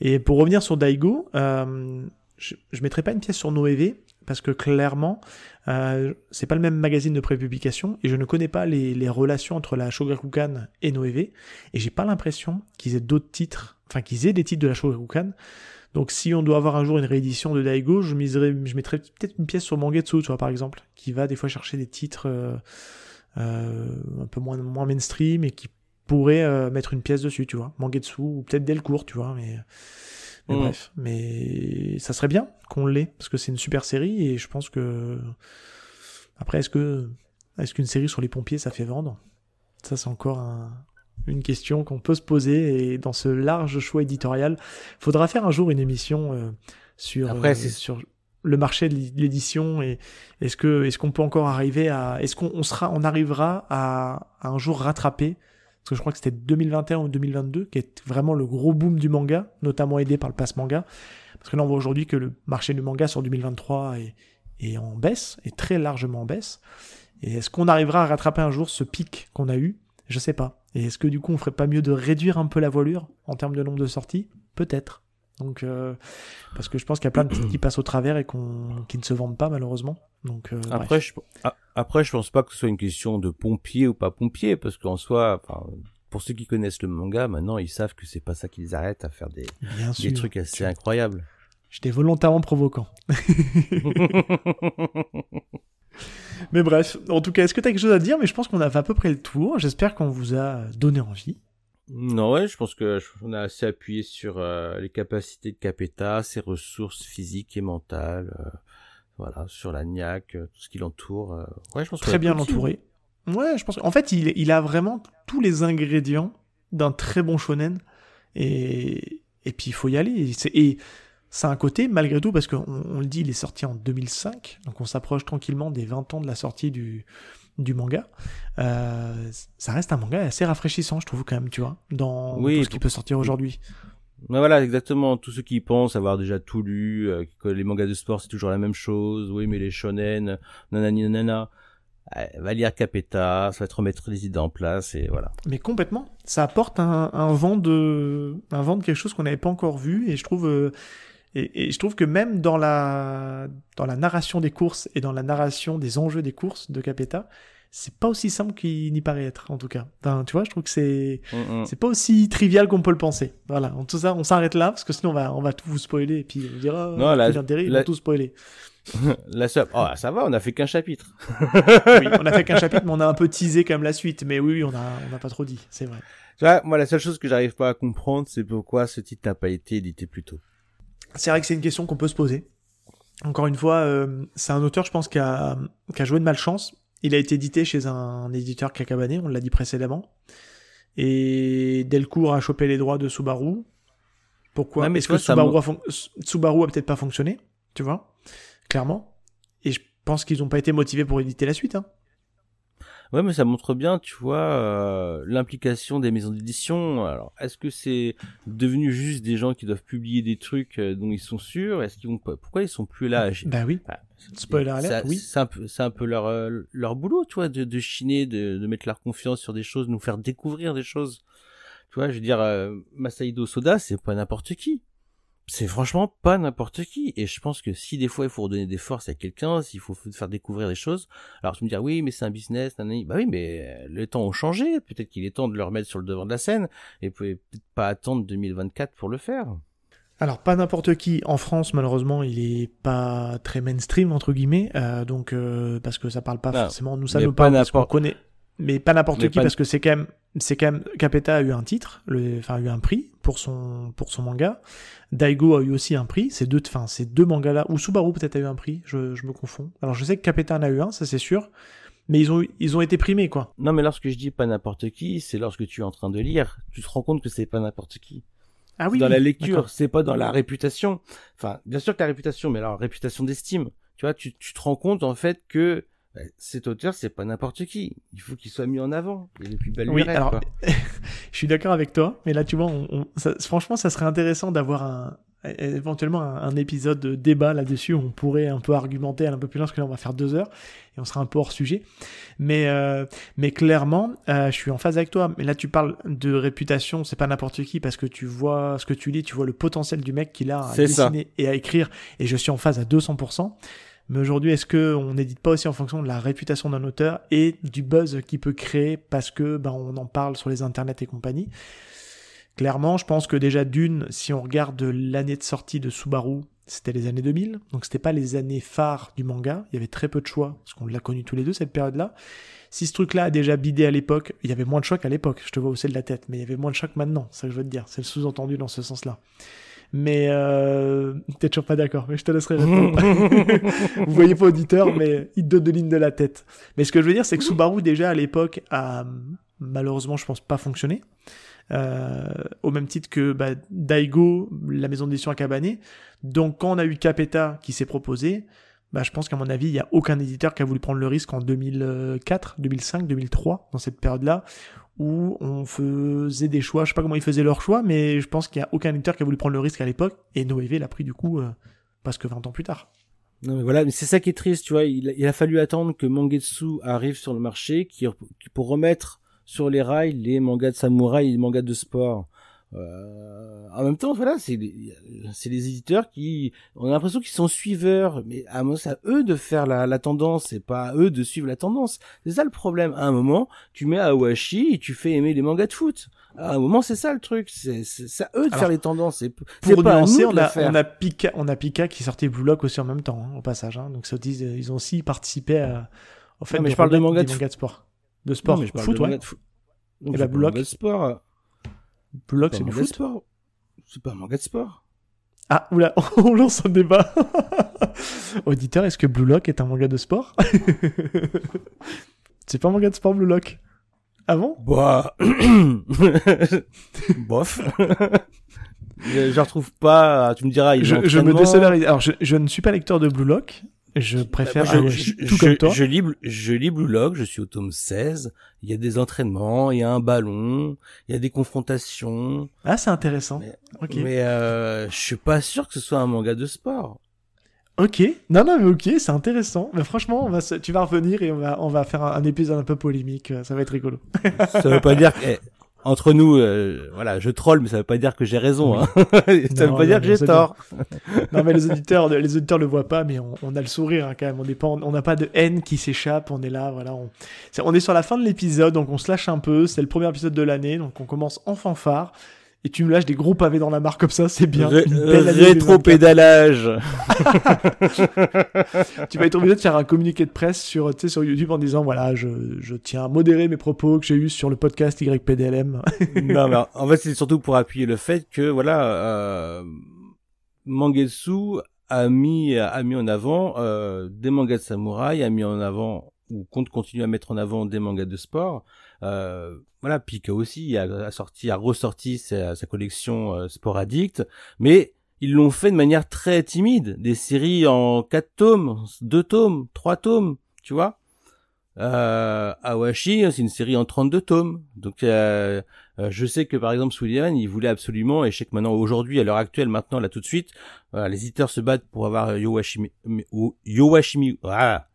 Et pour revenir sur Daigo, je, je mettrai pas une pièce sur Noévé parce que clairement, euh, c'est pas le même magazine de prépublication et je ne connais pas les, relations entre la Shogakukan et Noévé et j'ai pas l'impression qu'ils aient d'autres titres, enfin qu'ils aient des titres de la Shogakukan. Donc si on doit avoir un jour une réédition de Daigo, je, miserais, je mettrais peut-être une pièce sur Mangetsu, tu vois, par exemple, qui va des fois chercher des titres euh, euh, un peu moins, moins mainstream et qui pourrait euh, mettre une pièce dessus, tu vois. Mangetsu ou peut-être Delcourt, tu vois, mais mais bref, mais ça serait bien qu'on l'ait parce que c'est une super série et je pense que après est-ce que est-ce qu'une série sur les pompiers ça fait vendre? Ça c'est encore une question qu'on peut se poser et dans ce large choix éditorial, faudra faire un jour une émission euh, sur après, euh, sur le marché de l'édition et est-ce que est-ce qu'on peut encore arriver à est-ce qu'on sera on arrivera à, à un jour rattraper parce que je crois que c'était 2021 ou 2022, qui est vraiment le gros boom du manga, notamment aidé par le pass manga. Parce que là, on voit aujourd'hui que le marché du manga sur 2023 est, en baisse, est très largement en baisse. Et est-ce qu'on arrivera à rattraper un jour ce pic qu'on a eu? Je sais pas. Et est-ce que du coup, on ferait pas mieux de réduire un peu la voilure en termes de nombre de sorties? Peut-être. Donc, euh, parce que je pense qu'il y a plein de titres qui passent au travers et qu'on, qui ne se vendent pas malheureusement. Donc, euh, après, je, après, je pense pas que ce soit une question de pompier ou pas pompier, parce qu'en soi, pour ceux qui connaissent le manga, maintenant, ils savent que c'est pas ça qui les arrête à faire des, des trucs assez incroyables. J'étais volontairement provoquant. mais bref, en tout cas, est-ce que tu as quelque chose à dire? Mais je pense qu'on a fait à peu près le tour. J'espère qu'on vous a donné envie. Non, ouais, je pense que on a assez appuyé sur euh, les capacités de Capeta, ses ressources physiques et mentales, euh, voilà, sur la niaque, euh, tout ce qui l'entoure. ouais, je pense très bien l'entourer. Ouais, je pense. En fait, il, il a vraiment tous les ingrédients d'un très bon shonen, et et puis il faut y aller. Et c'est un côté, malgré tout, parce qu'on on le dit, il est sorti en 2005, donc on s'approche tranquillement des 20 ans de la sortie du du manga, euh, ça reste un manga assez rafraîchissant, je trouve quand même, tu vois, dans tout ce qui peut sortir aujourd'hui. voilà, exactement. Tous ceux qui pensent avoir déjà tout lu, euh, que les mangas de sport c'est toujours la même chose, oui, mais les shonen, nanani nanana, euh, va lire Capeta, ça va te remettre les idées en place et voilà. Mais complètement, ça apporte un, un vent de, un vent de quelque chose qu'on n'avait pas encore vu et je trouve, et, je trouve que même dans la, dans la narration des courses et dans la narration des enjeux des courses de Capeta, c'est pas aussi simple qu'il n'y paraît être, en tout cas. Enfin, tu vois, je trouve que c'est Mm, mm. c'est pas aussi trivial qu'on peut le penser. Voilà, en tout ça, on s'arrête là, parce que sinon on va, on va tout vous spoiler, et puis on dira, Non, là- l'intérêt, ils là- vont tout spoiler. La seule... Oh, ça va, on a fait qu'un chapitre. oui, on a fait qu'un chapitre, mais on a un peu teasé quand même la suite, mais oui, on a, on a pas trop dit, c'est vrai. Tu vois, moi, la seule chose que j'arrive pas à comprendre, c'est pourquoi ce titre n'a pas été édité plus tôt. C'est vrai que c'est une question qu'on peut se poser. Encore une fois, euh, c'est un auteur, je pense, qui a, qui a joué de malchance. Il a été édité chez un, éditeur cacabané, on l'a dit précédemment. Et Delcourt a chopé les droits de Subaru. Pourquoi Est-ce que ça Subaru me- a, fon- Subaru a peut-être pas fonctionné, tu vois Clairement. Et je pense qu'ils n'ont pas été motivés pour éditer la suite. Hein. Ouais, mais ça montre bien, tu vois, euh, l'implication des maisons d'édition. Alors, est-ce que c'est devenu juste des gens qui doivent publier des trucs euh, dont ils sont sûrs? Est-ce qu'ils vont Pourquoi ils sont plus là? À- Bah oui. Bah, Spoiler alert, oui. C'est un peu, c'est un peu leur euh, leur boulot, tu vois, de, de chiner, de, de mettre leur confiance sur des choses, de nous faire découvrir des choses. Tu vois, je veux dire, euh, Masahiro Soda, c'est pas n'importe qui. C'est franchement pas n'importe qui. Et je pense que si des fois il faut redonner des forces à quelqu'un, s'il faut faire découvrir des choses, alors tu me dis oui, mais c'est un business, nanani. bah oui, mais les temps ont changé. Peut-être qu'il est temps de le remettre sur le devant de la scène et vous pouvez peut-être pas attendre 2024 pour le faire. Alors pas n'importe qui en France malheureusement il est pas très mainstream entre guillemets euh, donc euh, parce que ça parle pas Non, forcément nous ça nous pas parle parce qu'on connaît mais pas n'importe qui pas- parce que c'est quand même c'est quand même Capeta a eu un titre le enfin a eu un prix pour son pour son manga. Daigo a eu aussi un prix. Ces deux enfin ces deux mangas là ou Subaru peut-être a eu un prix je, je me confonds. Alors je sais que Capeta en a eu un ça c'est sûr. Mais ils ont ils ont été primés quoi. Non, mais lorsque je dis pas n'importe qui, c'est lorsque tu es en train de lire, tu te rends compte que c'est pas n'importe qui. ah oui dans oui, la lecture, c'est pas dans la réputation. Enfin, bien sûr que la réputation, mais alors réputation d'estime. Tu vois, tu, tu te rends compte en fait que cet auteur, c'est pas n'importe qui. Il faut qu'il soit mis en avant. Il est plus Oui, alors, quoi. je suis d'accord avec toi, mais là, tu vois, on, on- ça- franchement, ça serait intéressant d'avoir un, éventuellement un, un épisode de débat là-dessus où on pourrait un peu argumenter un peu plus loin, parce que là, on va faire deux heures et on sera un peu hors sujet. Mais, euh, mais clairement, euh, je suis en phase avec toi. Mais là, tu parles de réputation, c'est pas n'importe qui, parce que tu vois ce que tu lis, tu vois le potentiel du mec qu'il a à ça. dessiner et à écrire, et je suis en phase à 200%. Mais aujourd'hui, est-ce que on n'édite pas aussi en fonction de la réputation d'un auteur et du buzz qu'il peut créer parce que ben, on en parle sur les internets et compagnie? Clairement, je pense que déjà d'une, si on regarde l'année de sortie de Subaru, c'était les années 2000, donc c'était pas les années phares du manga, il y avait très peu de choix, parce qu'on l'a connu tous les deux cette période-là. Si ce truc-là a déjà bidé à l'époque, il y avait moins de choix qu'à l'époque, je te vois hausser de la tête, mais il y avait moins de choix maintenant, ça que je veux te dire, c'est le sous-entendu dans ce sens-là. Mais euh, t'es toujours pas d'accord, mais je te laisserai répondre. Vous voyez pas auditeur, mais il te donne de lignes de la tête. Mais ce que je veux dire, c'est que Subaru déjà à l'époque a malheureusement, je pense, pas fonctionné. Euh, au même titre que bah, Daigo, la maison d'édition à Cabané. Donc quand on a eu Capeta qui s'est proposé, bah, je pense qu'à mon avis, il n'y a aucun éditeur qui a voulu prendre le risque en 2004, 2005, 2003, dans cette période-là, où on faisait des choix. Je sais pas comment ils faisaient leurs choix, mais je pense qu'il n'y a aucun éditeur qui a voulu prendre le risque à l'époque, et Noévé l'a pris du coup euh, presque 20 ans plus tard. Non mais voilà, mais c'est ça qui est triste, tu vois. Il, a- fallu attendre que Mangetsu arrive sur le marché, qui, qui- pour remettre sur les rails les mangas de samouraï et les mangas de sport. Euh, en même temps, voilà, c'est les, c'est les éditeurs qui, on a l'impression qu'ils sont suiveurs, mais à à eux de faire la, la tendance, c'est pas à eux de suivre la tendance. C'est ça le problème. À un moment, tu mets Awashi et tu fais aimer les mangas de foot. À un moment, c'est ça le truc. C'est, à eux de Alors, faire les tendances. C'est, Pour pas à nous de on a, faire. on, a Pika, on a Pika qui sortait Blue Lock aussi en même temps, hein, au passage. hein. donc ça dit, euh, ils ont aussi participé à, au fait Non, mais de je parle de mangas de de sport. De Non, sport, mais je parle foot, de ouais. mangas de foot. Donc, Et la Blue Lock de sport. Blue Lock, C'est du manga de foot. sport. C'est pas un manga de sport. Ah, oula, on lance un débat. Auditeur, est-ce que Blue Lock est un manga de sport C'est pas un manga de sport, Blue Lock Ah bon Bah, bof. je, je retrouve pas. Tu me diras. il je, me désolidarise. Alors, je, je ne suis pas lecteur de Blue Lock. Je préfère Bah, je, Awashi, je- tout je- comme toi. Je lis, je lis Blue Lock, je suis au tome 16. Il y a des entraînements, il y a un ballon, il y a des confrontations. Ah, c'est intéressant. Mais- ok. Mais euh, je suis pas sûr que ce soit un manga de sport. Ok. Non, non, mais ok, c'est intéressant. Mais franchement, on va se- tu vas revenir et on va, on va faire un, un épisode un peu polémique. Ça va être rigolo. Ça veut pas dire que... entre nous, euh, voilà, je troll, mais ça veut pas dire que j'ai raison. Hein. ça veut pas dire que j'ai tort. non, mais les auditeurs, les auditeurs le voient pas, mais on, on a le sourire hein, quand même. On n'est pas, on n'a pas de haine qui s'échappe. On est là, voilà. On, on est sur la fin de l'épisode, donc on se lâche un peu. C'est le premier épisode de l'année, donc on commence en fanfare et tu me lâches des gros pavés dans la mare comme ça, c'est bien. Rétro-pédalage Tu vas être obligé de faire un communiqué de presse sur, sur YouTube en disant voilà, je, je tiens à modérer mes propos que j'ai eu sur le podcast YPDLM. non, mais en fait, c'est surtout pour appuyer le fait que voilà, euh, Mangetsu a mis, a mis en avant euh, des mangas de samouraï, a mis en avant ou compte continuer à mettre en avant des mangas de sport. Euh, voilà, Pika aussi a, sorti, a ressorti sa, collection euh, Sport Addict, mais ils l'ont fait de manière très timide, des séries en quatre tomes, deux tomes, trois tomes, tu vois. Euh, Awashi, c'est une série en 32 tomes. Donc euh, je sais que par exemple Sullivan, il voulait absolument, et je sais que maintenant aujourd'hui, à l'heure actuelle, maintenant là tout de suite, les éditeurs se battent pour avoir Yowashimi, Yowashimi, ah,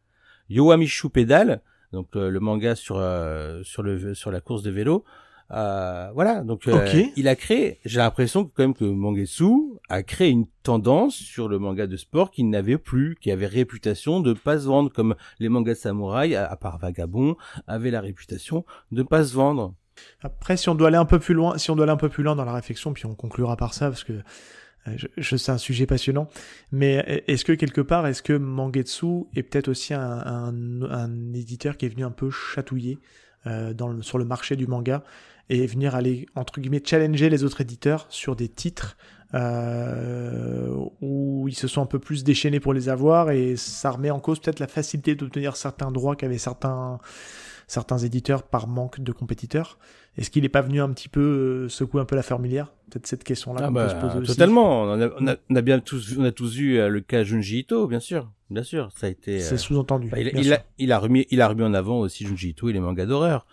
Yowamishu Pedal, donc euh, le manga sur euh, sur le sur la course de vélo. Euh, voilà, donc il a créé. J'ai l'impression que quand même que Mangetsu a créé une tendance sur le manga de sport qu'il n'avait plus, qui avait réputation de pas se vendre, comme les mangas de samouraï, à, part Vagabond, avaient la réputation de pas se vendre. Après, si on doit aller un peu plus loin, si on doit aller un peu plus loin dans la réflexion, puis on conclura par ça, parce que je, je sais un sujet passionnant, mais est-ce que quelque part, est-ce que Mangetsu est peut-être aussi un, un, un, éditeur qui est venu un peu chatouiller euh, dans le, sur le marché du manga et venir aller entre guillemets challenger les autres éditeurs sur des titres euh, où ils se sont un peu plus déchaînés pour les avoir et ça remet en cause peut-être la facilité d'obtenir certains droits qu'avaient certains certains éditeurs par manque de compétiteurs. Est-ce qu'il n'est pas venu un petit peu euh, secouer un peu la formulaire Peut-être cette question-là ah bah, se poser Totalement. On a, on, a, bien tous, on a tous euh, le cas Junji Ito, bien sûr, bien sûr. Ça a été. C'est euh, sous-entendu. Bah, il, a, il, a, remis, il a remis en avant aussi Junji Ito et les mangas d'horreur,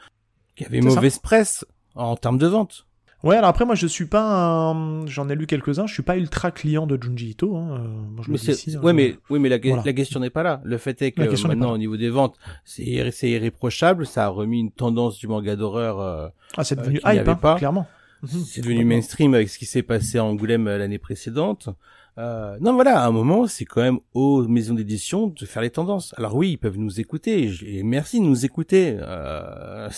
qui avaient mauvaise presse en termes de vente. Ouais, alors après, moi, je suis pas J'en ai lu quelques-uns, je suis pas ultra client de Junji Ito. Hein. Euh, moi, je mais c'est... ouais, mais, oui, mais la, la question n'est pas là. Le fait est que maintenant, au niveau des ventes, c'est, c'est irréprochable. Ça a remis une tendance du manga d'horreur. Euh, ah, c'est devenu euh, hype, hein, pas. clairement. C'est devenu mainstream avec ce qui s'est passé à Angoulême l'année précédente. Euh, non, voilà, à un moment, c'est quand même aux maisons d'édition de faire les tendances. Alors oui, ils peuvent nous écouter, et merci de nous écouter, euh,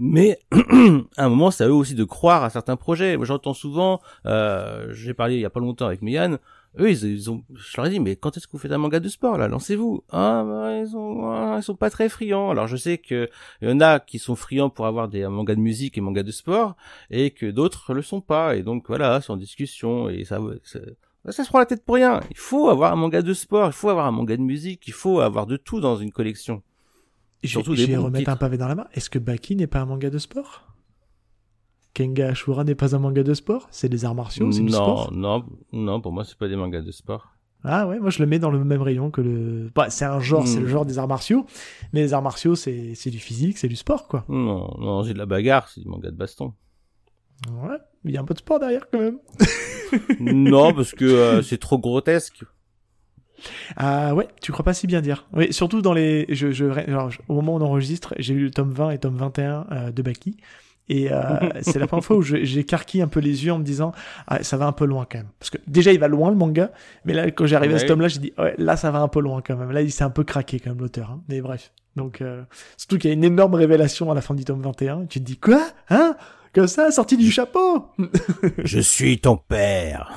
mais à un moment, c'est à eux aussi de croire à certains projets. J'entends souvent, euh, j'ai parlé il y a pas longtemps avec Mégane, eux, ils, ont, je leur ai dit, mais quand est-ce que vous faites un manga de sport, là? Lancez-vous. Ah, bah, ils sont, ah, ils sont pas très friands. Alors, je sais que il y en a qui sont friands pour avoir des mangas de musique et mangas de sport, et que d'autres le sont pas. Et donc, voilà, c'est en discussion, et ça, ça se prend la tête pour rien. Il faut avoir un manga de sport, il faut avoir un manga de musique, il faut avoir de tout dans une collection. Et surtout des Je remettre un pavé dans la main. Est-ce que Baki n'est pas un manga de sport? Kenga Ashura n'est pas un manga de sport? C'est des arts martiaux, c'est du sport? Non, non, pour moi c'est pas des mangas de sport. Ah ouais, moi je le mets dans le même rayon que le. Bah, c'est un genre, c'est le hmm. genre des arts martiaux, mais les arts martiaux c'est du physique, c'est du sport quoi. Non, non, j'ai de la bagarre, c'est du manga de baston. Ouais, il y a un peu de sport derrière quand même. non, parce que euh, c'est trop grotesque. Ah ouais, tu crois pas si bien dire. Oui, surtout dans les. Je, je, au moment où on enregistre, j'ai lu le tome 20 et tome 21 euh, de Baki. Et euh, c'est la première fois où j'ai carqué un peu les yeux en me disant ah, ça va un peu loin quand même. Parce que déjà il va loin le manga, mais là quand j'ai arrivé à ce tome-là, j'ai dit ouais là ça va un peu loin quand même. Là il s'est un peu craqué quand même l'auteur. Hein. Mais bref. Donc surtout qu'il y a une énorme révélation à la fin du tome 21. Tu te dis quoi? Hein? Que ça, sorti du chapeau Je suis ton père.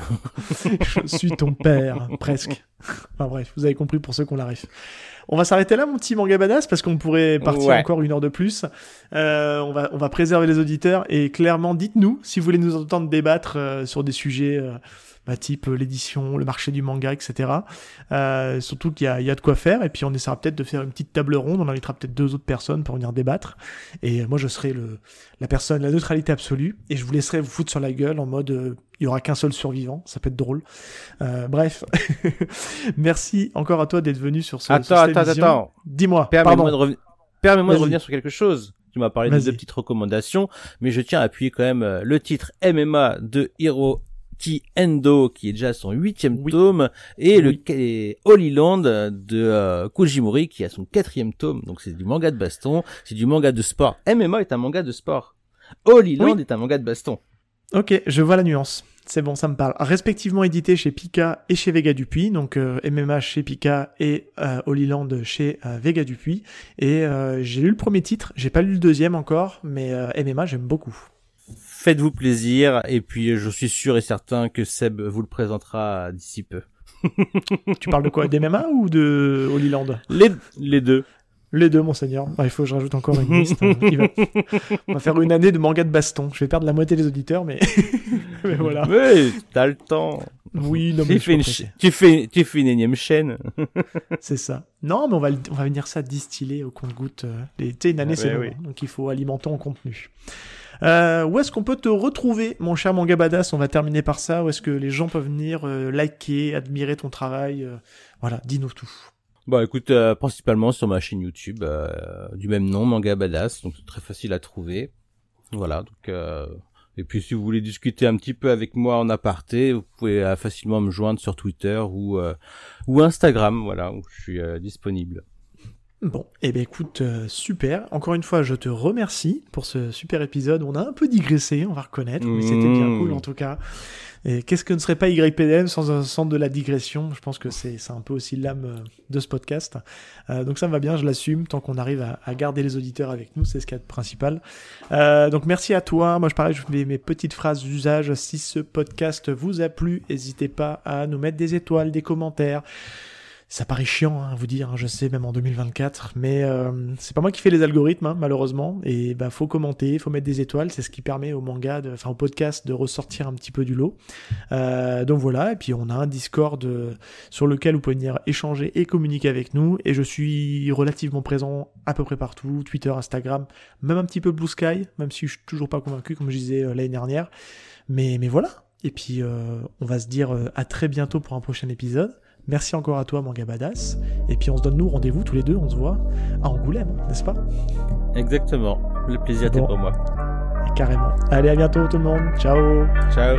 Je suis ton père, presque. Enfin bref, vous avez compris pour ceux qu'on l'arrive. On va s'arrêter là, mon petit manga badass, parce qu'on pourrait partir encore une heure de plus. Euh, on va on va préserver les auditeurs et clairement, dites-nous si vous voulez nous entendre débattre euh, sur des sujets. Euh, bah, type euh, l'édition, le marché du manga, etc. Euh, surtout qu'il y, y a, de quoi faire, et puis on essaiera peut-être de faire une petite table ronde, on invitera peut-être deux autres personnes pour venir débattre, et moi je serai le, la personne, la neutralité absolue, et je vous laisserai vous foutre sur la gueule en mode euh, il y aura qu'un seul survivant, ça peut être drôle. Euh, bref, merci encore à toi d'être venu sur ce. Attends, attends, attends. Dis-moi. Permets-moi de, Permets de revenir sur quelque chose. Tu m'as parlé de deux petites recommandations, mais je tiens à appuyer quand même le titre MMA de Hiro Endo, qui est déjà son huitième tome, et le Holy Land de euh, Kojimori, qui a son quatrième tome. Donc c'est du manga de baston, c'est du manga de sport. MMA est un manga de sport. Holy Land est un manga de baston. Ok, je vois la nuance. C'est bon, ça me parle. Respectivement édité chez Pika et chez Vega Dupuis, donc euh, MMA chez Pika et euh, Holy Land chez euh, Vega Dupuis. Et j'ai lu le premier titre, j'ai pas lu le deuxième encore, mais MMA j'aime beaucoup. Faites-vous plaisir, et puis je suis sûr et certain que Seb vous le présentera d'ici peu. tu parles de quoi D'MMA ou de Holy Land? Les, les deux. Les deux, monseigneur. Ah, il faut que je rajoute encore une liste. hein, qui va... On va faire une année de manga de baston. Je vais perdre la moitié des auditeurs, mais, mais voilà. Oui, t'as le temps. Oui, non, mais tu, fais une, ch- tu, fais, tu fais une énième chaîne. C'est ça. Non, mais on va, on va venir ça distiller au compte-goutte. euh, Tu sais, une année, Ah c'est ouais, long, oui. hein, donc il faut alimenter en contenu. Euh, où est-ce qu'on peut te retrouver, mon cher manga badass? On va terminer par ça. Où est-ce que les gens peuvent venir euh, liker, admirer ton travail euh, Voilà, dis-nous tout. Bah écoute, euh, principalement sur ma chaîne YouTube euh, du même nom, Manga Badass, donc très facile à trouver. Voilà, donc et puis si vous voulez discuter un petit peu avec moi en aparté, vous pouvez facilement me joindre sur Twitter ou euh, ou Instagram, voilà, où je suis euh, disponible. Bon, eh ben écoute, euh, super. Encore une fois, je te remercie pour ce super épisode. On a un peu digressé, on va reconnaître, mais c'était bien Mmh. cool en tout cas. Et qu'est-ce que ne serait pas YPDM sans un centre de la digression? Je pense que c'est un peu aussi l'âme euh, de ce podcast. Euh, donc ça me va bien, je l'assume, tant qu'on arrive à, à garder les auditeurs avec nous, c'est ce qu'il y a de principal. Euh, donc merci à toi. Moi, je pareil, je fais mes petites phrases d'usage. Si ce podcast vous a plu, n'hésitez pas à nous mettre des étoiles, des commentaires. Ça paraît chiant hein, à vous dire, hein, je sais, même en 2024, mais euh, c'est pas moi qui fais les algorithmes, hein, malheureusement. Et bah faut commenter, faut mettre des étoiles, c'est ce qui permet au manga, enfin au podcast, de ressortir un petit peu du lot. Euh, donc voilà, et puis on a un Discord euh, sur lequel vous pouvez venir échanger et communiquer avec nous. Et je suis relativement présent à peu près partout, Twitter, Instagram, même un petit peu Blue Sky, même si je suis toujours pas convaincu, comme je disais l'année dernière. Mais, mais voilà. Et puis on va se dire à très bientôt pour un prochain épisode. Merci encore à toi, Manga Badass. Et puis on se donne nous rendez-vous tous les deux, on se voit à Angoulême, n'est-ce pas? Exactement. Le plaisir était Bon. pour moi. Carrément. Allez, à bientôt tout le monde. Ciao Ciao.